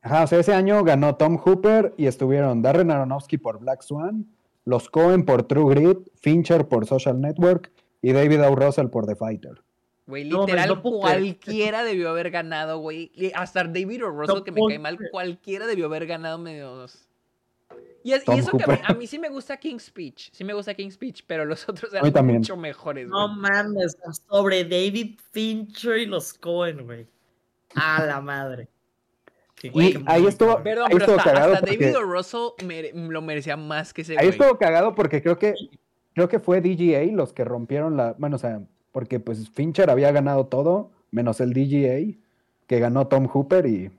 Ajá, o sea, ese año ganó Tom Hooper y estuvieron Darren Aronofsky por Black Swan, los Cohen por True Grit, Fincher por Social Network y David O. Russell por The Fighter. Güey, literal, cualquiera debió haber ganado, güey. Hasta David O. Russell, que me cae mal, cualquiera debió haber ganado medio dos. Y, eso que a mí, sí me gusta King's Speech, sí me gusta King's Speech, pero los otros eran mucho mejores, No mames, sobre David Fincher y los Cohen, güey. A la madre. y ahí estuvo, Perdón, pero hasta, David O. Russell lo merecía más que ese Ahí estuvo cagado porque creo que creo que fue DGA los que rompieron la, bueno, o sea, porque pues Fincher había ganado todo, menos el DGA, que ganó Tom Hooper y,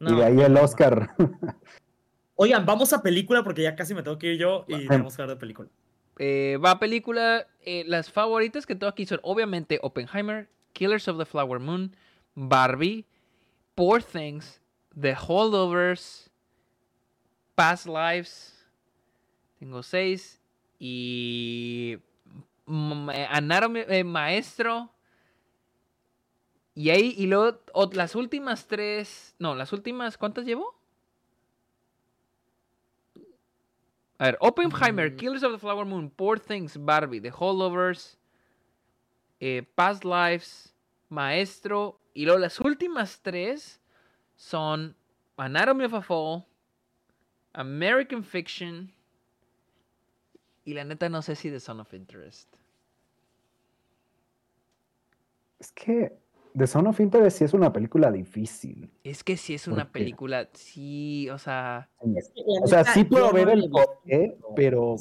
y de ahí el Oscar. Oigan, vamos a película porque ya casi me tengo que ir yo y vamos a hablar de película. Eh, va a película. Eh, las favoritas que tengo aquí son obviamente Oppenheimer, Killers of the Flower Moon, Barbie, Poor Things, The Holdovers, Past Lives. Tengo seis. Y. Anatomy, eh, Maestro. Y ahí, y luego las últimas tres. No, las últimas. ¿Cuántas llevo? A ver, Oppenheimer, mm. Killers of the Flower Moon, Poor Things, Barbie, The Holdovers, eh, Past Lives, Maestro. Y luego las últimas tres son Anatomy of a Fall, American Fiction. Y la neta no sé si The Son of Interest. Es que The Son of Interest sí es una película difícil. Es que sí es una película, sí, o sea... O sea, sí puedo ver el porqué, pero...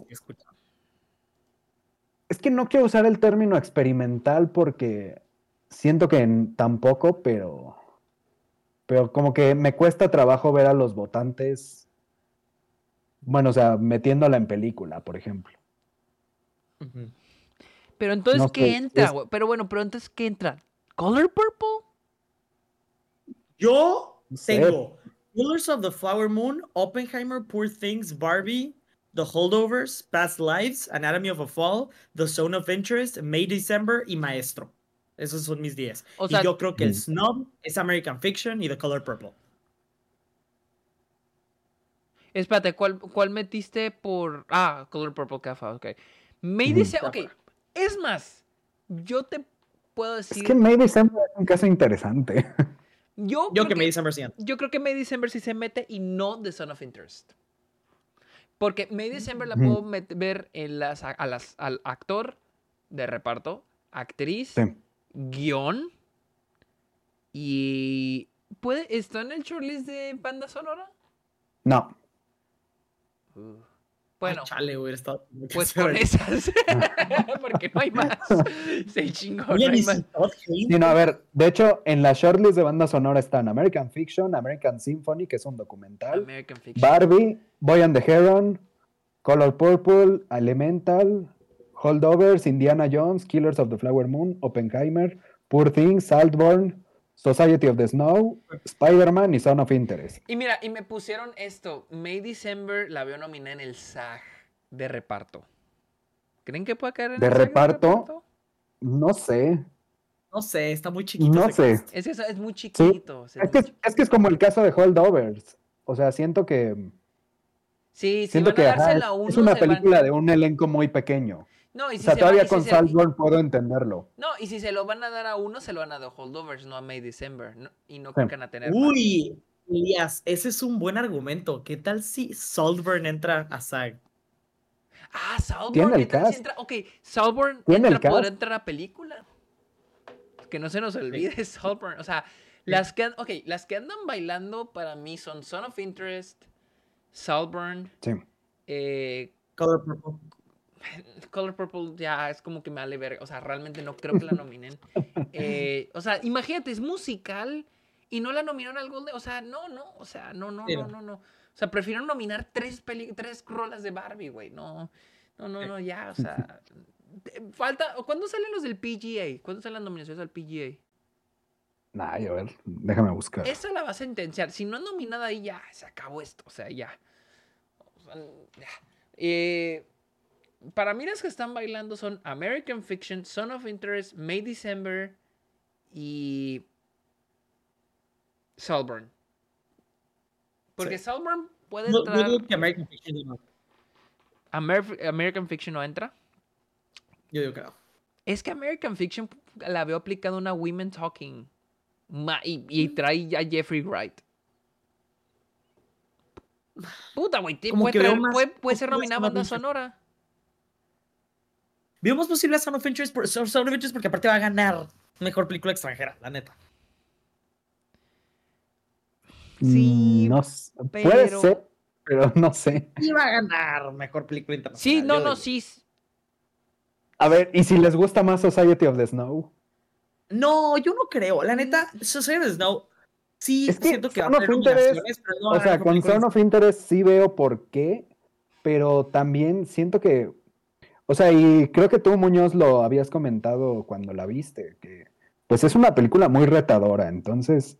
Es que no quiero usar el término experimental porque siento que tampoco, pero... Pero como que me cuesta trabajo ver a los votantes, bueno, o sea, metiéndola en película, por ejemplo. Pero entonces, ¿qué entra? Pero bueno, pero entonces, ¿qué entra? Color Purple? Yo tengo Killers of the Flower Moon, Oppenheimer, Poor Things, Barbie, The Holdovers, Past Lives, Anatomy of a Fall, The Zone of Interest, May December y Maestro. Esos son mis 10. y yo creo que el mm. Snob es American Fiction y The Color Purple. Espérate, ¿cuál, cuál metiste por. Ah, Color Purple Cafa, ok. May December. Ok, es más, yo te puedo decir. Es que May December es un caso interesante. Yo, yo que, May December sí. Yo creo que May December sí se mete y no The Son of Interest. Porque May December la puedo ver en las, a las, al actor de reparto, actriz, guion. Y. ¿puede, ¿Está en el shortlist de banda sonora? No. Uh. Bueno, chale, hubiera estado. Pues con esas. Porque no hay más. Se chingó. no hay más. Sí, no, a ver, de hecho, en la shortlist de banda sonora están American Fiction, American Symphony, que es un documental, Barbie, Boy and the Heron, Color Purple, Elemental, Holdovers, Indiana Jones, Killers of the Flower Moon, Oppenheimer, Poor Things, Saltborn, Society of the Snow, Spider-Man y Son of Interest. Y mira, y me pusieron esto. May December la veo nominada en el SAG de reparto. ¿Creen que pueda caer en el SAG reparto? de reparto? No sé. No sé, está muy chiquito. No sé. Es, eso, es muy chiquito. es, que, es, como el caso de Holdovers. O sea, siento que. Sí, siento que es una película de un elenco muy pequeño. No, y si o sea, todavía con Saltburn puedo entenderlo. No, y si se lo van a dar a uno, se lo van a dar a Holdovers, no a May December. y no creo que van a tener. Uy, Elías, ese es un buen argumento. ¿Qué tal si Saltburn entra a SAG? Ah, Saltburn entra, entra, Ok, Saltburn entra, podrá entrar a película. Que no se nos olvide Saltburn. O sea, las que, okay, las que andan bailando para mí son Son of Interest, Saltburn, sí. eh, Color Purple. Color Purple ya es como que me vale ver. O sea, realmente no creo que la nominen. Eh, o sea, imagínate, es musical y no la nominaron al Golden. O sea, no, no. O sea, no, no, no, no, no. O sea, prefiero nominar tres, tres rolas de Barbie, güey. No. No, no, no, ya, o sea. falta. ¿Cuándo salen los del PGA? ¿Cuándo salen las nominaciones al PGA? Nah, a ver, déjame buscar. Esa la va a sentenciar. Si no es nominada ahí, ya, se acabó esto. O sea, ya. Eh, para mí las que están bailando son American Fiction, Son of Interest, May December y Salburn. Porque sí. Salburn puede entrar. Yo que American Fiction no. American Fiction no entra. Yo digo que no. Es que American Fiction la veo aplicado una Women Talking. Y, y trae a Jeffrey Wright. Puta, güey. Puede, puede, puede, ser nominada banda sonora. Veo más posible a Son of Interest, por, Son of Interest porque aparte va a ganar mejor película extranjera, la neta. Sí, mm, no, pero... puede ser, pero no sé. Iba a ganar mejor película internacional. Sí, no, no, sí. A ver, ¿y si les gusta más Society of the Snow? No, yo no creo. La neta, Society of the Snow sí es que siento que Son of Interest, no o sea, con Son of Interest sí veo por qué, pero también siento que o sea, y creo que tú, Muñoz, lo habías comentado cuando la viste, que pues es una película muy retadora, entonces,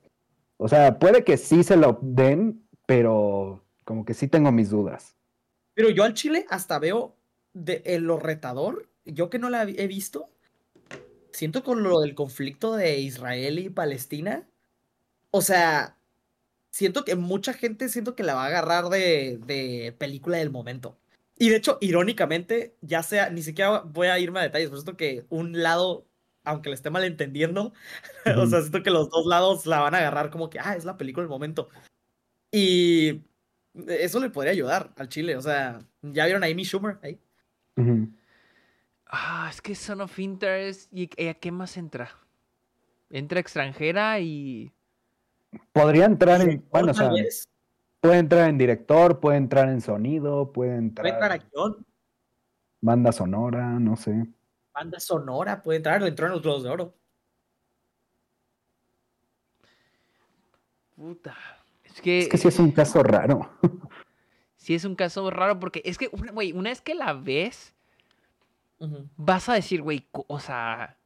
o sea, puede que sí se lo den, pero como que sí tengo mis dudas. Pero yo al Chile hasta veo de, lo retador, yo que no la he visto, siento con lo del conflicto de Israel y Palestina, o sea, siento que mucha gente siento que la va a agarrar de, de película del momento. Y de hecho, irónicamente, ya sea, ni siquiera voy a irme a detalles, por esto que un lado, aunque le esté malentendiendo, o sea, siento que los dos lados la van a agarrar como que, ah, es la película del momento. Y eso le podría ayudar al Chile, o sea, ya vieron a Amy Schumer ahí. Ah, es que Son of Interest, ¿y a qué más entra? Entra extranjera y... Podría entrar en, bueno, o sea, Puede entrar en director, puede entrar en sonido, puede entrar. Puede entrar acción. Banda sonora, no sé. Banda sonora, puede entrar, entró en los Globos de Oro. Puta. Es que. Es que sí es un caso raro. sí es un caso raro porque es que, güey, una vez que la ves, vas a decir, güey, o sea.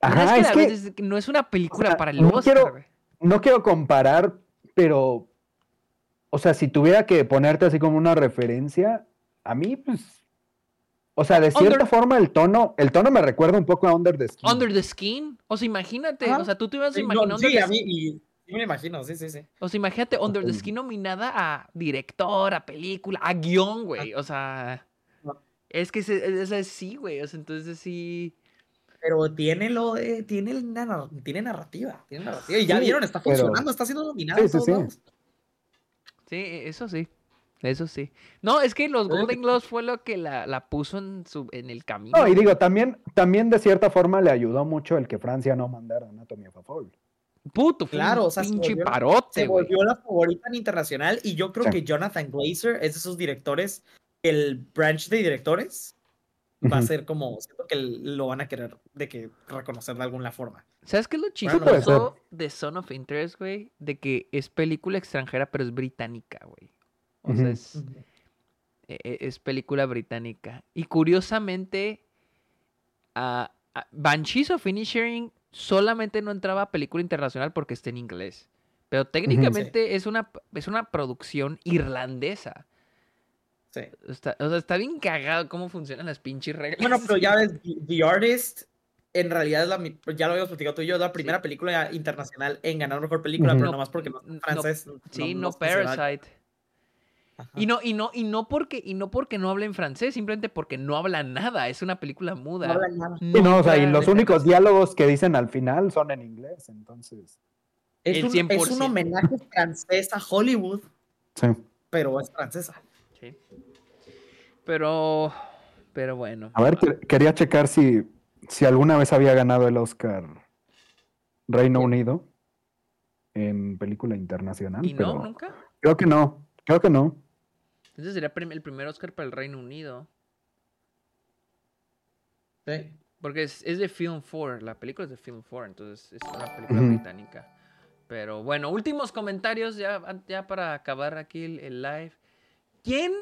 Ajá, es que, no es una película para el no Quiero, no quiero comparar, pero o sea, si tuviera que ponerte así como una referencia, a mí, pues. O sea, de cierta forma el tono, el tono me recuerda un poco a Under the Skin. Under the Skin. O sea, imagínate, o sea, tú te ibas a imaginar. sí, a mí, y, sí me imagino, sí, sí, sí. O sea, imagínate Under the Skin nominada a director, a película, a guion, güey. O sea. Es que es así, güey. O sea, entonces sí. Pero tiene lo de. Tiene, tiene narrativa. Tiene narrativa. Y ya vieron, está funcionando, está siendo nominado. Sí, sí, sí. Sí, e, eso sí. Eso sí. No, es que los Golden Globes fue lo que la, puso en, su, en el camino. No, y digo, también, también de cierta forma le ayudó mucho el que Francia no mandara a Anatomy of a Fall. Puto, claro, o sea, pinche se parote, Se volvió la favorita en internacional y yo creo que Jonathan Glazer es de esos directores, el branch de directores va a ser como, siento que lo van a querer de que reconocer de alguna forma. ¿Sabes qué es lo chistoso de Son of Interest, güey? De que es película extranjera, pero es británica, güey. O sea, es, e, e, es, película británica. Y curiosamente, uh, Banshees of Finishing solamente no entraba a película internacional porque está en inglés. Pero técnicamente es, una, es una producción irlandesa. Sí. Está, o sea, está bien cagado cómo funcionan las pinches reglas. Bueno, pero ya ves, The Artist en realidad es la, ya lo habíamos platicado tú y yo, es la primera película internacional en ganar mejor película, pero no, más porque no es francés. sí, no, Parasite. Y no, y no, y no porque, y no porque no habla en francés, simplemente porque no habla nada, es una película muda. No habla nada. No, o sea, y los únicos diálogos que dicen al final son en inglés, entonces. Es, un, es un homenaje francés a Hollywood. Sí. Pero es francesa. Sí. Pero, pero bueno. A ver, quería checar si, si alguna vez había ganado el Oscar Reino Unido en película internacional. ¿Y no, nunca? Creo que no, creo que no. Ese sería el primer Oscar para el Reino Unido. Sí. Porque es, de Film 4, la película es de Film 4, entonces es una película británica. Pero bueno, últimos comentarios ya, ya para acabar aquí el live. ¿Quién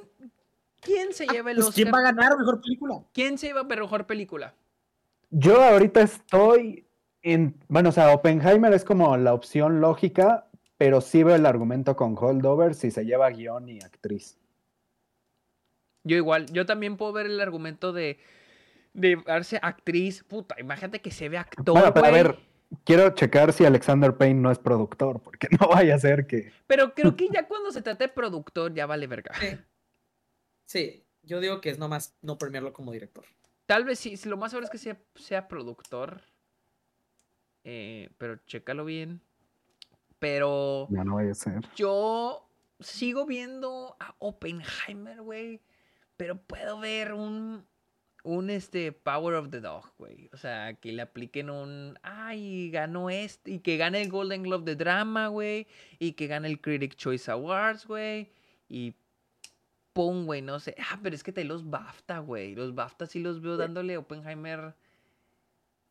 ¿Quién se ah, lleva el pues, Oscar? ¿Quién va a ganar mejor película? ¿Quién se lleva mejor película? Yo ahorita estoy en. Bueno, o sea, Oppenheimer es como la opción lógica, pero sí veo el argumento con Holdover si se lleva guion y actriz. Yo igual, yo también puedo ver el argumento de, de darse actriz. Puta, imagínate que se ve actor. Bueno, pero a ver, quiero checar si Alexander Payne no es productor, porque no vaya a ser que. Pero creo que ya cuando se trata de productor, ya vale verga. Sí, yo digo que es nomás no premiarlo como director. Tal vez sí, lo más seguro es que sea, sea productor. Eh, pero chécalo bien. Pero. Ya no vaya a ser. Yo sigo viendo a Oppenheimer, güey. Pero puedo ver un. Un este Power of the Dog, güey. O sea, que le apliquen un. Ay, ganó este. Y que gane el Golden Globe de drama, güey. Y que gane el Critic Choice Awards, güey. Y pum, güey, no sé. Ah, pero es que te los BAFTA, güey. Los BAFTA sí los veo dándole Oppenheimer.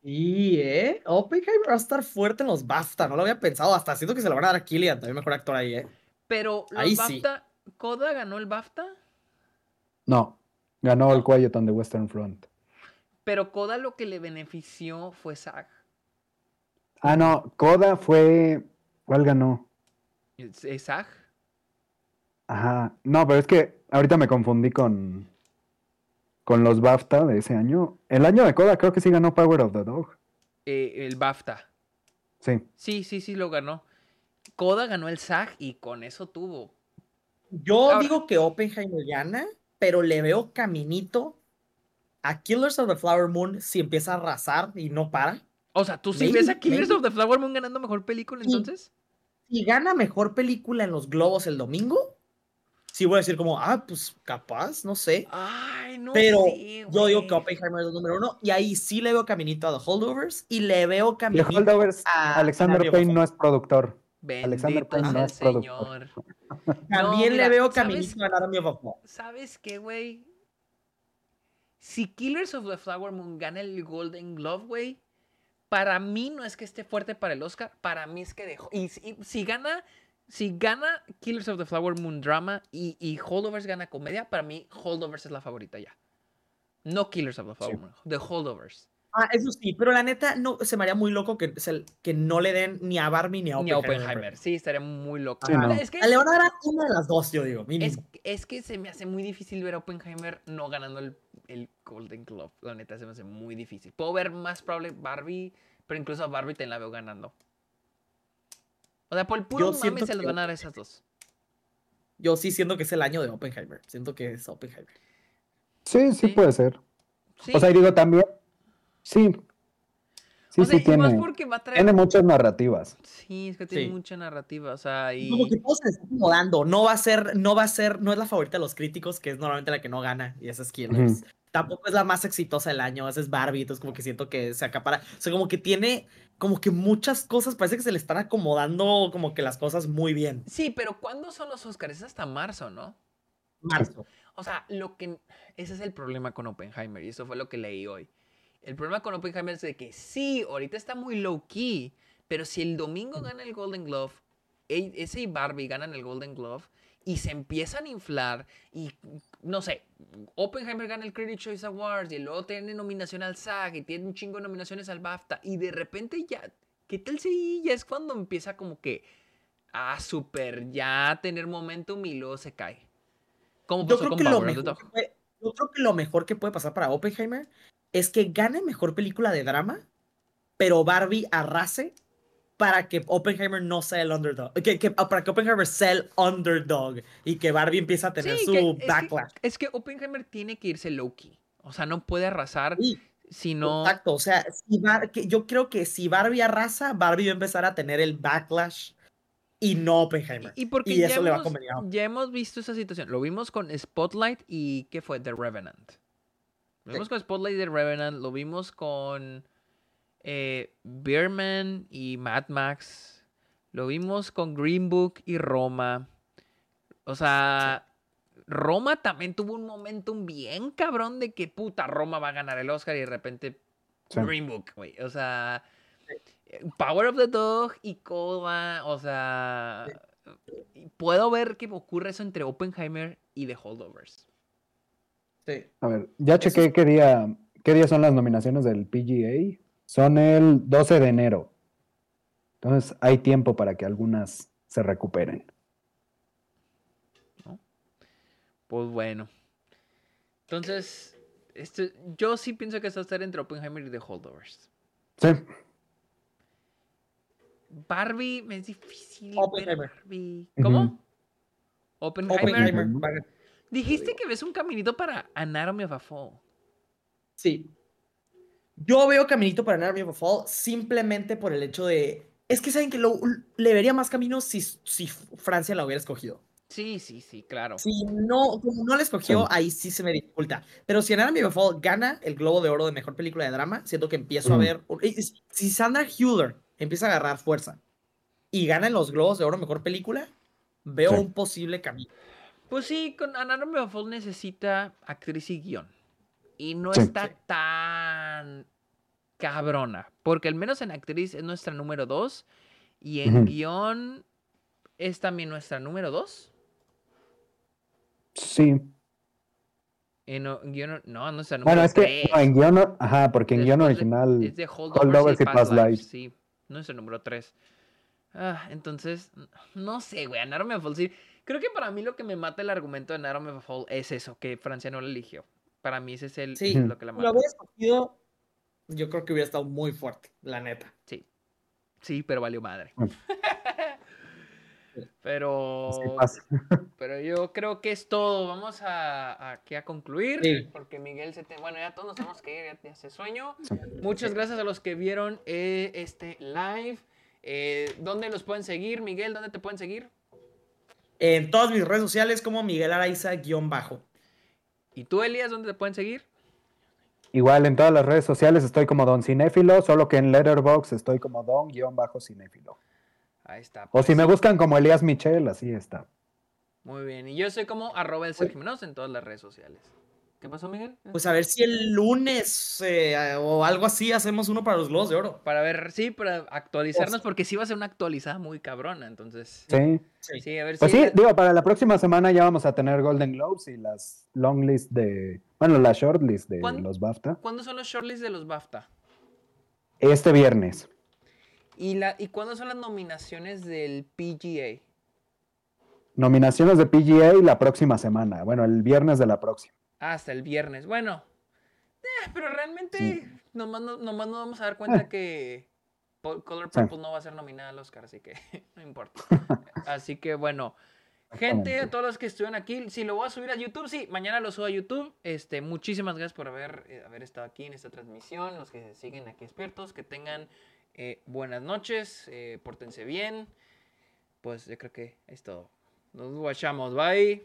Y, ¿eh? Oppenheimer va a estar fuerte en los BAFTA. No lo había pensado. Hasta siento que se lo van a dar a Killian, también mejor actor ahí, ¿eh? Pero los BAFTA. ¿Coda ganó el BAFTA? No. Ganó el Quiet on the Western Front. Pero Coda lo que le benefició fue SAG. Ah, no. Coda fue. ¿Cuál ganó? ¿Es SAG? Ajá. No, pero es que ahorita me confundí con, con los BAFTA de ese año. El año de Coda creo que sí ganó Power of the Dog. Eh, el BAFTA. Sí. Sí, sí, sí lo ganó. Coda ganó el SAG y con eso tuvo. Yo digo que Oppenheimer gana, pero le veo caminito a Killers of the Flower Moon si empieza a arrasar y no para. O sea, ¿tú sí ves a Killers of the Flower Moon ganando mejor película entonces? Si gana mejor película en los Globos el domingo, sí voy a decir como, ah, pues capaz, no sé. Ay, no Pero yo digo que Oppenheimer es el número uno y ahí sí le veo caminito a The Holdovers y le veo caminito The Holdovers, a Alexander Payne no es productor. Bendito Alexander Payne no es señor. También le veo caminito a Army of ¿Sabes qué, güey? Si Killers of the Flower Moon gana el Golden Glove, güey, para mí no es que esté fuerte para el Oscar, para mí es que dejó. y si gana si gana Killers of the Flower Moon Drama y, Holdovers gana comedia, para mí Holdovers es la favorita ya. No Killers of the Flower Moon, The Holdovers. Ah, eso sí, pero la neta no, se me haría muy loco que, que no le den ni a Barbie ni a Oppenheimer. Sí, estaría muy loco. es que, le van a dar una de las dos, yo digo. Es, que se me hace muy difícil ver a Oppenheimer no ganando el, el, Golden Globe. La neta se me hace muy difícil. Puedo ver más probable Barbie, pero incluso a Barbie te la veo ganando. O sea, por el puro mame se los van a dar esas dos. Yo sí siento que es el año de Oppenheimer. Siento que es Oppenheimer. Sí, sí, puede ser. O sea, digo también. Sí. Sí, sí, tiene, tiene muchas narrativas. Sí, es que tiene mucha narrativa, o sea, y... Como que todo se está acomodando, no va a ser, no va a ser, no es la favorita de los críticos, que es normalmente la que no gana, y esa es Killers. Tampoco es la más exitosa del año, esa es Barbie, entonces como que siento que se acapara, o sea, como que tiene como que muchas cosas, parece que se le están acomodando como que las cosas muy bien. Sí, pero ¿cuándo son los Oscars? Es hasta marzo, ¿no? Marzo. O sea, lo que... Ese es el problema con Oppenheimer y eso fue lo que leí hoy. El problema con Oppenheimer es de que sí, ahorita está muy low key, pero si el domingo gana el Golden Glove, ese y Barbie ganan el Golden Glove y se empiezan a inflar y no sé, Oppenheimer gana el Credit Choice Awards y luego tiene nominación al SAG y tiene un chingo de nominaciones al BAFTA y de repente ya, ¿qué tal si ya es cuando empieza como que a super ya tener momentum y luego se cae? Como yo creo, que lo mejor yo creo que lo mejor que puede pasar para Oppenheimer es que gane mejor película de drama, pero Barbie arrase para que Oppenheimer no sea el underdog. Que, para que Oppenheimer sea el underdog y que Barbie empiece a tener su backlash. Es que, Oppenheimer tiene que irse low-key. O sea, no puede arrasar si no. Exacto. O sea, yo creo que si Barbie arrasa, Barbie va a empezar a tener el backlash y no Oppenheimer. Y, porque eso le va a convenir. Ya hemos visto esa situación. Lo vimos con Spotlight y ¿qué fue? The Revenant. Lo vimos con Spotlight y The Revenant. Lo vimos con eh, Beerman y Mad Max. Lo vimos con Green Book y Roma. O sea, Roma también tuvo un momentum bien cabrón de que puta Roma va a ganar el Oscar y de repente Green Book, güey. O sea, Power of the Dog y Coda. O sea, puedo ver que ocurre eso entre Oppenheimer y The Holdovers. Sí. A ver, ya chequé qué día, qué día son las nominaciones del PGA. Son el 12 de enero. Entonces hay tiempo para que algunas se recuperen. Pues bueno. Entonces, este, yo sí pienso que esto va a estar entre Oppenheimer y The Holdovers. Sí. Barbie me es difícil. Oppenheimer. Barbie. ¿Cómo? Oppenheimer. Dijiste que ves un caminito para Anatomy of a Fall. Sí. Yo veo caminito para Anatomy of a Fall simplemente por el hecho de. Es que saben que le vería más camino si, si Francia la hubiera escogido. Sí, sí, sí, claro. Si no, como no la escogió, ahí sí se me dificulta. Pero si Anatomy of a Fall gana el Globo de Oro de Mejor Película de Drama, siento que empiezo a ver... Si Sandra Hüller empieza a agarrar fuerza y gana en los Globos de Oro Mejor Película, veo un posible camino. Pues sí, con Anatomy of a Fall necesita actriz y guion. Y no está tan cabrona. Porque al menos en actriz es nuestra número dos. Y en guion es también nuestra número dos. Sí. En guion, no, no está Bueno, es que en guion, ajá, porque en guion original. Es de Holdovers, y Past Lives. Sí, no es el número 3. Ah, entonces, no sé, güey, Anatomy of Fall sí. Creo que para mí lo que me mata el argumento de Anatomy of Fall es eso, que Francia no lo eligió. Para mí ese es el, sí, lo que la mata. Lo hubiera escogido, yo creo que hubiera estado muy fuerte, la neta. Sí. Sí, pero valió madre. Pero, pero yo creo que es todo. Vamos a, aquí a concluir. Porque Miguel se Bueno, ya todos nos tenemos que ir, ya, hace sueño. Muchas gracias a los que vieron eh, este live. Eh, ¿Dónde los pueden seguir, Miguel? ¿Dónde te pueden seguir? En todas mis redes sociales como Miguel Araiza-bajo. ¿Y tú, Elías, dónde te pueden seguir? Igual en todas las redes sociales estoy como Don Cinéfilo, solo que en Letterboxd estoy como Don-Cinéfilo. Ahí está. O si pues. me buscan como Elías Michel, así está. Muy bien. Y yo soy como arroba el en todas las redes sociales. ¿Qué pasó, Miguel? Pues a ver si el lunes eh, o algo así hacemos uno para los Globos de Oro. Para ver, sí, para actualizarnos, porque sí va a ser una actualizada muy cabrona, entonces. Sí. Sí, a ver pues sí, digo, para la próxima semana ya vamos a tener Golden Globes y las long list de. Bueno, la short list de los BAFTA. ¿Cuándo son los short list de los BAFTA? Este viernes. ¿Y, la, ¿Y cuándo son las nominaciones del PGA? Nominaciones de PGA la próxima semana. Bueno, el viernes de la próxima. Hasta el viernes. Bueno, eh, pero realmente nomás, no, nos vamos a dar cuenta eh. que Color Purple no va a ser nominada al Oscar, así que no importa. así que bueno. Gente, a todos los que estuvieron aquí, si lo voy a subir a YouTube, sí, mañana lo subo a YouTube. Este, muchísimas gracias por haber, eh, haber estado aquí en esta transmisión. Los que siguen aquí expertos, que tengan eh, buenas noches, eh, pórtense bien. Pues yo creo que es todo. Nos guachamos, bye.